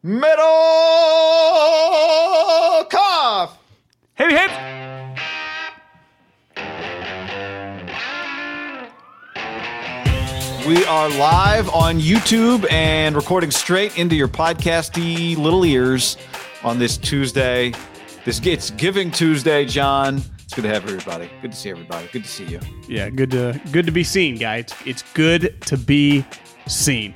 Metal cough. Hip hip. We are live on YouTube and recording straight into your podcasty little ears on this Tuesday. This it's Giving Tuesday, John. It's good to have everybody. Good to see everybody. Good to see you. Yeah, good to good to be seen, guys. It's, it's good to be seen.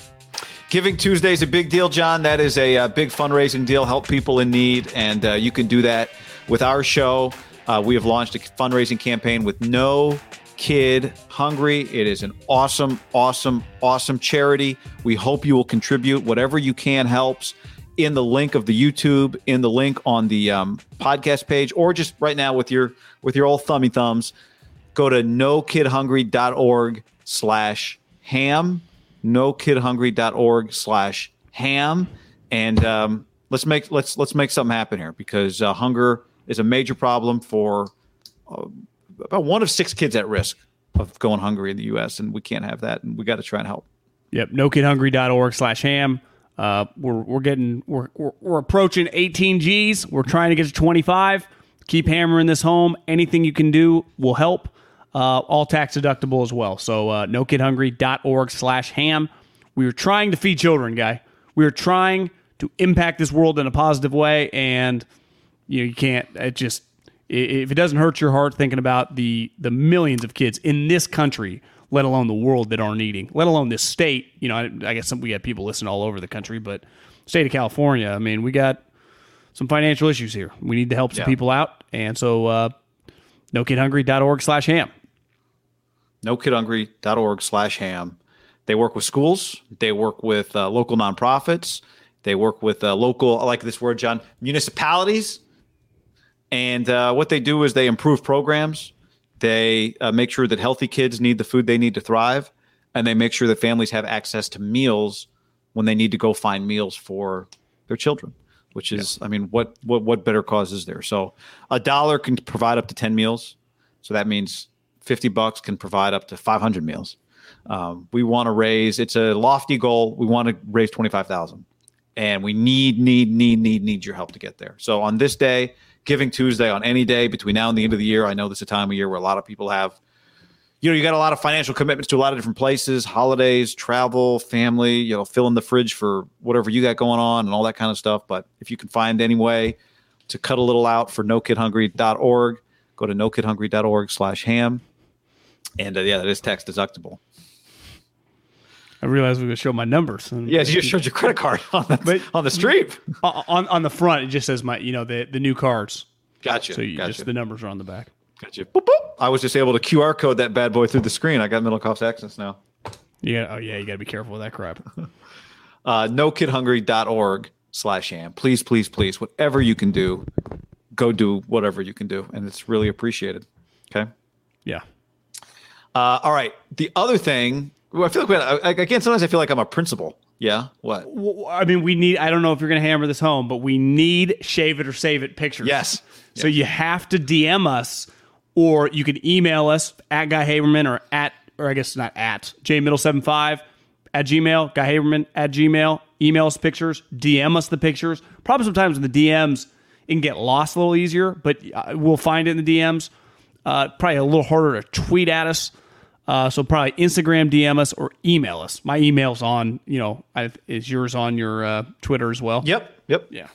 Giving Tuesday is a big deal, John. That is a, uh big fundraising deal. Help people in need, and uh, you can do that with our show. Uh, we have launched a fundraising campaign with No Kid Hungry. It is an awesome, awesome, awesome charity. We hope you will contribute. Whatever you can helps in the link of the YouTube, in the link on the um, podcast page, or just right now with your with your old thummy thumbs. Go to nokidhungry.org slash ham nokidhungry.org slash ham and um, let's make let's let's make something happen here because uh, hunger is a major problem for uh, about one of six kids at risk of going hungry in the U.S. and we can't have that and we got to try and help. Yep, nokidhungry.org slash ham. Uh, we're we're getting we're, we're we're approaching 18 G's. We're trying to get to 25. Keep hammering this home. Anything you can do will help. Uh, all tax deductible as well. So uh, nokidhungry.org slash ham. We are trying to feed children, guy. We are trying to impact this world in a positive way, and you know you can't. It just if it doesn't hurt your heart thinking about the the millions of kids in this country, let alone the world that aren't eating, let alone this state. You know, I, I guess some, we got people listening all over the country, but state of California. I mean, we got some financial issues here. We need to help some Yeah. people out, and so uh, nokidhungry.org slash ham. nokidhungry.org slash ham. They work with schools. They work with uh, local nonprofits. They work with uh, local, I like this word, John, municipalities. And uh, what they do is they improve programs. They uh, make sure that healthy kids need the food they need to thrive. And they make sure that families have access to meals when they need to go find meals for their children, which is, I mean, what, what, what better cause is there? So a dollar can provide up to 10 meals. So that means 50 bucks can provide up to 500 meals. Um, we want to raise, it's a lofty goal. We want to raise 25,000 and we need, need, need, need, need your help to get there. So on this day, Giving Tuesday, on any day between now and the end of the year, I know this is a time of year where a lot of people have, you know, you got a lot of financial commitments to a lot of different places, holidays, travel, family, you know, fill in the fridge for whatever you got going on and all that kind of stuff. But if you can find any way to cut a little out for nokidhungry.org, go to nokidhungry.org slash ham. And uh, yeah, that is tax deductible. I realized we would show my numbers. And Yeah, you just showed your credit card on the, But- on the stream. on, on on the front it just says my you know the the new cards. Gotcha. So you gotcha. just the numbers are on the back. gotcha. Boop, boop. I was just able to QR code that bad boy through the screen. I got Middlekauff's accents now. Yeah. Oh yeah. You got to be careful with that crap. Uh, nokidhungry.org slash ham. Please, please, please, whatever you can do, go do whatever you can do. And it's really appreciated. Okay. Yeah. Uh, all right. The other thing, well, I feel like, we had, I, again, sometimes I feel like I'm a principal. Yeah. What? Well, I mean, we need. I don't know if you're going to hammer this home, but we need shave it or save it pictures. Yes. So you have to DM us, or you can email us at Guy Haberman or at, or I guess not at J Middle seven five at Gmail. Guy Haberman at Gmail. Email us pictures. DM us the pictures. Probably sometimes in the DMs it can get lost a little easier, but uh, we'll find it in the DMs. Uh, probably a little harder to tweet at us. Uh, so probably Instagram DM us or email us. My email's on, you know, I've, is yours on your uh, Twitter as well? Yep. Yep. Yeah.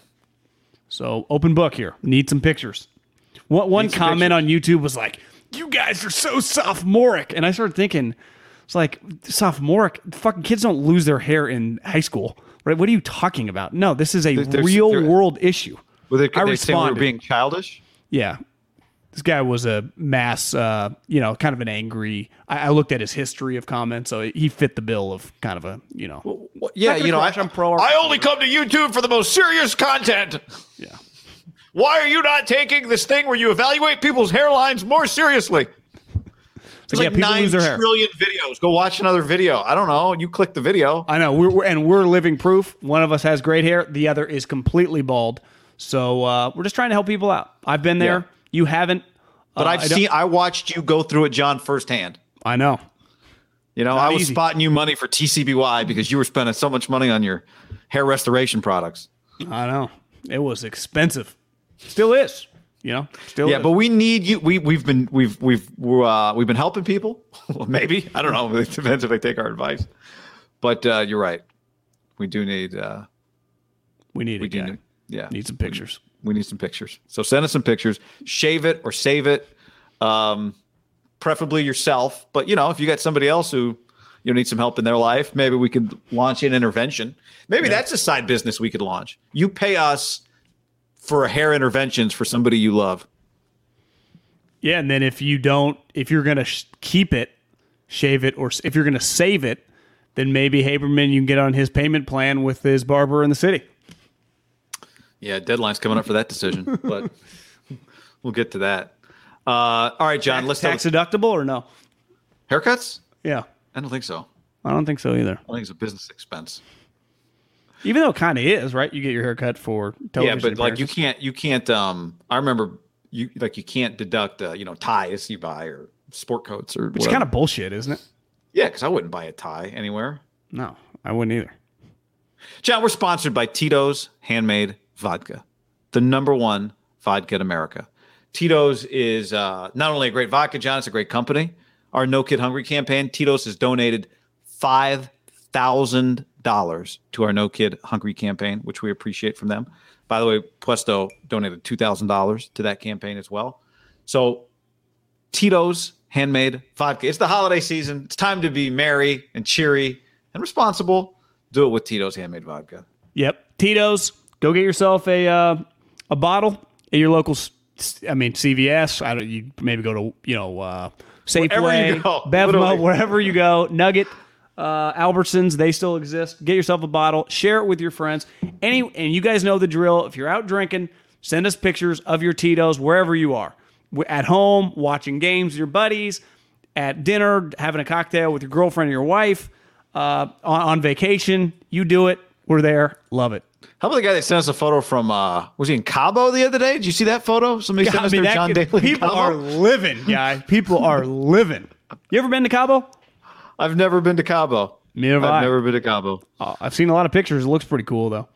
So open book here. Need some pictures. One, one comment on YouTube was like, "You guys are so sophomoric," and I started thinking, it's like sophomoric. Fucking kids don't lose their hair in high school, right? What are you talking about? No, this is a real world issue. Were they, I they we were being childish? Yeah. This guy was a mass, uh, you know, kind of an angry. I, I looked at his history of comments, so he fit the bill of kind of a, you know, Well, yeah, you know, I, crush on pro I only come to YouTube for the most serious content. yeah. Why are you not taking this thing where you evaluate people's hairlines more seriously? There's yeah, like people nine lose their hair. trillion videos. Go watch another video. I don't know. You click the video. I know, we're, we're and we're living proof. One of us has great hair, the other is completely bald. So uh, we're just trying to help people out. I've been there. Yeah. You haven't, But Uh, I've I seen. I watched you go through it, John, firsthand. I know. You know, I was easy. spotting you money for TCBY because you were spending so much money on your hair restoration products. I know. It was expensive. Still is. You know, still Yeah, is. but we need you. We we've been we've we've we're, uh, we've been helping people. well, maybe I don't know. It depends if they take our advice. But uh, you're right. We do need. Uh, we need we do. guy. Need, yeah, Need some pictures. We need some pictures. So send us some pictures. Shave it or save it. Um, preferably yourself. But you know, if you got somebody else who you know need some help in their life, maybe we could launch an intervention. Maybe that's a side business we could launch. You pay us for hair interventions for somebody you love. Yeah, and then if you don't, if you're gonna sh- keep it, shave it, or if you're gonna save it, then maybe Haberman you can get on his payment plan with his barber in the city. Yeah, deadline's coming up for that decision, but we'll get to that. Uh, all right, John. Let's Tax talk deductible or no? haircuts. Yeah, I don't think so. I don't think so either. I think it's a business expense. Even though it kind of is, right? You get your hair cut for television. yeah, but like you can't, you can't. Um, I remember you like you can't deduct, uh, you know, ties you buy or sport coats or. Which is kind of bullshit, isn't it? yeah, because I wouldn't buy a tie anywhere. No, I wouldn't either. John, we're sponsored by Tito's Handmade Vodka, the number one vodka in America. Tito's is uh, not only a great vodka, John, it's a great company. Our No Kid Hungry campaign, Tito's has donated $5,000 to our No Kid Hungry campaign, which we appreciate from them. By the way, Puesto donated $2,000 to that campaign as well. So, Tito's Handmade Vodka. It's the holiday season. It's time to be merry and cheery and responsible. Do it with Tito's Handmade Vodka. Yep, Tito's. Go get yourself a uh, a bottle at your local. I mean CVS. I don't. You maybe go to you know uh, Safeway, Bevmo, literally. wherever you go. Nugget, uh, Albertsons. They still exist. Get yourself a bottle. Share it with your friends. Any and you guys know the drill. If you're out drinking, send us pictures of your Tito's wherever you are. At home, watching games with your buddies, at dinner, having a cocktail with your girlfriend or your wife, uh, on, on vacation. You do it. We're there. Love it. How about the guy that sent us a photo from, uh, was he in Cabo the other day? Did you see that photo? Somebody sent I us mean, their John could- Daly. people are living, guy. People are living. You ever been to Cabo? I've never been to Cabo. Neither have I've I. never been to Cabo. Oh, I've seen a lot of pictures. It looks pretty cool, though.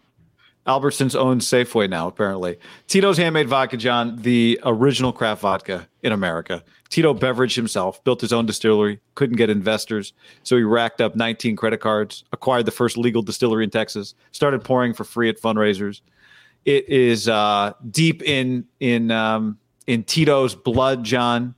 Albertsons owns Safeway now, apparently. Tito's Handmade Vodka, John, the original craft vodka in America. Tito Beveridge himself built his own distillery, couldn't get investors, so he racked up 19 credit cards, acquired the first legal distillery in Texas, started pouring for free at fundraisers. It is uh, deep in in um, in Tito's blood, John.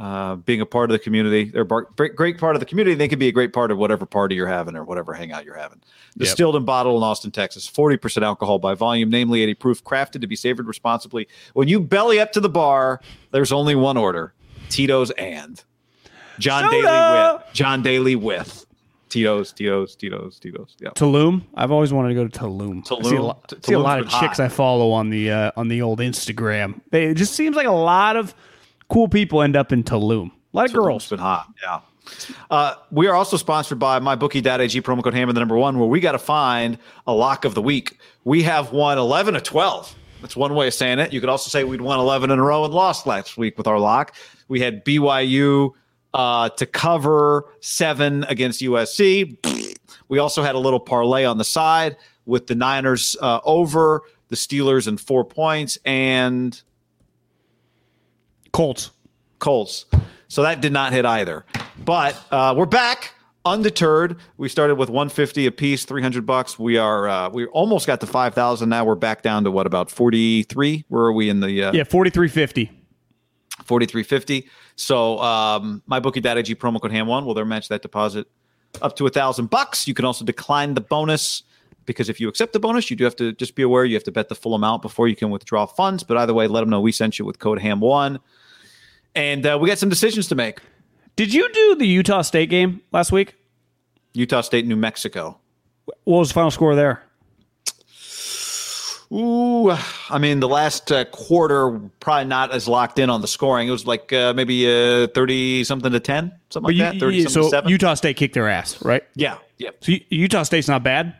Uh, being a part of the community, they're a bar- great, part of the community. They can be a great part of whatever party you're having or whatever hangout you're having. Distilled and bottled in Austin, Texas. 40% alcohol by volume, namely 80 proof, crafted to be savored responsibly. When you belly up to the bar, there's only one order Tito's and John Soda! Daly with. John Daly with. Tito's, Tito's, Tito's, Tito's. Yeah. Tulum. I've always wanted to go to Tulum. I see a Tulum? T- see a lot of been chicks hot. I follow on the uh, on the old Instagram. They, it just seems like a lot of cool people end up in Tulum. A lot of It's girls. been hot. Yeah. Uh, we are also sponsored by MyBookie.ag promo code Hammer the number one, where we got to find a lock of the week. We have won 11 of 12. That's one way of saying it. You could also say we'd won 11 in a row and lost last week with our lock. We had BYU uh, to cover seven against USC. We also had a little parlay on the side with the Niners uh, over the Steelers and four points and Colts. Colts. So that did not hit either. But uh, we're back undeterred. We started with 150 a piece, 300 bucks. We are uh, we almost got to 5,000 now. We're back down to what about 43? Where are we in the uh, Yeah, forty three fifty. 4350? So um, my bookie.ag promo code ham1 will there match that deposit up to a thousand bucks. You can also decline the bonus because if you accept the bonus, you do have to just be aware you have to bet the full amount before you can withdraw funds. But either way, let them know we sent you with code ham1. And uh, we got some decisions to make. Did you do the Utah State game last week? Utah State, New Mexico. What was the final score there? Ooh, I mean, the last uh, quarter probably not as locked in on the scoring. It was like uh, maybe uh, thirty something to ten, something like You- that. Thirty something to so seven. Utah State kicked their ass, right? yeah, yeah. So Utah State's not bad.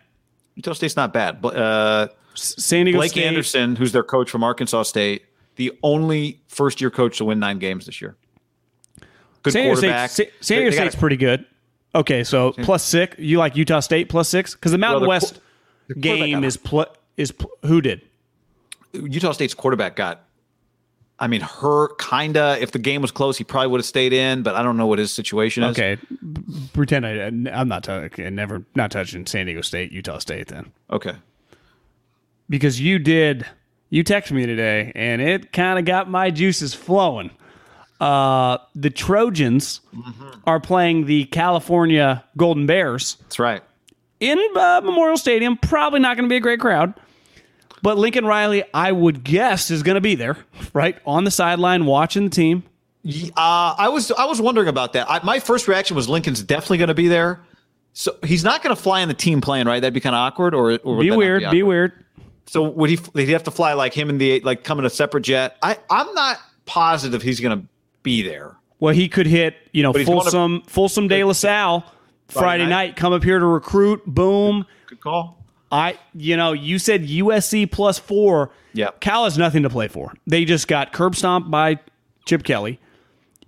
Utah State's not bad. But uh, San Diego Blake State. Anderson, who's their coach from Arkansas State, the only first year coach to win nine games this year. Good San Diego, quarterback. State, San Diego State's pretty good. Okay, so plus six. You like Utah State plus six because the Mountain the West game is pl- is pl- who did? Utah State's quarterback got. I mean, her kinda. If the game was close, he probably would have stayed in. But I don't know what his situation is. Okay, pretend I, I'm not touching. Never not touching San Diego State, Utah State then Okay. because you did. You texted me today, and it kind of got my juices flowing. Uh, the Trojans are playing the California Golden Bears That's right. in uh, Memorial Stadium. Probably not going to be a great crowd. But Lincoln Riley, I would guess, is going to be there, right? On the sideline watching the team. Uh, I was I was wondering about that. I, my first reaction was Lincoln's definitely going to be there. So he's not going to fly in the team plane, right? That'd be kind of awkward, or, or Be weird, be awkward? weird. So would he? Did he have to fly like him and the like come in a separate jet? I I'm not positive he's going to be there. Well, he could hit, you know, he's going to- Folsom, Folsom De La Salle Friday night? night. come up here to recruit. Boom. Good call. I, you know, you said USC plus four. Yeah. Cal has nothing to play for. They just got curb stomped by Chip Kelly.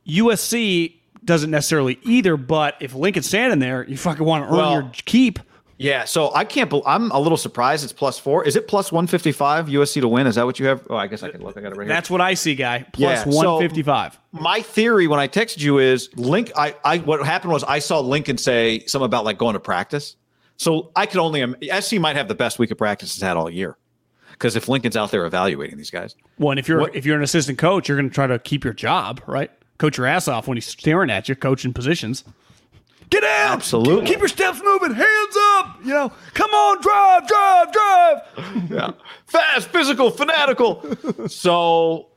USC doesn't necessarily either, but if Lincoln's standing there, you fucking want to earn Well, your keep. Yeah. So I can't. bel I'm a little surprised. It's plus four. Is it plus 155 USC to win? Is that what you have? Oh, I guess I can look. I got it right here. That's what I see, guy. Yeah, Plus so- 155. my theory when I texted you is Link. I, I what happened was I saw Lincoln say something about like going to practice. So I could only SC might have the best week of practice it's had all year. Because if Lincoln's out there evaluating these guys, Well, and if you're What- if you're an assistant coach, you're going to try to keep your job, right? Coach your ass off when he's staring at you, coaching positions. Get out. Absolutely. Keep your steps moving, hands up. You know, come on, drive, drive, drive. yeah, fast, physical, fanatical. so,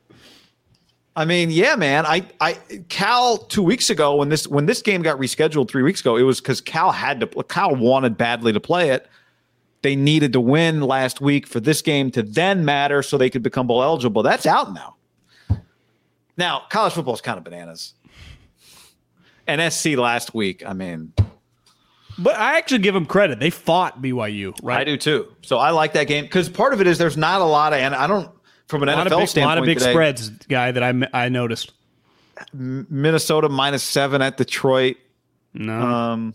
I mean, yeah, man. I, I, Cal two weeks ago when this when this game got rescheduled three weeks ago, it was because Cal had to. Cal wanted badly to play it. They needed to win last week for this game to then matter, so they could become bowl eligible. That's out now. Now, college football is kind of bananas. And SC last week, I mean, But I actually give them credit. They fought BYU, right? I do too. So I like that game because part of it is there's not a lot of, and I don't from an NFL big, standpoint. A lot of big today, spreads, guy that I I noticed. Minnesota minus seven at Detroit. No, Um,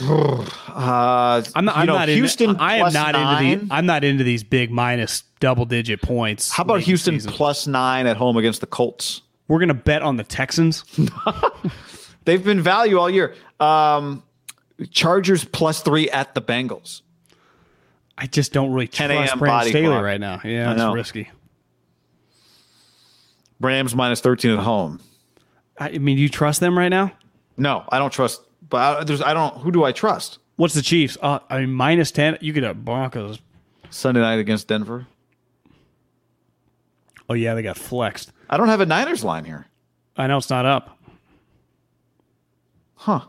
uh, I'm not. I'm know, not Houston. Into, I am not nine. into these. I'm not into these big minus double digit points. How about Houston plus nine at home against the Colts? We're gonna bet on the Texans. They've been value all year. Um, Chargers plus three at the Bengals. I just don't really 10 trust. Brandon Staley clock. right now. Yeah, it's risky. Rams minus thirteen at home. I, mean, you trust them right now? No, I don't trust. But I, there's, I don't. Who do I trust? What's the Chiefs? Uh, I mean, minus ten. You get have Broncos. Sunday night against Denver. Oh yeah, they got flexed. I don't have a Niners line here. I know it's not up. Huh.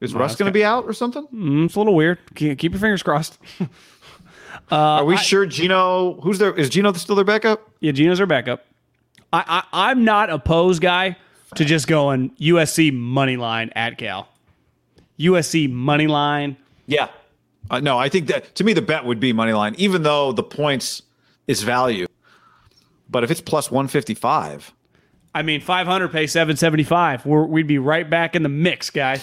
Is No, Russ going to be out or something? Mm, it's a little weird. Keep your fingers crossed. Are we sure Gino? Who's there? Is Gino still their backup? Yeah, Gino's their backup. I, I I'm not opposed, guy, to just going USC money line at Cal. USC money line. Yeah. Uh, no, I think that to me the bet would be money line, even though the points is value. But if it's plus one fifty five, I mean, 500 pay 775. We're, we'd be right back in the mix, guy.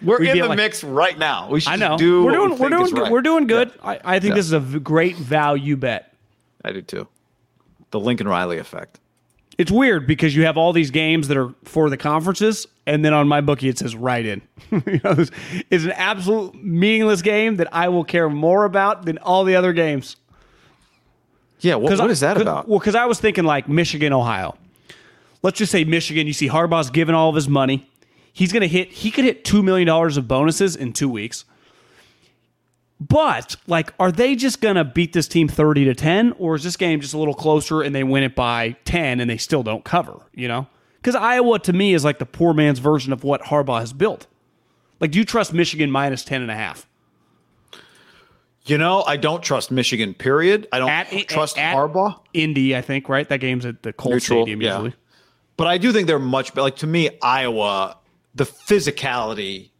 we're We'd in the like- mix right now. We should I know. do. we're what doing we we're think doing right. we're doing good. Yeah, I, I think Yeah. this is a great value bet. I do too. The Lincoln Riley effect. It's weird because you have all these games that are for the conferences, and then on my bookie it says right in. you know, it's, it's an absolute meaningless game that I will care more about than all the other games. Yeah. What, what is that about? Well, because I was thinking like Michigan, Ohio. Let's just say Michigan. You see Harbaugh's giving all of his money. He's going to hit. He could hit two million dollars of bonuses in two weeks. But like, are they just gonna beat this team thirty to ten, or is this game just a little closer and they win it by ten and they still don't cover? You know, because Iowa to me is like the poor man's version of what Harbaugh has built. Like, do you trust Michigan minus ten and a half? You know, I don't trust Michigan. Period. I don't At- trust at- Harbaugh. Indy, I think, right? That game's at the Colt Neutral, Stadium yeah. usually. But I do think they're much better. Like to me, Iowa, the physicality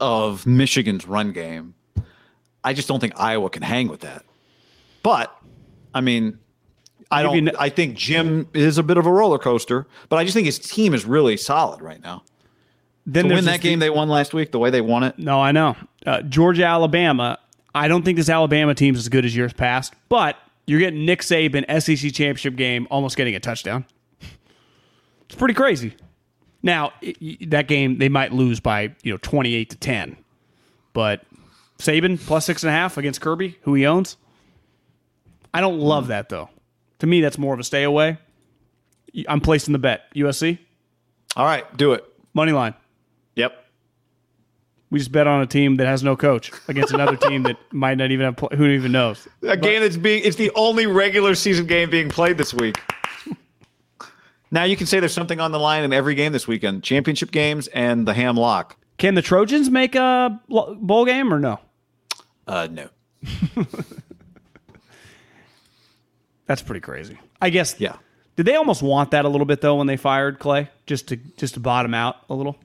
of Michigan's run game, I just don't think Iowa can hang with that. But I mean, I don't. I think Jim is a bit of a roller coaster, but I just think his team is really solid right now. Then To win that game they won last week, the way they won it, No, I know. Uh, Georgia, Alabama. I don't think this Alabama team's as good as years past, but you're getting Nick Saban SEC championship game, almost getting a touchdown. It's pretty crazy. Now that game they might lose by you know 28 to 10, but Saban plus six and a half against Kirby, who he owns. I don't love that though. To me, that's more of a stay away. I'm placing the bet USC all right, do it. money line. Yep. We just bet on a team that has no coach against another team that might not even have pl- who even knows. A game that's being it's the only regular season game being played this week. now you can say there's something on the line in every game this weekend. Championship games and the ham lock. Can the Trojans make a bowl game or no? Uh no. That's pretty crazy. I guess. Yeah. Did they almost want that a little bit though when they fired Clay, just to just to bottom out a little?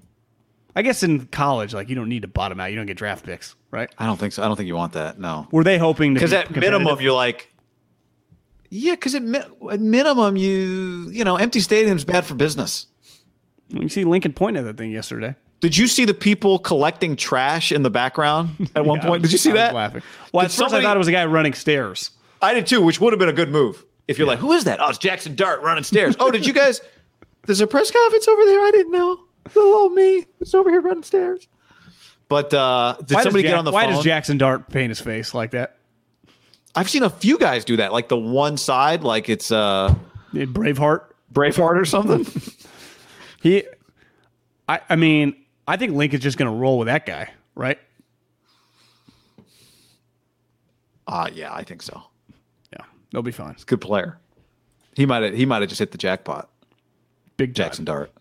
I guess in college, like you don't need to bottom out. You don't get draft picks, right? I don't think so. I don't think you want that. No. Were they hoping to? Because be at minimum you're like Yeah, because at, mi- at minimum you you know, empty stadium's bad for business. you see Lincoln Point at that thing yesterday. Did you see the people collecting trash in the background at one Yeah, point? Did you see I was that? laughing. Well, Did at first I thought it was a guy running stairs. I did too, which would have been a good move. If you're like, who is that? Oh, it's Jackson Dart running stairs. oh, did you guys? There's a press conference over there. I didn't know. Little me. It's over here running stairs. But uh, did Why somebody does get on the phone. Why phone? does Jackson Dart paint his face like that? I've seen a few guys do that, like the one side, like it's uh, Braveheart. Braveheart or something. He, I, I mean, I think Lincoln's just going to roll with that guy, right? uh yeah, I think so. Yeah, they'll be fine. Good player. He might have. He might have just hit the jackpot. Big time. Jackson Dart.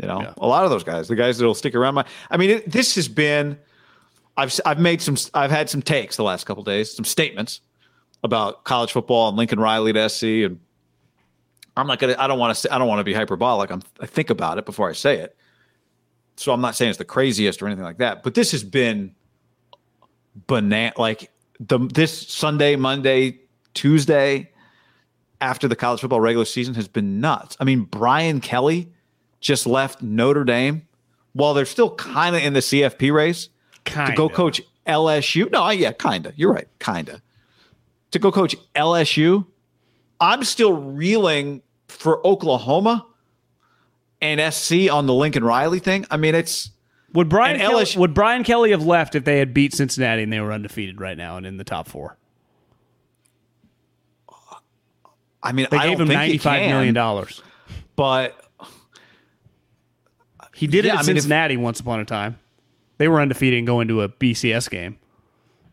You know, Yeah. a lot of those guys, the guys that'll stick around. My, I mean, it, this has been. I've I've made some. I've had some takes the last couple days, some statements about college football and Lincoln Riley to SC, and I'm not gonna. I don't want to. I don't want to be hyperbolic. I'm. I think about it before I say it. So I'm not saying it's the craziest or anything like that, but this has been banana. Like the this Sunday, Monday, Tuesday after the college football regular season has been nuts. I mean, Brian Kelly just left Notre Dame while they're still kind of in the CFP race to go coach LSU. No, yeah, kind of. You're right, kind of. To go coach LSU. I'm still reeling for Oklahoma and SC on the Lincoln Riley thing. I mean, it's Would Brian Kelly, LSU would Brian Kelly have left if they had beat Cincinnati and they were undefeated right now and in the top four? I mean, They I gave him think ninety you five can, million dollars. but He did Yeah, it I at mean, if- Cincinnati once upon a time. They were undefeated and going to a BCS game.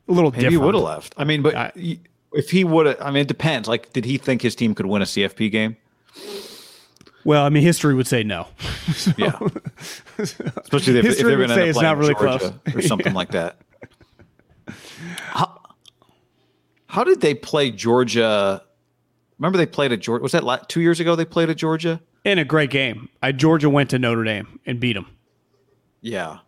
A little Maybe different. he would have left. I mean, but I- y- if he would have, I mean, it depends. Like, did he think his team could win a CFP game? Well, I mean, history would say no. Yeah, especially if, if they're going to say it's not really Georgia close. or something like that. How, how did they play Georgia? Remember they played at Georgia. Was that la- two years ago? They played at Georgia. In a great game. I, Georgia went to Notre Dame and beat them. Yeah,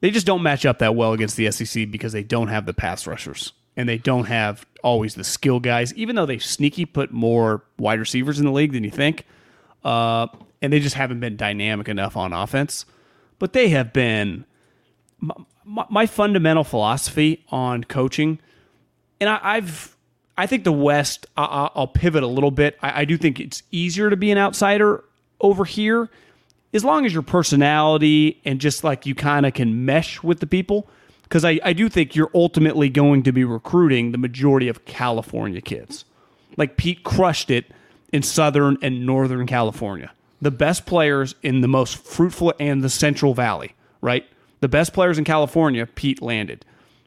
They just don't match up that well against the SEC because they don't have the pass rushers and they don't have always the skill guys. Even though they sneaky put more wide receivers in the league than you think, uh, and they just haven't been dynamic enough on offense. But they have been my, my, my fundamental philosophy on coaching, and I, I've I think the West. I, I- I'll pivot a little bit. I, I do think it's easier to be an outsider over here as long as your personality and just like you kind of can mesh with the people. Because I, I do think you're ultimately going to be recruiting the majority of California kids. Like Pete crushed it in Southern and Northern California. The best players in the most fruitful and the Central Valley, right? The best players in California, Pete landed.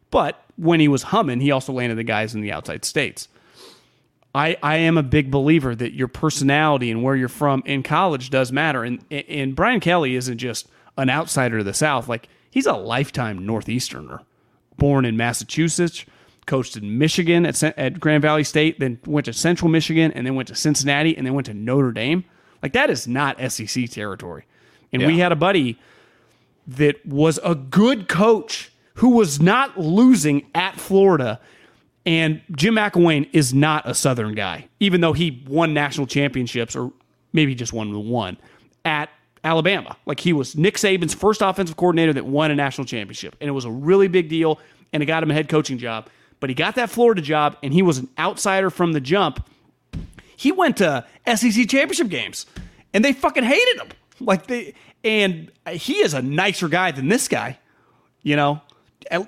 But when he was humming, he also landed the guys in the outside states. I, I am a big believer that your personality and where you're from in college does matter. And and Brian Kelly isn't just an outsider to the South. Like he's a lifetime Northeasterner, born in Massachusetts, coached in Michigan at, at Grand Valley State, then went to Central Michigan, and then went to Cincinnati, and then went to Notre Dame. Like that is not SEC territory. And yeah. we had a buddy that was a good coach who was not losing at Florida. And Jim McElwain is not a Southern guy, even though he won national championships or maybe just won the one at Alabama. Like he was Nick Saban's first offensive coordinator that won a national championship. And it was a really big deal. And it got him a head coaching job. But he got that Florida job and he was an outsider from the jump. He went to SEC championship games and they fucking hated him. Like they, and he is a nicer guy than this guy, you know,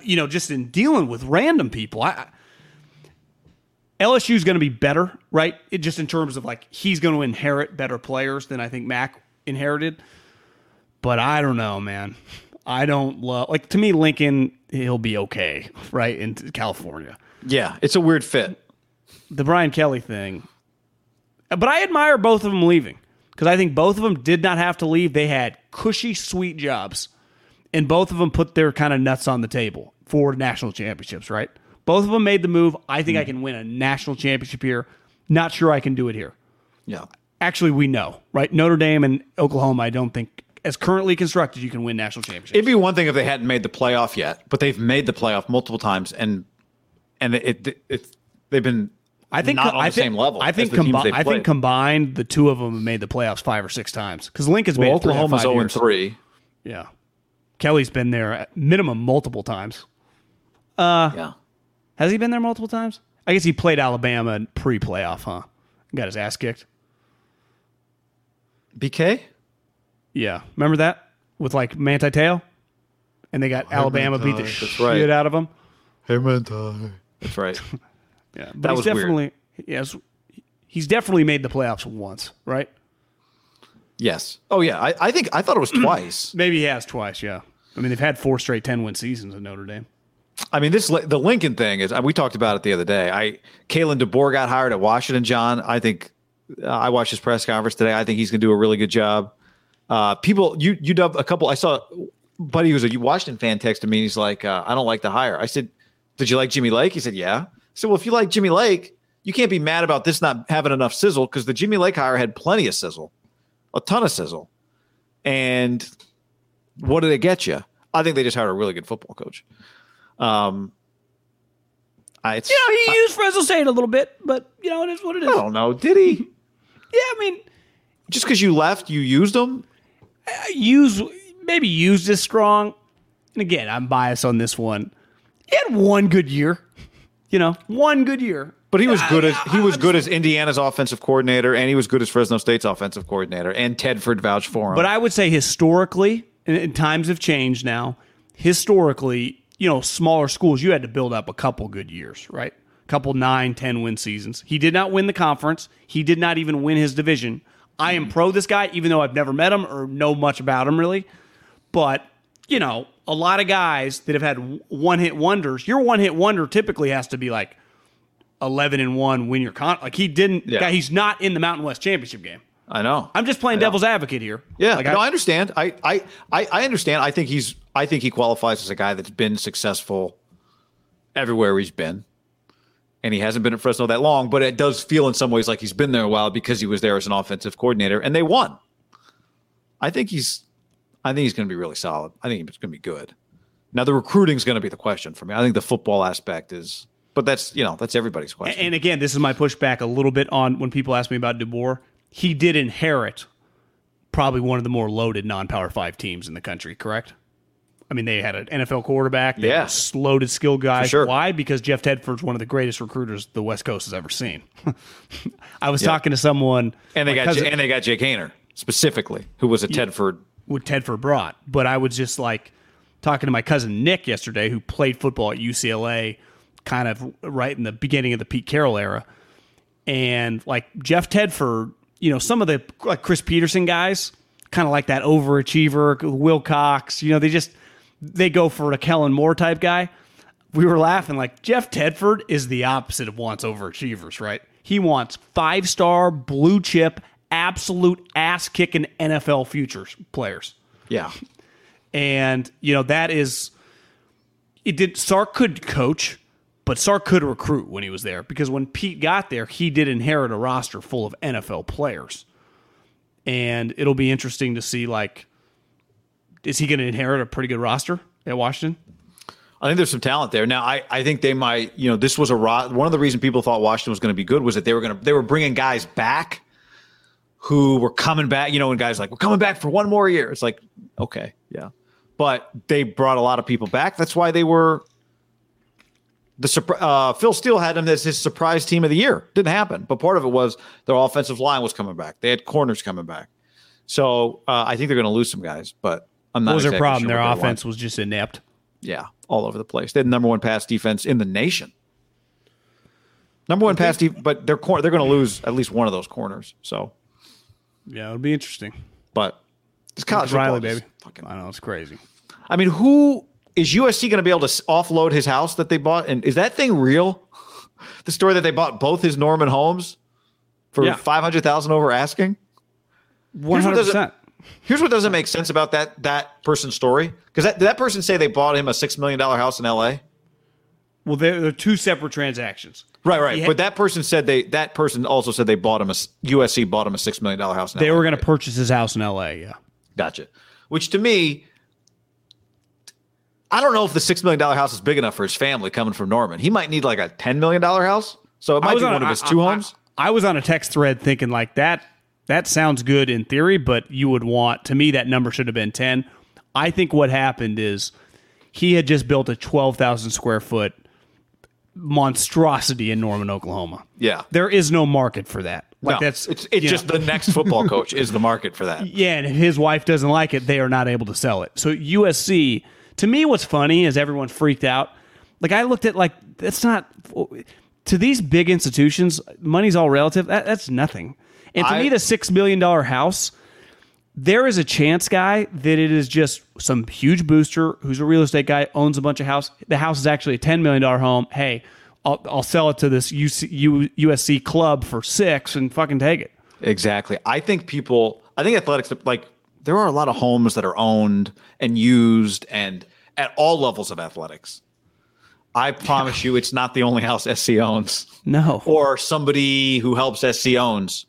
you know, just in dealing with random people. I, LSU is going to be better, right? It just in terms of like he's going to inherit better players than I think Mac inherited. But I don't know, man. I don't love like to me Lincoln. He'll be okay, right in California. Yeah, it's a weird fit. The Brian Kelly thing, but I admire both of them leaving because I think both of them did not have to leave. They had cushy, sweet jobs, and both of them put their kind of nuts on the table for national championships. Right? Both of them made the move. I think mm. I can win a national championship here. Not sure I can do it here. Yeah. Actually, we know, right? Notre Dame and Oklahoma. I don't think as currently constructed, you can win national championships. It'd be one thing if they hadn't made the playoff yet, but they've made the playoff multiple times, and and it, it, it they've been I think not on I the think, same level. I think combi- I think combined, the two of them have made the playoffs five or six times because Lincoln's well, made Oklahoma's zero and three. Yeah, Kelly's been there at minimum multiple times. Uh, yeah, has he been there multiple times? I guess he played Alabama pre-playoff, huh? Got his ass kicked. BK. Yeah, remember that with like Manti Te'o, and they got hey, Alabama Manti. beat the That's shit right. out of them. Hey Manti. That's right. Yeah, but that he's definitely weird. yes, he's definitely made the playoffs once, right? Yes. Oh yeah. I, I think I thought it was twice. Maybe he has twice. Yeah. I mean, they've had four straight ten win seasons in Notre Dame. I mean, this the Lincoln thing is. We talked about it the other day. I Kalen DeBoer got hired at Washington. John, I think uh, I watched his press conference today. I think he's going to do a really good job. Uh, people, you you dub a couple. I saw, buddy who's a Washington fan texted me. And He's like, uh, I don't like the hire. I said, Did you like Jimmy Lake? He said, Yeah. So, well, if you like Jimmy Lake, you can't be mad about this not having enough sizzle because the Jimmy Lake hire had plenty of sizzle, a ton of sizzle. And what did it get you? I think they just hired a really good football coach. Um, I, you know, he I, used Fresno State a little bit, but you know, it is what it is. I don't know. Did he? yeah, I mean, just because you left, you used them. use maybe used as strong. And again, I'm biased on this one. He had one good year. You know, one good year. But he was good as he was good as Indiana's offensive coordinator, and he was good as Fresno State's offensive coordinator, and Tedford vouched for him. But I would say historically, and times have changed now. Historically, you know, smaller schools, you had to build up a couple good years, right? A couple nine, ten win seasons. He did not win the conference. He did not even win his division. I am hmm. pro this guy, even though I've never met him or know much about him really. But you know, a lot of guys that have had one hit wonders, your one hit wonder typically has to be like 11 and 1 win your con like he didn't yeah. he's not in the Mountain West championship game. I know. I'm just playing devil's advocate here. Yeah, like no, I, I understand. I, I I understand. I think he's I think he qualifies as a guy that's been successful everywhere he's been. And he hasn't been at Fresno that long, but it does feel in some ways like he's been there a while because he was there as an offensive coordinator and they won. I think he's I think he's going to be really solid. I think he's going to be good. Now the recruiting is going to be the question for me. I think the football aspect is, but that's you know that's everybody's question. And again, this is my pushback a little bit on when people ask me about DeBoer. He did inherit probably one of the more loaded non-power five teams in the country. Correct? I mean, they had an NFL quarterback. They yeah. loaded skill guys. Sure. Why? Because Jeff Tedford's one of the greatest recruiters the West Coast has ever seen. I was talking to someone, and they got cousin, J- and they got Jake Haener specifically, who was a Tedford what Tedford brought. But I was just like talking to my cousin Nick yesterday, who played football at UCLA, kind of right in the beginning of the Pete Carroll era, and like Jeff Tedford, you know, some of the like Chris Petersen guys, kind of like that overachiever, Wilcox, you know, they just they go for a Kellen Moore type guy. we were laughing like Jeff Tedford is the opposite of wants overachievers, right? He wants five star, blue chip, absolute ass kicking NFL futures players. Yeah. And, you know, that is, it did, Sark could coach, but Sark could recruit when he was there because when Pete got there, he did inherit a roster full of NFL players. And it'll be interesting to see, like, is he going to inherit a pretty good roster at Washington? I think there's some talent there. Now, I, I think they might, you know, this was a ro- one of the reasons people thought Washington was going to be good was that they were going to they were bringing guys back who were coming back, you know, and guys like we're coming back for one more year. It's like, okay, yeah, but they brought a lot of people back. That's why they were the uh, Phil Steele had them as his surprise team of the year. Didn't happen, but part of it was their offensive line was coming back. They had corners coming back, so uh, I think they're going to lose some guys. But I'm not. What was exactly their problem? sure their offense was just inept. yeah, all over the place. They had the number one pass defense in the nation. Number one pass defense, but they're cor- they're going to lose at least one of those corners. So, Yeah, it'll be interesting. but it's college Riley, baby. Fucking- I know it's crazy. I mean, who is USC going to be able to offload his house that they bought? And is that thing real? the story that they bought both his Norman homes for Yeah. five hundred thousand over asking. One hundred percent. Here's what doesn't make sense about that that person's story because that did that person say they bought him a six million dollar house in L.A. Well, they're, they're two separate transactions. Right, right. He but that person said they that person also said they bought him a USC bought him a six million dollar house. In They LA. were going to purchase his house in L.A. Yeah. Gotcha. Which to me, I don't know if the six million dollar house is big enough for his family coming from Norman. He might need like a ten million dollar house. So it might be on one of his I- two I- homes. I was on a text thread thinking like that. That sounds good in theory, but you would want to me that number should have been ten. I think what happened is he had just built a twelve thousand square foot monstrosity in Norman, Oklahoma. yeah. There is no market for that. Like no, that's it's it's just know. the next football coach is the market for that. Yeah, and if his wife doesn't like it, they are not able to sell it. So USC, to me, what's funny is everyone freaked out. Like I looked at like that's not to these big institutions. Money's all relative. That, that's nothing. And to I- me, the six million dollar house, there is a chance, guy, that it is just some huge booster who's a real estate guy owns a bunch of house. The house is actually a ten million dollar home. Hey, I'll, I'll sell it to this UC, U, USC club for six and fucking take it. Exactly. I think people. I think athletics like there are a lot of homes that are owned and used and at all levels of athletics. I promise you, it's not the only house SC owns. No. or somebody who helps SC owns.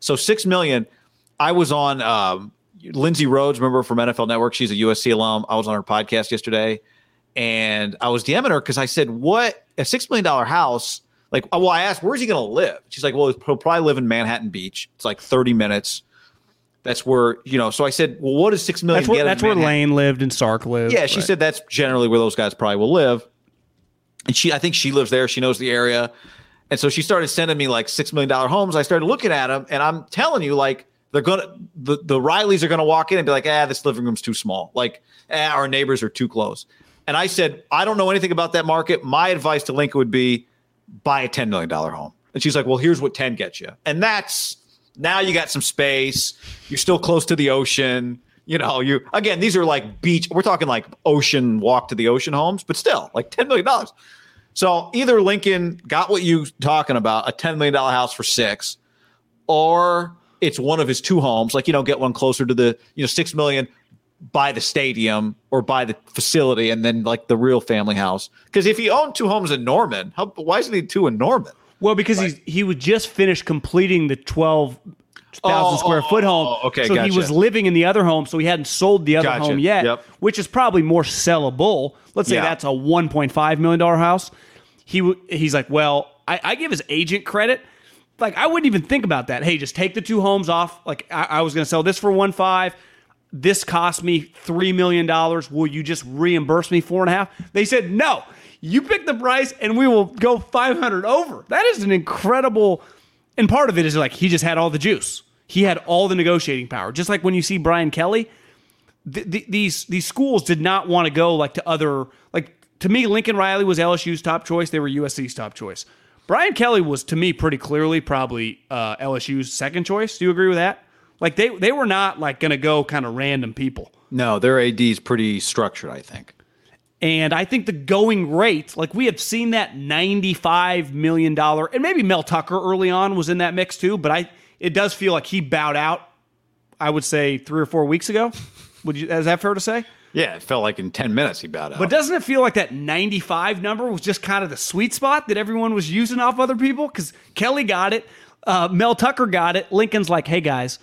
So six million. I was on um, Lindsay Rhodes, remember from NFL Network. She's a USC alum. I was on her podcast yesterday, and I was DMing her because I said, "What a six million dollar house?" Like, well, I asked, "Where's he going to live?" She's like, "Well, he'll probably live in Manhattan Beach. It's like thirty minutes. That's where you know." So I said, "Well, what does six million That's where, get?" in that's where Lane lived and Sark lived. Yeah, she Right. said that's generally where those guys probably will live. And she, I think she lives there. She knows the area. And so she started sending me like $6 million homes. I started looking at them and I'm telling you, like, they're going to, the, the Rileys are going to walk in and be like, ah, this living room's too small. Like, ah, our neighbors are too close. And I said, I don't know anything about that market. My advice to Lincoln would be buy a $10 million home. And she's like, well, here's what 10 gets you. And that's, now you got some space. You're still close to the ocean. You know, you again, these are like beach. We're talking like ocean walk to the ocean homes, but still like $10 million. So either Lincoln got what you talking about, a $10 million house for six, or it's one of his two homes, like, you know, get one closer to the, you know, six million buy the stadium or buy the facility and then like the real family house. Because if he owned two homes in Norman, how, why does he two in Norman? Well, because he's he was just finished completing the twelve thousand Oh, square foot oh, home. oh, okay, so he was living in the other home, so he hadn't sold the other Gotcha, home yet, yep. which is probably more sellable. Let's say Yeah. that's a one point five million dollar house. He he's like, well, I, I give his agent credit. Like I wouldn't even think about that. Hey, just take the two homes off. Like I, I was going to sell this for one five. This cost me three million dollars. Will you just reimburse me four and a half? They said no. You pick the price, and we will go five hundred over. That is an incredible. And part of it is like he just had all the juice. He had all the negotiating power. Just like when you see Brian Kelly, th- th- these these schools did not want to go like to other like to me Lincoln Riley was LSU's top choice. They were USC's top choice. Brian Kelly was to me pretty clearly probably uh, LSU's second choice. Do you agree with that? Like they they were not like going to go kind of random people. No, their AD is pretty structured, I think. And I think the going rate, like we have seen that $95 million, and maybe Mel Tucker early on was in that mix too, but I it does feel like he bowed out, I would say three or four weeks ago. Would you is that fair to say? Yeah, it felt like in 10 minutes he bowed out. But doesn't it feel like that 95 number was just kind of the sweet spot that everyone was using off other people? Because Kelly got it, uh, Mel Tucker got it. Lincoln's like, hey guys,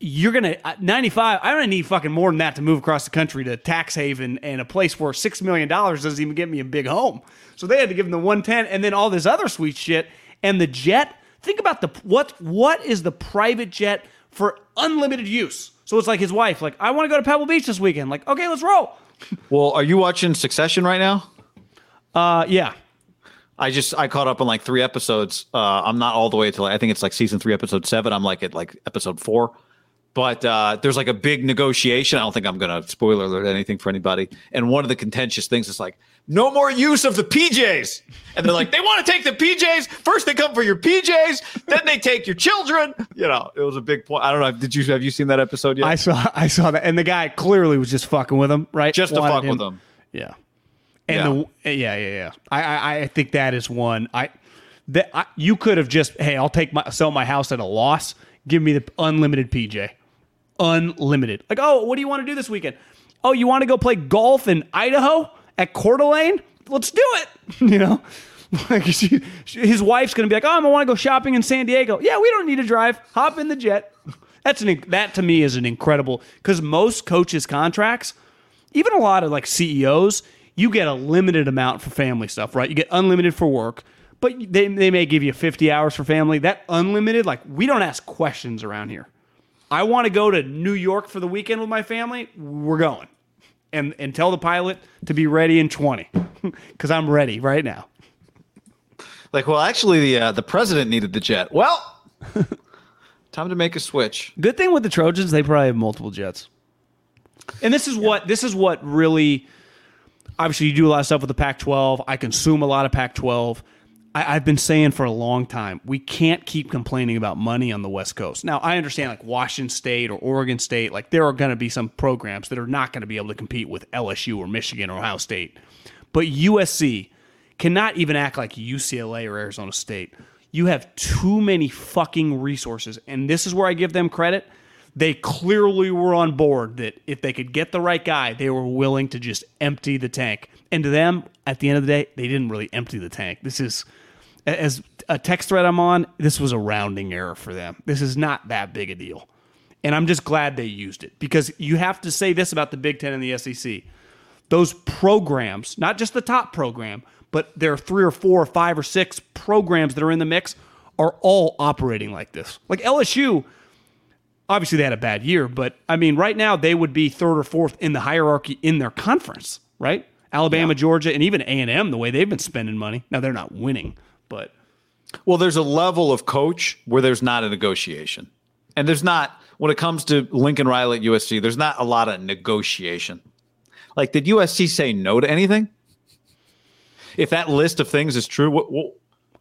you're gonna uh, 95. I don't need fucking more than that to move across the country to tax haven and a place where six million dollars doesn't even get me a big home. So they had to give him the 110 and then all this other sweet shit and the jet. Think about the what what is the private jet for unlimited use? So it's like his wife, like I want to go to Pebble Beach this weekend. Like okay, let's roll. well, are you watching Succession right now? Uh, yeah. I just I caught up on like three episodes. Uh, I'm not all the way to I think it's like season three, episode seven. I'm like at like episode four. But uh, there's like a big negotiation. I don't think I'm going to spoiler alert anything for anybody. And one of the contentious things is like, no more use of the PJs. And they're like, they want to take the PJs. First, they come for your PJs, then they take your children. You know, it was a big point. I don't know. Did you have you seen that episode yet? I saw I saw that, and the guy clearly was just fucking with him, right? Just to fuck him- with them. Yeah. And the yeah yeah yeah. I, I I think that is one. I that I, you could have just hey I'll take my sell my house at a loss. Give me the unlimited PJ, unlimited. Like oh what do you want to do this weekend? Oh you want to go play golf in Idaho at Coeur d'Alene? Let's do it. You know. Like she, she- his wife's gonna be like, oh, I want to go shopping in San Diego. Yeah, we don't need to drive. Hop in the jet. That's an that to me is an incredible because most coaches' contracts, even a lot of like CEOs, you get a limited amount for family stuff, right? You get unlimited for work, but they, they may give you 50 hours for family. That unlimited, like, we don't ask questions around here. I want to go to New York for the weekend with my family. We're going. And, and tell the pilot to be ready in 20 because I'm ready right now. Like, well, actually, the uh, the president needed the jet. Well, time to make a switch. Good thing with the Trojans, they probably have multiple jets. And this is what this is what really obviously you do a lot of stuff with the Pac-12. I consume a lot of Pac-12. I, I've been saying for a long time we can't keep complaining about money on the West Coast. Now I understand like Washington State or Oregon State, like there are going to be some programs that are not going to be able to compete with LSU or Michigan or Ohio State, but USC cannot even act like UCLA or Arizona State. You have too many fucking resources, and this is where I give them credit they clearly were on board that if they could get the right guy, they were willing to just empty the tank. And to them, at the end of the day, they didn't really empty the tank. This is, as a text thread I'm on, this was a rounding error for them. This is not that big a deal. And I'm just glad they used it because you have to say this about the Big Ten and the SEC. Those programs, not just the top program, but there are three or four or five or six programs that are in the mix, are all operating like this. Like LSU, obviously they had a bad year, but I mean, right now they would be third or fourth in the hierarchy in their conference, right? Alabama, Georgia, and even A and M. The way they've been spending money now, they're not winning, but Well, there's a level of coach where there's not a negotiation. And there's not, when it comes to Lincoln Riley at USC, there's not a lot of negotiation. Like, did USC say no to anything? If that list of things is true, what, what,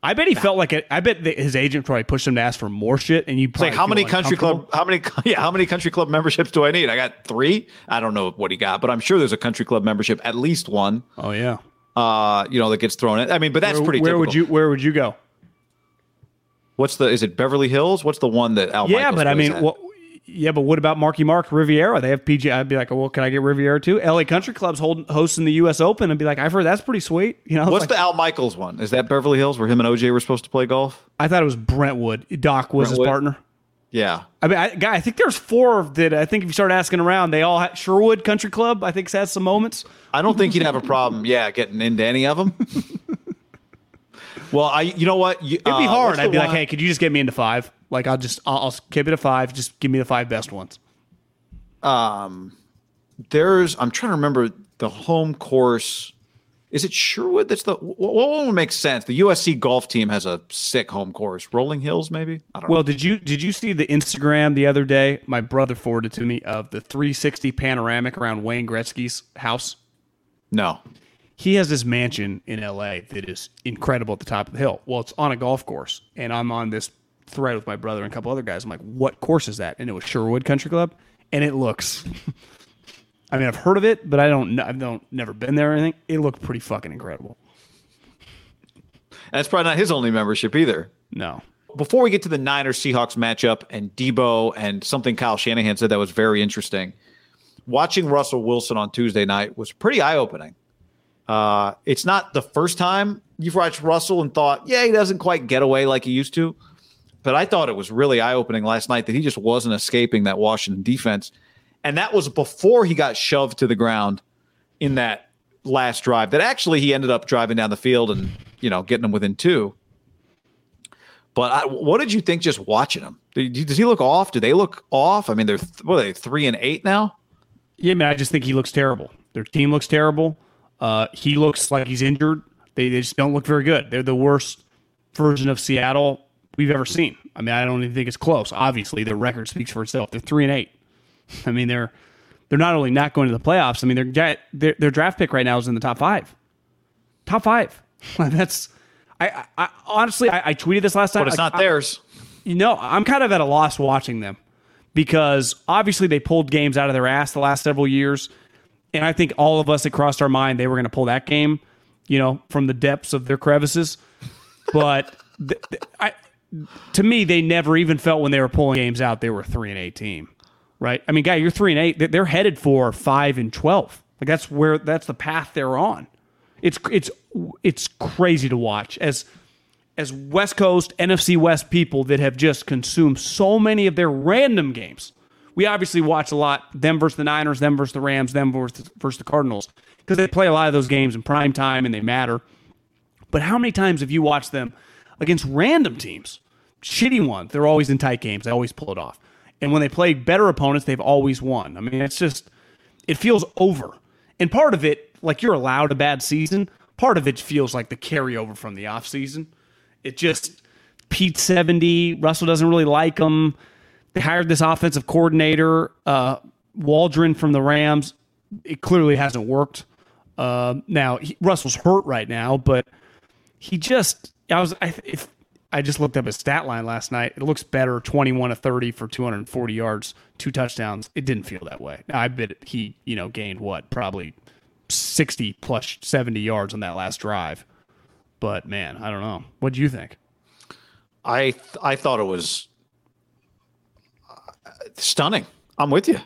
I bet he felt like it. I bet his agent probably pushed him to ask for more shit, and you it's like how many country club, how many, yeah, how many country club memberships do I need? I got three. I don't know what he got, but I'm sure there's a country club membership, at least one. Oh yeah. Uh, you know that gets thrown in. I mean, but that's Where, pretty. where would you Where would you go? What's the? Is it Beverly Hills? What's the one that Al? Yeah, Michaels but I mean, what? Yeah, but what about Marky Mark Riviera? They have PG. I'd be like, well, can I get Riviera too? LA Country Club's holding hosting the U.S. Open, and be like, I've heard that's pretty sweet. You know, What's like- the Al Michaels one? Is that Beverly Hills where him and OJ were supposed to play golf? I thought it was Brentwood. Doc was his partner. Yeah. I mean, I, guy, I think there's four that I think if you start asking around, they all ha- Sherwood Country Club. I think has some moments. I don't think he'd have a problem, yeah, getting into any of them. well, I, you know what? You, It'd be uh, hard. I'd be like, hey, could you just get me into five? Like, I'll just I'll, I'll keep it a five. Just give me the five best ones. Um, there's, I'm trying to remember the home course. Is it Sherwood? That's the what one would make sense. The USC golf team has a sick home course. Rolling Hills, maybe. I don't know. Well, did you did you see the Instagram the other day? My brother forwarded to me of the 360 panoramic around Wayne Gretzky's house. No. he has this mansion in LA that is incredible at the top of the hill. Well, it's on a golf course, and I'm on this thread with my brother and a couple other guys. I'm like, "What course is that?" And it was Sherwood Country Club, and it looks. I mean, I've heard of it, but I don't. Know, I've don't never been there or anything. It looked pretty fucking incredible. That's probably not his only membership either. No. Before we get to the Niners Seahawks matchup and Deebo and something Kyle Shanahan said that was very interesting, watching Russell Wilson on Tuesday night was pretty eye opening. Uh, it's not the first time you've watched Russell and thought, yeah, he doesn't quite get away like he used to. But I thought it was really eye opening last night that he just wasn't escaping that Washington defense. And that was before he got shoved to the ground in that last drive that actually he ended up driving down the field and, you know, getting them within two. But I, what did you think just watching him? Does he look off? Do they look off? I mean, they're what are they three and eight now? Yeah, man, I just think he looks terrible. Their team looks terrible. Uh, he looks like he's injured. They, they just don't look very good. They're the worst version of Seattle we've ever seen. I mean, I don't even think it's close. Obviously, their record speaks for itself. They're three and eight. I mean, they're they're not only not going to the playoffs. I mean, their their, their draft pick right now is in the top five. Top five. That's I, I honestly I, I, tweeted this last time. But it's not I, theirs. You know, I'm kind of at a loss watching them because obviously they pulled games out of their ass the last several years, and I think all of us it crossed our mind they were going to pull that game, you know, from the depths of their crevices. But th- th- I, to me, they never even felt when they were pulling games out they were a three and eight team right? I mean, guy, you're three and eight. They're headed for five and twelve. Like that's where that's the path they're on. It's it's it's crazy to watch as as West Coast NFC West people that have just consumed so many of their random games. We obviously watch a lot them versus the Niners, them versus the Rams, them versus, versus the Cardinals because they play a lot of those games in prime time and they matter. But how many times have you watched them against random teams? Shitty ones. They're always in tight games. They always pull it off. And when they play better opponents, they've always won. I mean, it's just, it feels over. And part of it, like you're allowed a bad season, part of it feels like the carryover from the offseason. It just, Pete 70, Russell doesn't really like him. They hired this offensive coordinator, uh, Waldron from the Rams. It clearly hasn't worked. Uh, now, he, Russell's hurt right now, but he just, I was, I, if I just looked up his stat line last night. It looks better 21 to 30 for 240 yards, two touchdowns. It didn't feel that way. I bet he, you know, gained what? Probably 60 plus 70 yards on that last drive. But man, I don't know. What do you think? I th- I thought it was uh, stunning. I'm with you.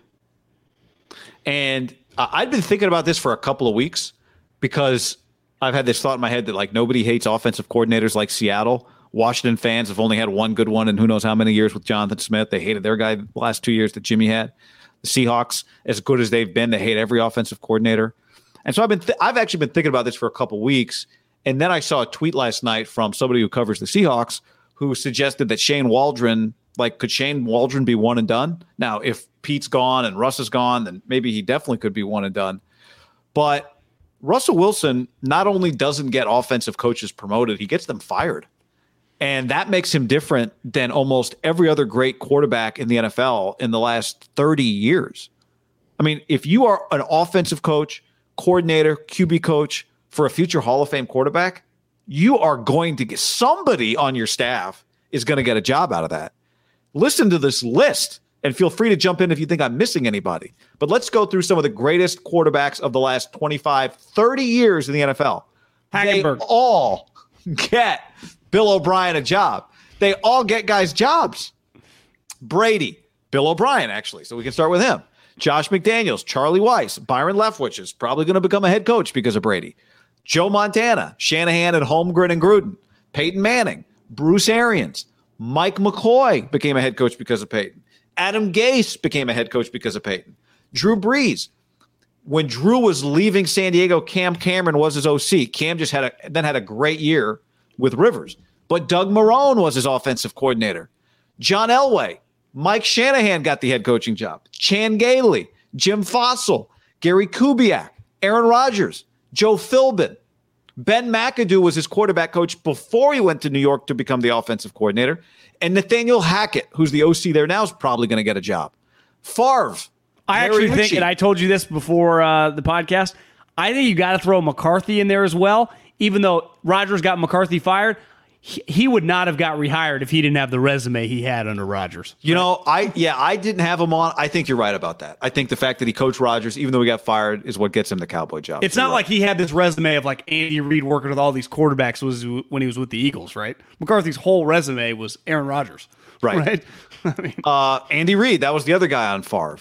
And I'd been thinking about this for a couple of weeks because I've had this thought in my head that like nobody hates offensive coordinators like Seattle Washington fans have only had one good one in who knows how many years with Jonathan Smith. They hated their guy the last two years that Jimmy had. The Seahawks, as good as they've been, they hate every offensive coordinator. And so I've been th- I've actually been thinking about this for a couple weeks. And then I saw a tweet last night from somebody who covers the Seahawks who suggested that Shane Waldron, like, could Shane Waldron be one and done? Now, if Pete's gone and Russ is gone, then maybe he definitely could be one and done. But Russell Wilson not only doesn't get offensive coaches promoted, he gets them fired. And that makes him different than almost every other great quarterback in the NFL in the last 30 years. I mean, if you are an offensive coach, coordinator, QB coach for a future Hall of Fame quarterback, you are going to get somebody on your staff is going to get a job out of that. Listen to this list and feel free to jump in if you think I'm missing anybody. But let's go through some of the greatest quarterbacks of the last 25, 30 years in the NFL. Hackenberg. They all get Bill O'Brien a job. They all get guys jobs. Brady, Bill O'Brien, actually. So we can start with him. Josh McDaniels, Charlie Weis, Byron Leftwich is probably going to become a head coach because of Brady. Joe Montana, Shanahan at Holmgren and Gruden, Peyton Manning, Bruce Arians, Mike McCoy became a head coach because of Peyton. Adam Gase became a head coach because of Peyton. Drew Brees. When Drew was leaving San Diego, Cam Cameron was his OC. Cam just had a then had a great year with Rivers. But Doug Marrone was his offensive coordinator. John Elway, Mike Shanahan got the head coaching job. Chan Gailey, Jim Fassel, Gary Kubiak, Aaron Rodgers, Joe Philbin. Ben McAdoo was his quarterback coach before he went to New York to become the offensive coordinator. And Nathaniel Hackett, who's the OC there now, is probably going to get a job. Favre. I actually think, and I told you this before uh, the podcast, I think you got to throw McCarthy in there as well even though Rodgers got McCarthy fired, he, would not have got rehired if he didn't have the resume he had under Rodgers. You know, I yeah, I didn't have him on. I think you're right about that. I think the fact that he coached Rodgers, even though he got fired, is what gets him the Cowboy job. It's not you're like right. he had this resume of like Andy Reid working with all these quarterbacks was when he was with the Eagles, right? McCarthy's whole resume was Aaron Rodgers, Right. Right. I mean, uh, Andy Reid, that was the other guy on Favre.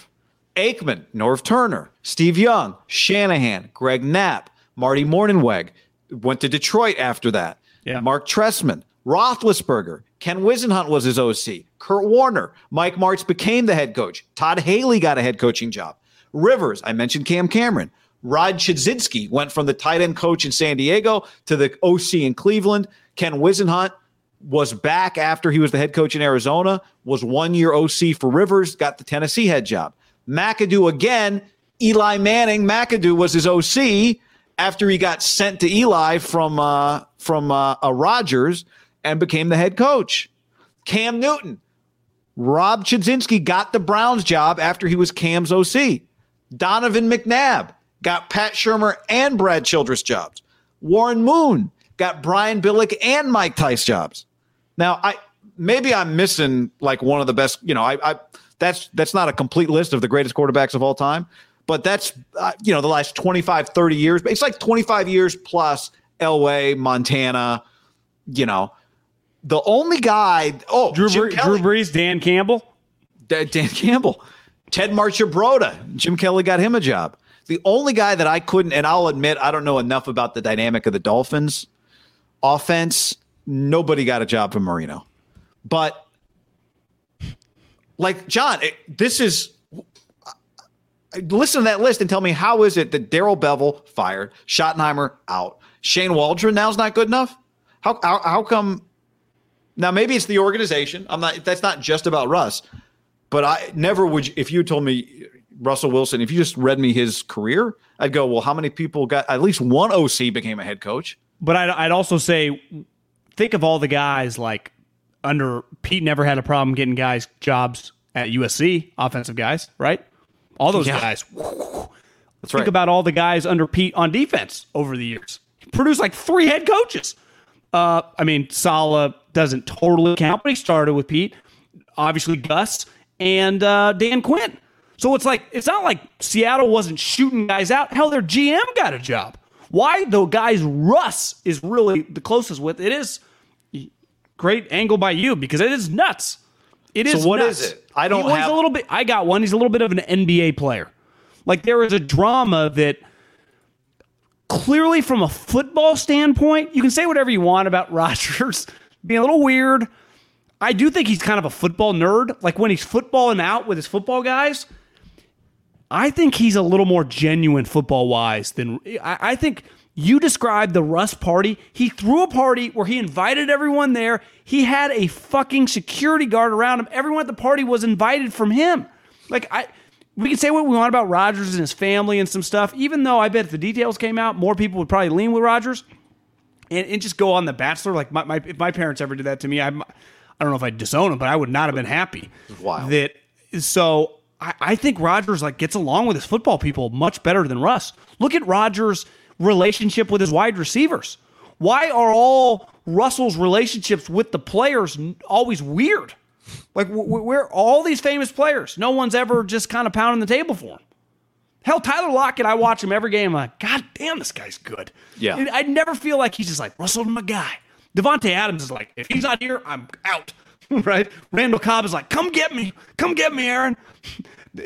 Aikman, Norv Turner, Steve Young, Shanahan, Greg Knapp, Marty Mornhinweg. Went to Detroit after that. Yeah. Marc Trestman, Roethlisberger, Ken Whisenhunt was his OC. Kurt Warner, Mike Martz became the head coach. Todd Haley got a head coaching job. Rivers, I mentioned Cam Cameron. Rob Chudzinski went from the tight end coach in San Diego to the OC in Cleveland. Ken Whisenhunt was back after he was the head coach in Arizona, was one year OC for Rivers, got the Tennessee head job. McAdoo again, Eli Manning, McAdoo was his OC after he got sent to Eli from uh, from uh, uh, Rodgers and became the head coach. Cam Newton, Rob Chudzinski got the Browns job after he was Cam's OC. Donovan McNabb got Pat Shurmur and Brad Childress jobs. Warren Moon got Brian Billick and Mike Tice jobs. Now, I maybe I'm missing like one of the best. You know, I, I that's that's not a complete list of the greatest quarterbacks of all time, but that's uh, you know the last 25, 30 years. It's like 25 years plus Elway, Montana. You know, the only guy. Oh, Drew, Drew Brees, Dan Campbell. Da- Dan Campbell, Ted Marchibroda, Jim Kelly got him a job. The only guy that I couldn't, and I'll admit, I don't know enough about the dynamic of the Dolphins offense. Nobody got a job from Marino, but like John, it, this is. Listen to that list and tell me how is it that Darrell Bevell fired, Schottenheimer out, Shane Waldron now's not good enough? How how, how come? Now maybe it's the organization. I'm not. That's not just about Russ. But I never would. If you told me Russell Wilson, if you just read me his career, I'd go, well, how many people got at least one OC became a head coach? But I'd, I'd also say, think of all the guys like under Pete never had a problem getting guys jobs at USC, offensive guys, right? All those Yeah. guys. That's Think about all the guys under Pete on defense over the years. He produced like three head coaches. Uh, I mean, Saleh doesn't totally count, but he started with Pete. Obviously, Gus and uh, Dan Quinn. So it's like it's not like Seattle wasn't shooting guys out. Hell, their GM got a job. Why the guys Russ is really the closest with it is great angle by you because it is nuts. It is. what nuts. is it? I don't He- have- a little bit. I got one. He's a little bit of an NBA player. Like there is a drama that clearly, from a football standpoint, you can say whatever you want about Rodgers being a little weird. I do think he's kind of a football nerd. Like when he's footballing out with his football guys, I think he's a little more genuine football wise than I, I think you described the Russ party. He threw a party where he invited everyone there. He had a fucking security guard around him. Everyone at the party was invited from him. Like I we can say what we want about Rodgers and his family and some stuff, even though I bet if the details came out, more people would probably lean with Rodgers and, and just go on the Bachelor. Like my, my if my parents ever did that to me, I I don't know if I'd disown them, but I would not have been happy. wild. That so I, I think Rodgers like gets along with his football people much better than Russ. Look at Rodgers' relationship with his wide receivers. Why are all Russell's relationships with the players always weird? Like we're all these famous players. No one's ever just kind of pounding the table for him. Hell, Tyler Lockett, I watch him every game. I'm like, God damn, this guy's good. Yeah. I never feel like he's just like, Russell's my guy. Davante Adams is like, if he's not here, I'm out. right? Randall Cobb is like, come get me. Come get me, Aaron.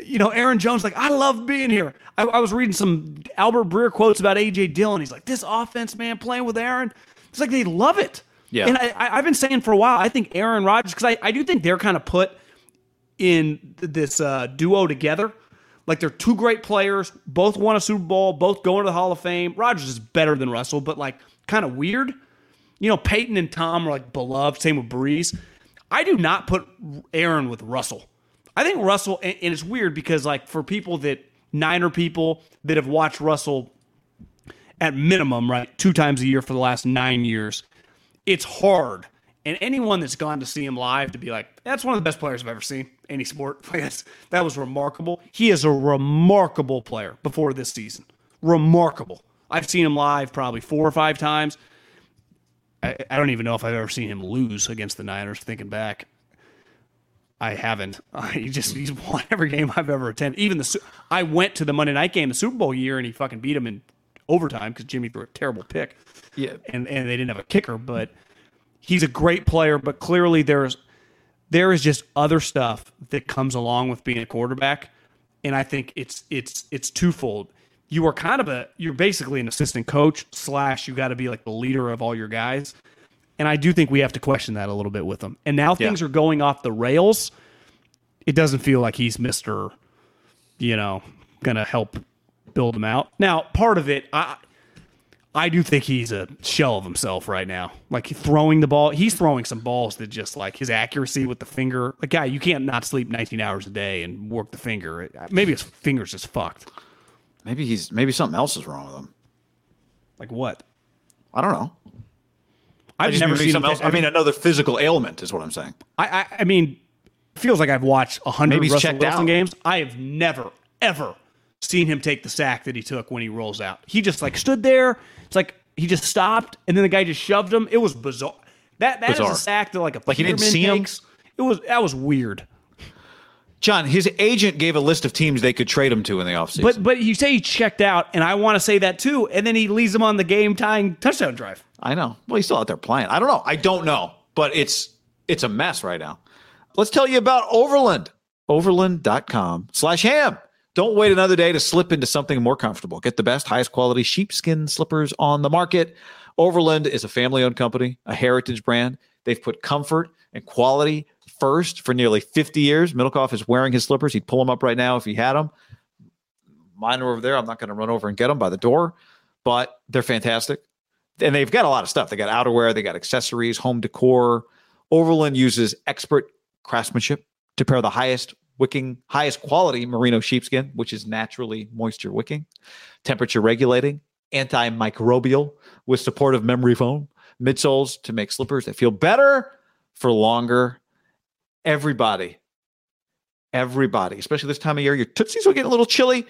You know, Aaron Jones, like, I love being here. I, I was reading some Albert Breer quotes about A.J. Dillon. He's like, this offense, man, playing with Aaron, it's like they love it. Yeah. And I, I've been saying for a while, I think Aaron Rodgers, because I, I do think they're kind of put in th- this uh, duo together. Like they're two great players, both won a Super Bowl, both going to the Hall of Fame. Rodgers is better than Russell, but like kind of weird. You know, Peyton and Tom are like beloved. Same with Brees. I do not put Aaron with Russell. I think Russell, and, and it's weird because like for people that Niner people that have watched Russell at minimum, right, two times a year for the last nine years, it's hard. And anyone that's gone to see him live to be like, that's one of the best players I've ever seen any sport. That was remarkable. He is a remarkable player before this season. Remarkable. I've seen him live probably four or five times. I, I don't even know if I've ever seen him lose against the Niners. Thinking back, I haven't. he just he's won every game I've ever attended. Even the I went to the Monday night game, the Super Bowl year, and he fucking beat him in overtime because Jimmy threw a terrible pick. Yeah. and and they didn't have a kicker, but he's a great player. But clearly, there's there is just other stuff that comes along with being a quarterback, and I think it's it's it's twofold. You are kind of a you're basically an assistant coach slash you got to be like the leader of all your guys, and I do think we have to question that a little bit with him. And now things Yeah. are going off the rails. It doesn't feel like he's Mister, you know, gonna help build him out. Now, part of it, I I do think he's a shell of himself right now. Like throwing the ball, he's throwing some balls that just like his accuracy with the finger. Like, guy, you can't not sleep 19 hours a day and work the finger. Maybe his finger's just fucked. Maybe he's maybe something else is wrong with him. Like what? I don't know. I've Just never seen. something else. I mean, another physical ailment is what I'm saying. I, I, I mean, feels like I've watched a hundred Russell Wilson out. games. I have never ever seen him take the sack that he took when he rolls out. He just like stood there. It's like he just stopped, and then the guy just shoved him. It was bizarre. That that Bizarre. a sack that like a Like he didn't see him? It was that was weird. John, his agent gave a list of teams they could trade him to in the offseason. But but you say he checked out, and I want to say that too. And then he leaves him on the game tying touchdown drive. I know. Well, he's still out there playing. I don't know. I don't know. But it's it's a mess right now. Let's tell you about Overland. Overland.com slash ham. Don't wait another day to slip into something more comfortable. Get the best, highest quality sheepskin slippers on the market. Overland is a family owned company, a heritage brand. They've put comfort and quality first for nearly 50 years. Middlekauff is wearing his slippers. He'd pull them up right now if he had them. Mine are over there. I'm not going to run over and get them by the door, but they're fantastic and they've got a lot of stuff. They got outerwear, they got accessories, home decor. Overland uses expert craftsmanship to pair the highest wicking, highest quality merino sheepskin, which is naturally moisture wicking, temperature regulating, antimicrobial with supportive memory foam, midsoles to make slippers that feel better for longer. Everybody, everybody, especially this time of year, your tootsies will get a little chilly.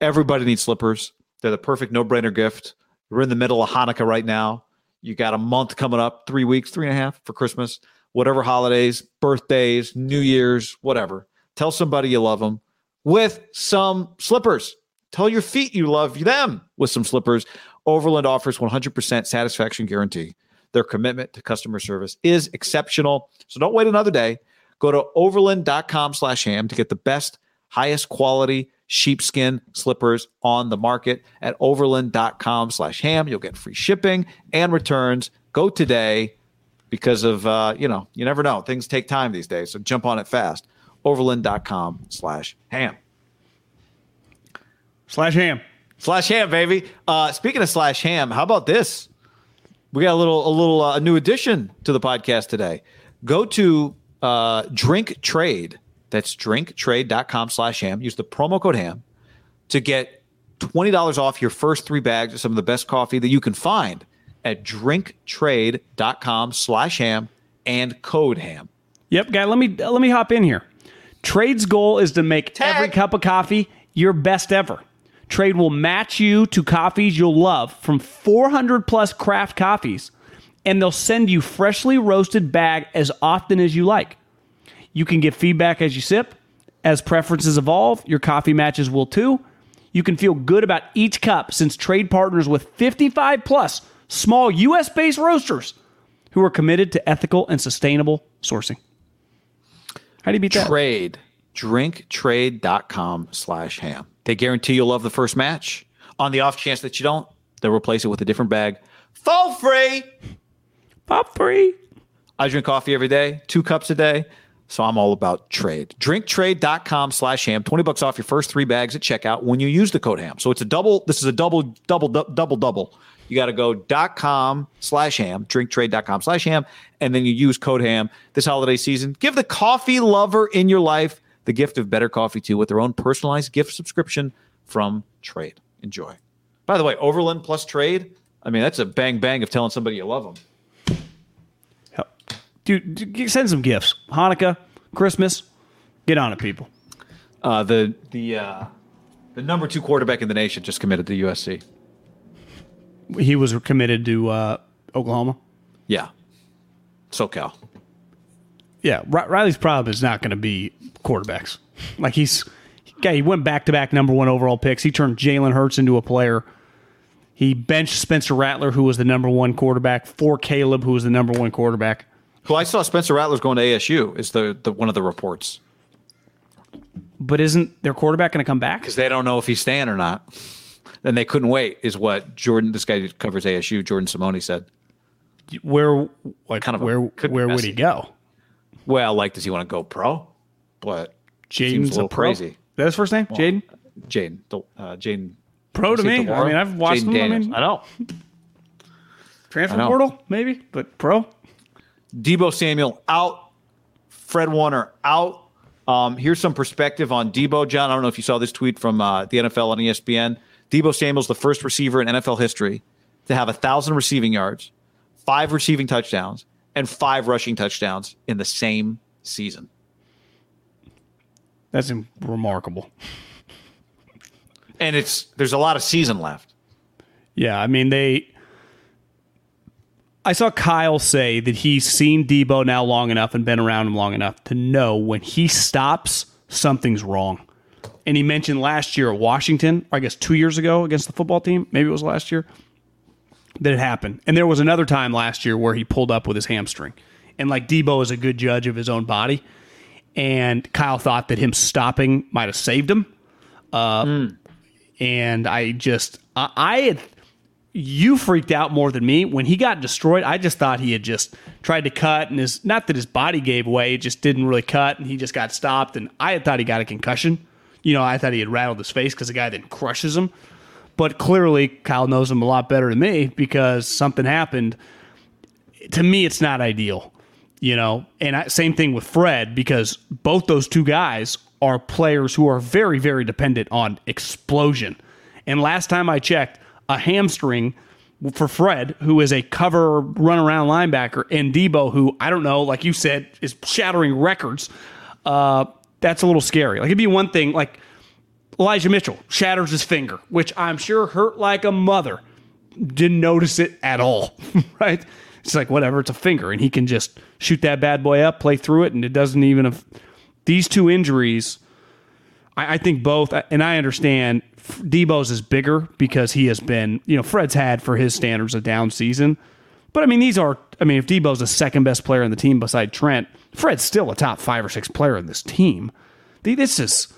Everybody needs slippers. They're the perfect no-brainer gift. We're in the middle of Hanukkah right now. You got a month coming up, three weeks, three and a half for Christmas, whatever holidays, birthdays, New Year's, whatever. Tell somebody you love them with some slippers. Tell your feet you love them with some slippers. Overland offers 100% satisfaction guarantee. Their commitment to customer service is exceptional. So don't wait another day. Go to overland.com slash ham to get the best, highest quality sheepskin slippers on the market at overland.com slash ham. You'll get free shipping and returns. Go today because of, uh, you know, you never know. Things take time these days. So jump on it fast. Overland.com slash ham. Slash ham. Slash ham, baby. Uh, speaking of slash ham, how about this? We got a little, a little, uh, a new addition to the podcast today. Go to uh, Drink Trade. That's drinktrade.com slash ham. Use the promo code ham to get $20 off your first three bags of some of the best coffee that you can find at drinktrade.com slash ham and code ham. Yep, guy. Let me let me hop in here. Trade's goal is to make Tag. every cup of coffee your best ever. Trade will match you to coffees you'll love from 400 plus craft coffees, and they'll send you freshly roasted bag as often as you like. You can get feedback as you sip. As preferences evolve, your coffee matches will too. You can feel good about each cup since Trade partners with 55 plus small US based roasters who are committed to ethical and sustainable sourcing. How do you beat that? Trade. Drinktrade.com slash ham. They guarantee you'll love the first match. On the off chance that you don't, they'll replace it with a different bag. For free. Pop free. I drink coffee every day, two cups a day. So I'm all about trade. Drinktrade.com slash ham. 20 bucks off your first three bags at checkout when you use the code ham. So it's a double, this is a double, double, double, double. You got to go dot com slash ham, drinktrade.com slash ham, and then you use code ham this holiday season. Give the coffee lover in your life the gift of better coffee too with their own personalized gift subscription from Trade. Enjoy. By the way, Overland plus Trade, I mean, that's a bang bang of telling somebody you love them. Dude, send some gifts. Hanukkah, Christmas. Get on it, people. Uh, the the uh, the number two quarterback in the nation just committed to USC. He was committed to uh, Oklahoma. Yeah. SoCal. Yeah, Riley's problem is not going to be quarterbacks. Like he's, yeah, he went back to back number one overall picks. He turned Jalen Hurts into a player. He benched Spencer Rattler, who was the number one quarterback, for Caleb, who was the number one quarterback. Well, I saw Spencer Rattler's going to ASU. Is the, the one of the reports? But isn't their quarterback going to come back? Because they don't know if he's staying or not. Then they couldn't wait. Is what Jordan, this guy covers ASU, Jordan Simone said. Where, like, kind of where, where would he go? Well, like, does he want to go pro? But Jaden's a, a crazy. That's his first name, well, Jaden. Jaden. Uh, Jaden. Pro to me. I mean, I've watched him. I mean, I know. Transfer know. portal, maybe, but pro. Deebo Samuel out. Fred Warner out. Um, here's some perspective on Deebo, John. I don't know if you saw this tweet from uh, the NFL on ESPN. Deebo Samuel's the first receiver in NFL history to have a thousand receiving yards, five receiving touchdowns, and five rushing touchdowns in the same season. That's remarkable. And it's there's a lot of season left. Yeah, I mean they I saw Kyle say that he's seen Deebo now long enough and been around him long enough to know when he stops, something's wrong. And he mentioned last year at Washington, or I guess two years ago against the football team, maybe it was last year, that it happened. And there was another time last year where he pulled up with his hamstring. And like Deebo is a good judge of his own body. And Kyle thought that him stopping might have saved him. Uh, mm. And I just, I, I had you freaked out more than me when he got destroyed. I just thought he had just tried to cut, and his not that his body gave way, it just didn't really cut, and he just got stopped. And I had thought he got a concussion. You know, I thought he had rattled his face because the guy then crushes him. But clearly, Kyle knows him a lot better than me because something happened. To me, it's not ideal. You know, and I, same thing with Fred because both those two guys are players who are very, very dependent on explosion. And last time I checked a hamstring for Fred, who is a cover run around linebacker, and Deebo, who I don't know, like you said, is shattering records. Uh, that's a little scary. Like it'd be one thing, like Elijah Mitchell shatters his finger, which I'm sure hurt like a mother. Didn't notice it at all, right? It's like whatever, it's a finger, and he can just shoot that bad boy up, play through it, and it doesn't even. Have, these two injuries, I, I think both, and I understand Deebo's is bigger because he has been, you know, Fred's had for his standards a down season. But I mean, these are, I mean, if Deebo's the second best player in the team beside Trent, Fred's still a top five or six player in this team. This is,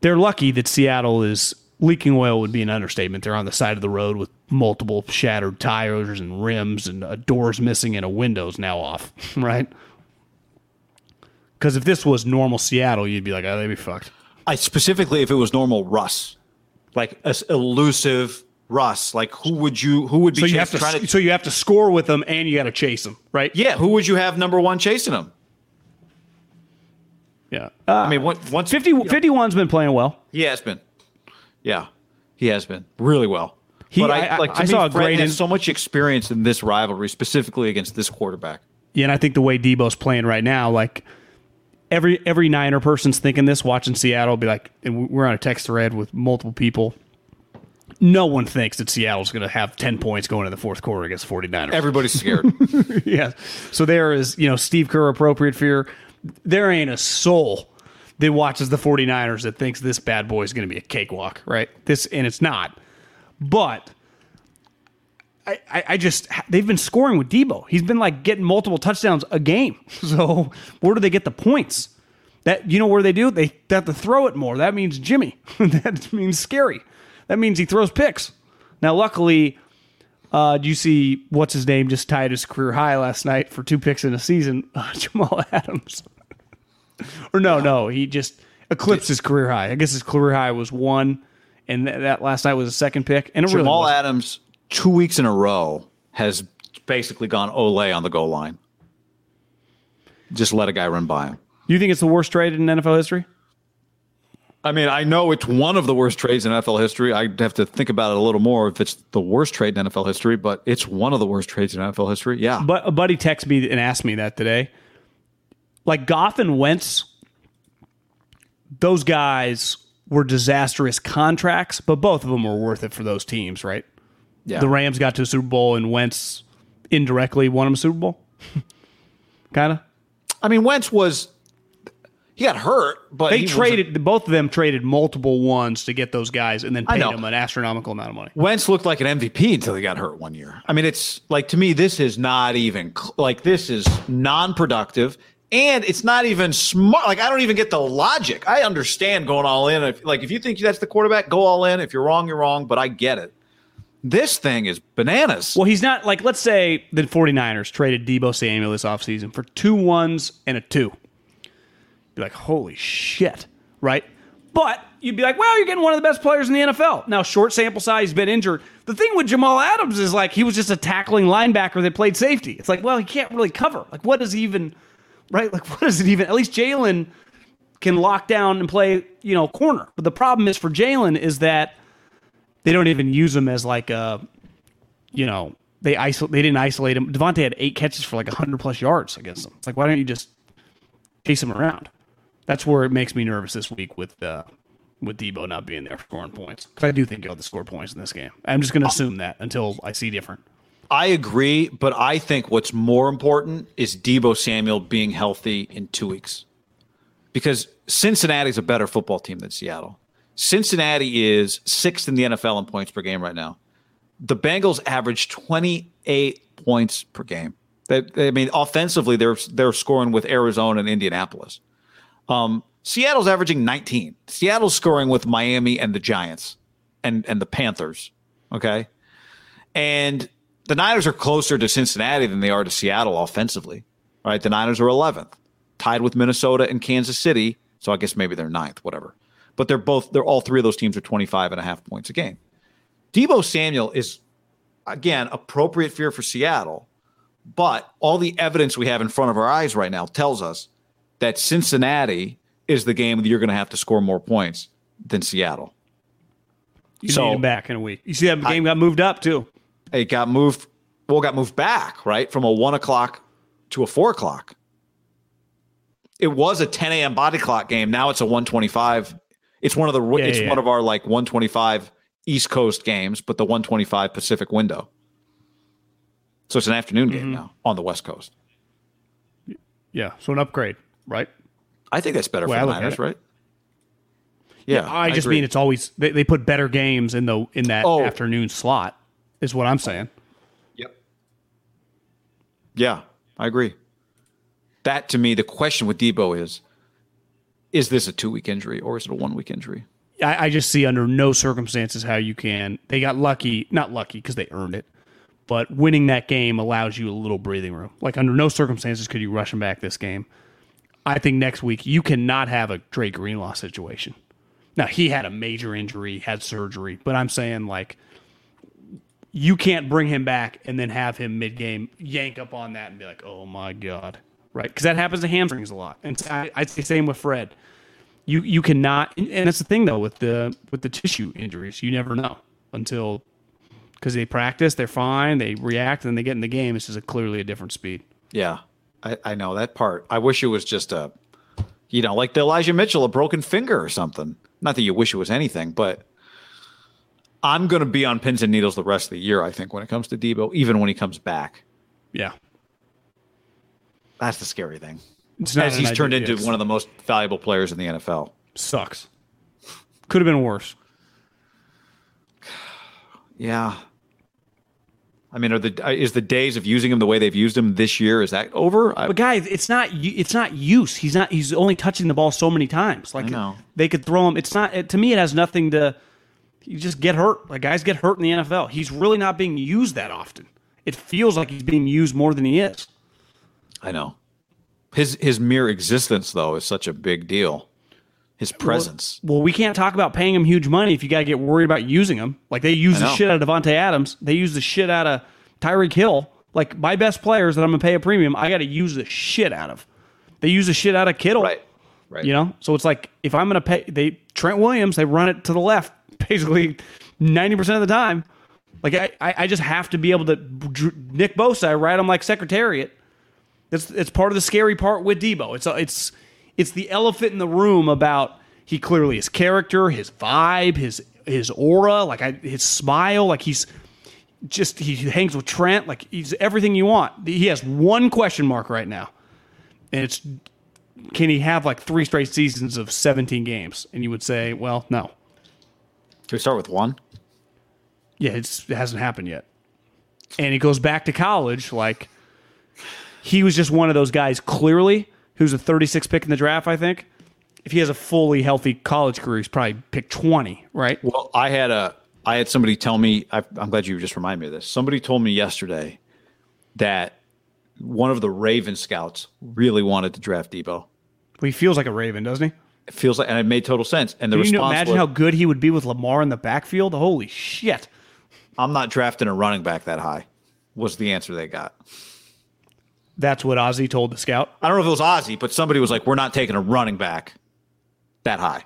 they're lucky that Seattle is leaking oil would be an understatement. They're on the side of the road with multiple shattered tires and rims and a door's missing and a window's now off, right? Because if this was normal Seattle, you'd be like, oh, they'd be fucked. I specifically, if it was normal Russ, like a elusive Russ. Like who would you who would be so you have to, to, so you have to score with them and you got to chase them, right? Yeah, who would you have number 1 chasing them? Yeah. Uh, I mean, once 50 51's been playing well. He has been. Yeah. He has been really well. He, but I, I like I saw a great has so much experience in this rivalry, specifically against this quarterback. Yeah, and I think the way Deebo's playing right now, like every every Niner person's thinking this, watching Seattle, be like, and we're on a text thread with multiple people. No one thinks that Seattle's going to have 10 points going in the fourth quarter against 49ers. Everybody's scared. yeah. So there is, you know, Steve Kerr appropriate fear. There ain't a soul that watches the 49ers that thinks this bad boy is going to be a cakewalk, right? This and it's not. But I, I, just they've been scoring with Deebo. He's been like getting multiple touchdowns a game. So where do they get the points? That you know where they do? They, they have to throw it more. That means Jimmy. that means scary. That means he throws picks. Now, luckily, uh, do you see what's his name just tied his career high last night for two picks in a season? Uh, Jamal Adams. or no, no, he just eclipsed his career high. I guess his career high was one, and th- that last night was a second pick. And Jamal really Adams two weeks in a row has basically gone Olay on the goal line. Just let a guy run by him. You think it's the worst trade in NFL history? I mean, I know it's one of the worst trades in NFL history. I'd have to think about it a little more if it's the worst trade in NFL history, but it's one of the worst trades in NFL history. Yeah. But a buddy texted me and asked me that today. Like Goff and Wentz, those guys were disastrous contracts, but both of them were worth it for those teams, right? Yeah. The Rams got to a Super Bowl and Wentz indirectly won him a Super Bowl. kind of. I mean, Wentz was he got hurt, but They he traded both of them traded multiple ones to get those guys, and then paid them an astronomical amount of money. Wentz looked like an MVP until he got hurt one year. I mean, it's like to me, this is not even like this is non-productive, and it's not even smart. Like I don't even get the logic. I understand going all in. If, like if you think that's the quarterback, go all in. If you're wrong, you're wrong. But I get it. This thing is bananas. Well, he's not like let's say the 49ers traded Deebo Samuel this offseason for two ones and a two. Be like, holy shit, right? But you'd be like, well, you're getting one of the best players in the NFL. Now, short sample size, he's been injured. The thing with Jamal Adams is like he was just a tackling linebacker that played safety. It's like, well, he can't really cover. Like, what does even, right? Like, what does it even? At least Jalen can lock down and play, you know, corner. But the problem is for Jalen is that they don't even use him as like a, you know, they isolate. They didn't isolate him. Davante had eight catches for like hundred plus yards against them. It's like, why don't you just chase him around? That's where it makes me nervous this week with uh, with Deebo not being there scoring points because I do think he'll have to score points in this game. I'm just going to assume that until I see different. I agree, but I think what's more important is Deebo Samuel being healthy in two weeks. Because Cincinnati's a better football team than Seattle. Cincinnati is sixth in the NFL in points per game right now. The Bengals average 28 points per game. They, I mean, offensively, they're they're scoring with Arizona and Indianapolis. Um, Seattle's averaging 19. Seattle's scoring with Miami and the Giants and and the Panthers. Okay, and the Niners are closer to Cincinnati than they are to Seattle offensively. Right, the Niners are 11th, tied with Minnesota and Kansas City. So I guess maybe they're ninth, whatever. But they're both they're all three of those teams are 25 and a half points a game. Debo Samuel is again appropriate fear for Seattle, but all the evidence we have in front of our eyes right now tells us that Cincinnati is the game that you're going to have to score more points than Seattle. You So- need him back in a week. You see that game got moved up too. It got moved. Well, got moved back right from a one o'clock to a four o'clock. It was a 10 a.m. body clock game. Now it's a 125. It's one of the. Yeah, it's yeah, one yeah. of our like 125 East Coast games, but the 125 Pacific window. So it's an afternoon Mm-hmm. game now on the West Coast. Yeah, so an upgrade, right? I think that's better I for the Niners, right? Yeah, I just agree. mean it's always they, they put better games in the in that Oh. afternoon slot. Is what I'm saying. Yep. Yeah, I agree. That to me, the question with Deebo is: Is this a two-week injury or is it a one-week injury? I, I just see under no circumstances how you can. They got lucky, not lucky because they earned it, but winning that game allows you a little breathing room. Like under no circumstances could you rush him back this game. I think next week you cannot have a Drake Greenlaw situation. Now he had a major injury, had surgery, but I'm saying like you can't bring him back and then have him mid game yank up on that and be like, oh my god, right? Because that happens to hamstrings a lot. And I, I'd say same with Fred. You you cannot, and that's the thing though with the with the tissue injuries. You never know until because they practice, they're fine, they react, and then they get in the game. It's just a, clearly a different speed. Yeah, I, I know that part. I wish it was just a, you know, like the Elijah Mitchell, a broken finger or something. Not that you wish it was anything, but I'm going to be on pins and needles the rest of the year. I think when it comes to Deebo, even when he comes back, Yeah, that's the scary thing. it's not As he's turned idea- into one of the most valuable players in the NFL. sucks. Could have been worse. Yeah. I mean, are the uh, is the days of using him the way they've used him this year is that over? But guys, it's not it's not use. He's not. He's only touching the ball so many times. Like they could throw him. It's not. To me, it has nothing to. You just get hurt. Like guys get hurt in the NFL. He's really not being used that often. It feels like he's being used more than he is. I know. His his mere existence though is such a big deal. His presence. Well, we can't talk about paying him huge money if you got to get worried about using him. Like they use the shit out of Davante Adams. They use the shit out of Tyreek Hill. Like my best players that I'm gonna pay a premium, I got to use the shit out of. They use the shit out of Kittle. Right. Right. You know, so it's like if I'm gonna pay, they Trent Williams, they run it to the left basically ninety percent of the time. Like I, I I just have to be able to Nick Bosa, I ride him like Secretariat. It's it's part of the scary part with Deebo. It's it's it's the elephant in the room about he clearly his character, his vibe, his his aura, like I, his smile, like he's just he hangs with Trent. Like he's everything you want. He has one question mark right now, and it's can he have like three straight seasons of 17 games? And you would say, well, no. Can we start with one? Yeah, it's, it hasn't happened yet. And he goes back to college like he was just one of those guys. Clearly, who's a 36 pick in the draft, I think. If he has a fully healthy college career, he's probably picked 20, right? Well, I had a I had somebody tell me. I, I'm glad you just reminded me of this. Somebody told me yesterday that one of the Raven scouts really wanted to draft Deebo. Well, he feels like a Raven, doesn't he? It feels like, and it made total sense. And the Can you response imagine was, how good he would be with Lamar in the backfield? Holy shit. "I'm not drafting a running back that high." Was the answer they got? That's what Ozzy told the scout. I don't know if it was Ozzy, but somebody was like, "We're not taking a running back that high."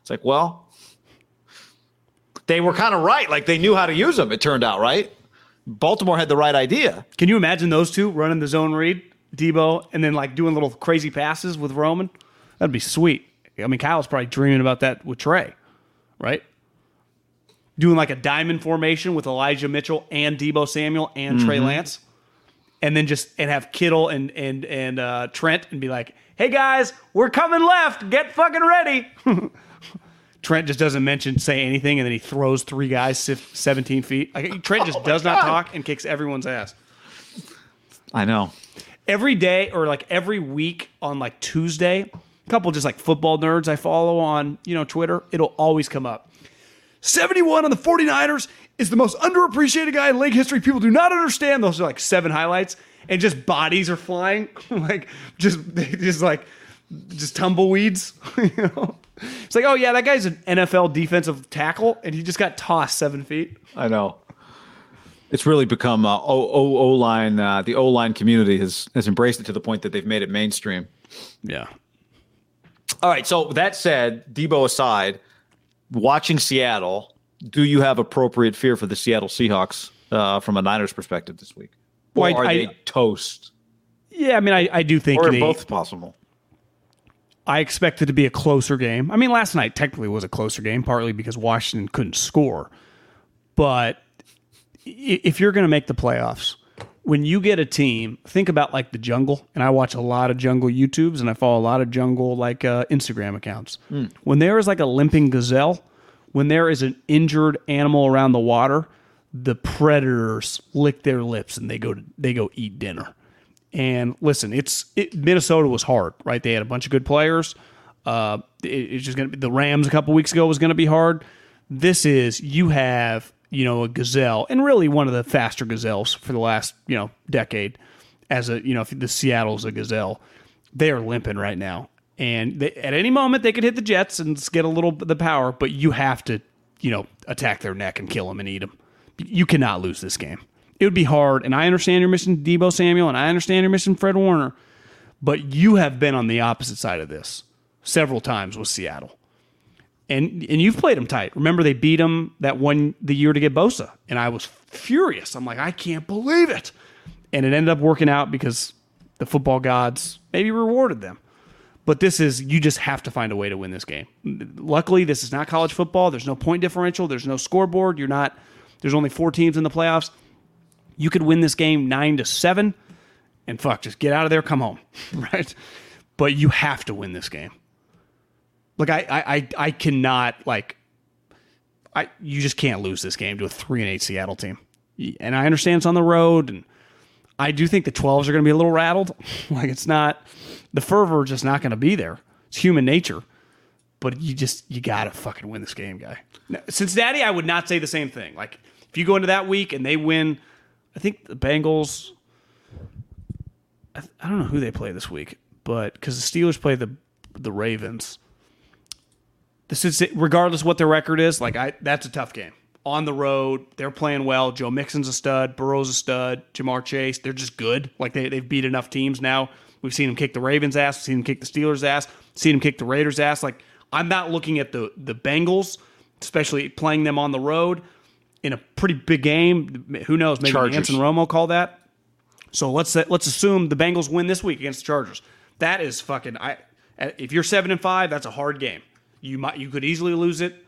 It's like, well, they were kind of right. Like they knew how to use them. It turned out, right? Baltimore had the right idea. Can you imagine those two running the zone read, Deebo, and then like doing little crazy passes with Roman? That'd be sweet. I mean, Kyle's probably dreaming about that with Trey, right? Doing like a diamond formation with Elijah Mitchell and Deebo Samuel and Trey mm-hmm. Lance, and then just and have Kittle and and and uh, Trent and be like, "Hey guys, we're coming left. Get fucking ready." Trent just doesn't mention say anything, and then he throws three guys seventeen feet. Like Trent just does not talk and kicks everyone's ass I know. every day or like every week on like Tuesday, a couple just like football nerds I follow on, you know, Twitter, it'll always come up. 71 on the 49ers is the most underappreciated guy in league history. People do not understand. Those are like seven highlights and just bodies are flying. like just just like just tumbleweeds, you know. It's like, oh yeah, that guy's an NFL defensive tackle and he just got tossed seven feet. I know. It's really become uh, O O O line. Uh, the O line community has has embraced it to the point that they've made it mainstream. Yeah. All right. So that said, Deebo aside, watching Seattle, do you have appropriate fear for the Seattle Seahawks uh, from a Niners perspective this week? Or Well, I- are I- they toast? Yeah, I mean I, I do think Or they, both possible? I expect it to be a closer game. I mean, last night technically was a closer game, partly because Washington couldn't score. But if you're going to make the playoffs, when you get a team, think about like the jungle. And I watch a lot of jungle YouTubes and I follow a lot of jungle like uh, Instagram accounts. When there is like a limping gazelle, when there is an injured animal around the water, the predators lick their lips and they go to, they go eat dinner. And listen, it's it, Minnesota was hard, right? They had a bunch of good players. Uh, it- it's just gonna be the Rams a couple weeks ago was gonna be hard. This is you have you know a gazelle and really one of the faster gazelles for the last you know decade. As a you know if the Seattle's a gazelle, they are limping right now, and they, at any moment they could hit the Jets and get a little the power. But you have to you know attack their neck and kill them and eat them. You cannot lose this game it would be hard. And I understand you're missing Deebo Samuel, and I understand you're missing Fred Warner, but you have been on the opposite side of this several times with Seattle, and and you've played them tight. Remember they beat them that one the year to get Bosa, and I was furious. I'm like, I can't believe it, and it ended up working out because the football gods maybe rewarded them. But this is you just have to find a way to win this game. Luckily, this is not college football. There's no point differential. There's no scoreboard. You're not. There's only four teams in the playoffs you could win this game nine to seven and fuck, just get out of there, come home. Right. But you have to win this game. Like I I I, cannot like I you just can't lose this game to a three and eight Seattle team. And I understand it's on the road and I do think the 12s are going to be a little rattled. like it's not the fervor just not going to be there. It's human nature. But you just you got to fucking win this game, guy. Now, Cincinnati, I would not say the same thing. Like if you go into that week and they win I think the Bengals. I, I don't know who they play this week, but because the Steelers play the the Ravens. This is regardless what their record is. Like I, that's a tough game on the road. They're playing well. Joe Mixon's a stud. Burrow's a stud. Ja'Marr Chase. They're just good. Like they they've beat enough teams now. We've seen him kick the Ravens' ass. We've seen him kick the Steelers' ass. Seen him kick the Raiders' ass. Like I'm not looking at the the Bengals, especially playing them on the road in a pretty big game. Who knows? Maybe Chargers. Anson Romo call that. So let's let's assume the Bengals win this week against the Chargers. That is fucking. I if you're seven and five, that's a hard game. You might you could easily lose it.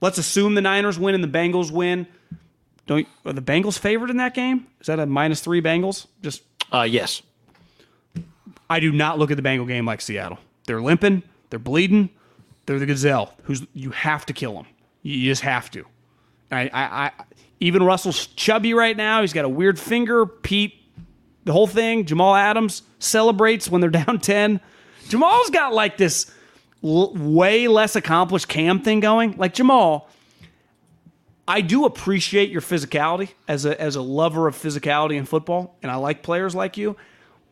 Let's assume the Niners win and the Bengals win. don't are the Bengals favored in that game? Is that a minus three Bengals? Just Uh, yes. I do not look at the Bengal game like Seattle. They're limping, they're bleeding, they're the gazelle. Who's you have to kill them. You just have to. I, I, I even Russell's chubby right now. He's got a weird finger. Pete, the whole thing. Jamal Adams celebrates when they're down ten. Jamal's got like this l- way less accomplished cam thing going. Like Jamal, I do appreciate your physicality as a as a lover of physicality in football, and I like players like you.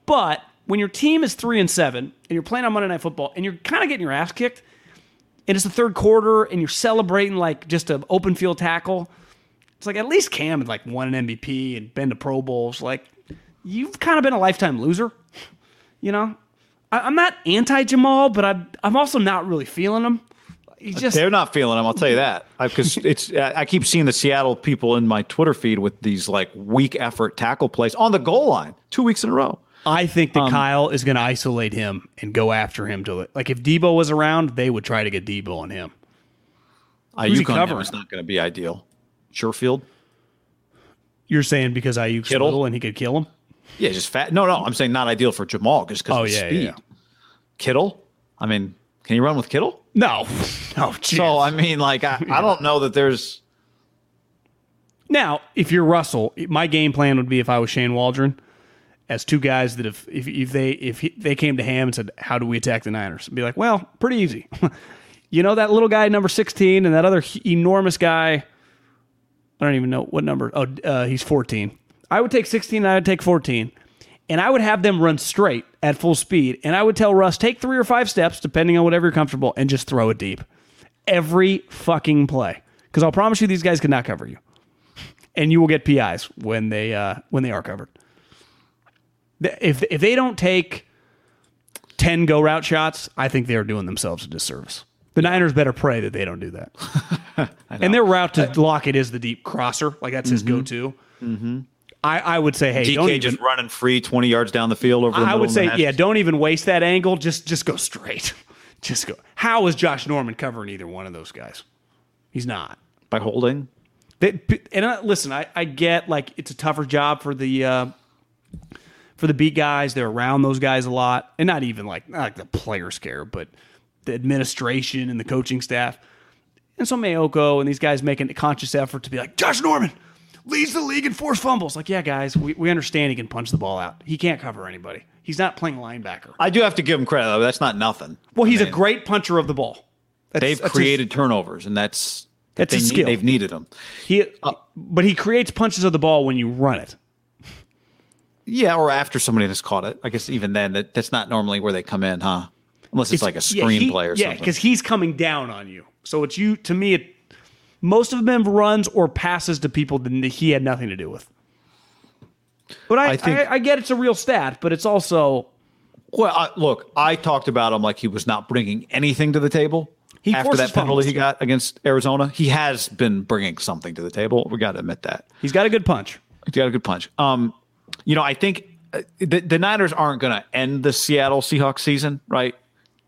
But when your team is three and seven, and you're playing on Monday Night Football, and you're kind of getting your ass kicked, and it's the third quarter, and you're celebrating like just an open field tackle, it's like at least Cam had like won an MVP and been to Pro Bowls. Like you've kind of been a lifetime loser, you know. I, I'm not anti Jamal, but I, I'm also not really feeling him. Just They're not feeling him. I'll tell you that because it's. I keep seeing the Seattle people in my Twitter feed with these like weak effort tackle plays on the goal line two weeks in a row. I think that um, Kyle is going to isolate him and go after him to it. Like if Deebo was around, they would try to get Deebo on him. Who's Aiyuk on him is not going to be ideal. Surefield, You're saying because Aiyuk's Kittle? little and he could kill him? yeah, just fat. No, no, I'm saying not ideal for Jamal just because Oh, of his yeah, yeah, speed. yeah. Kittle, I mean, can you run with Kittle? No, no. So I mean, like, I, I don't know that there's. Now, if you're Russell, my game plan would be if I was Shane Waldron, as two guys that if if, if they if he, they came to Ham and said, "How do we attack the Niners?" I'd be like, "Well, pretty easy. you know that little guy number 16 and that other enormous guy. I don't even know what number. Oh, uh, he's 14. I would take 16. and I would take 14, and I would have them run straight at full speed. And I would tell Russ, take three or five steps, depending on whatever you're comfortable, and just throw it deep every fucking play. Because I'll promise you, these guys could not cover you and you will get PIs when they uh, when they are covered. The- If if they don't take ten go route shots, I think they are doing themselves a disservice. The Niners better pray that they don't do that. and their route to Lockett is the deep crosser, like that's his go-to. I, I would say, hey, don't DK even. just running free 20 yards down the field over the I would say, the yeah, don't even waste that angle. Just just go straight. Just go. How is Josh Norman covering either one of those guys? He's not. by holding. They, and uh, listen, I, I get like it's a tougher job for the uh, for the beat guys. They're around those guys a lot, and not even like not like the players care, but the administration and the coaching staff. And so Maiocco and these guys making a conscious effort to be like Josh Norman leads the league in forced fumbles. Like, yeah, guys, we, we understand he can punch the ball out. He can't cover anybody. He's not playing linebacker. I do have to give him credit, though. That's not nothing. Well, he's I a mean, great puncher of the ball. That's- They've that's his- created turnovers, and that's That's they need- skill. They've needed them. he, but he creates punches of the ball when you run it. Yeah, or after somebody has caught it. I guess even then, that, that's not normally where they come in, huh? Unless it's, like a yeah, screen he- play or yeah, because he's coming down on you. So it's you. To me, it most of them runs or passes to people that he had nothing to do with. But I, I, I think- I, get it's a real stat, but it's also Well, I, look, I talked about him like he was not bringing anything to the table. He after that penalty he got against Arizona, he has been bringing something to the table. We got to admit that. he's got a good punch. He's got a good punch. Um, you know, I think uh, the, the Niners aren't going to end the Seattle Seahawks season, right?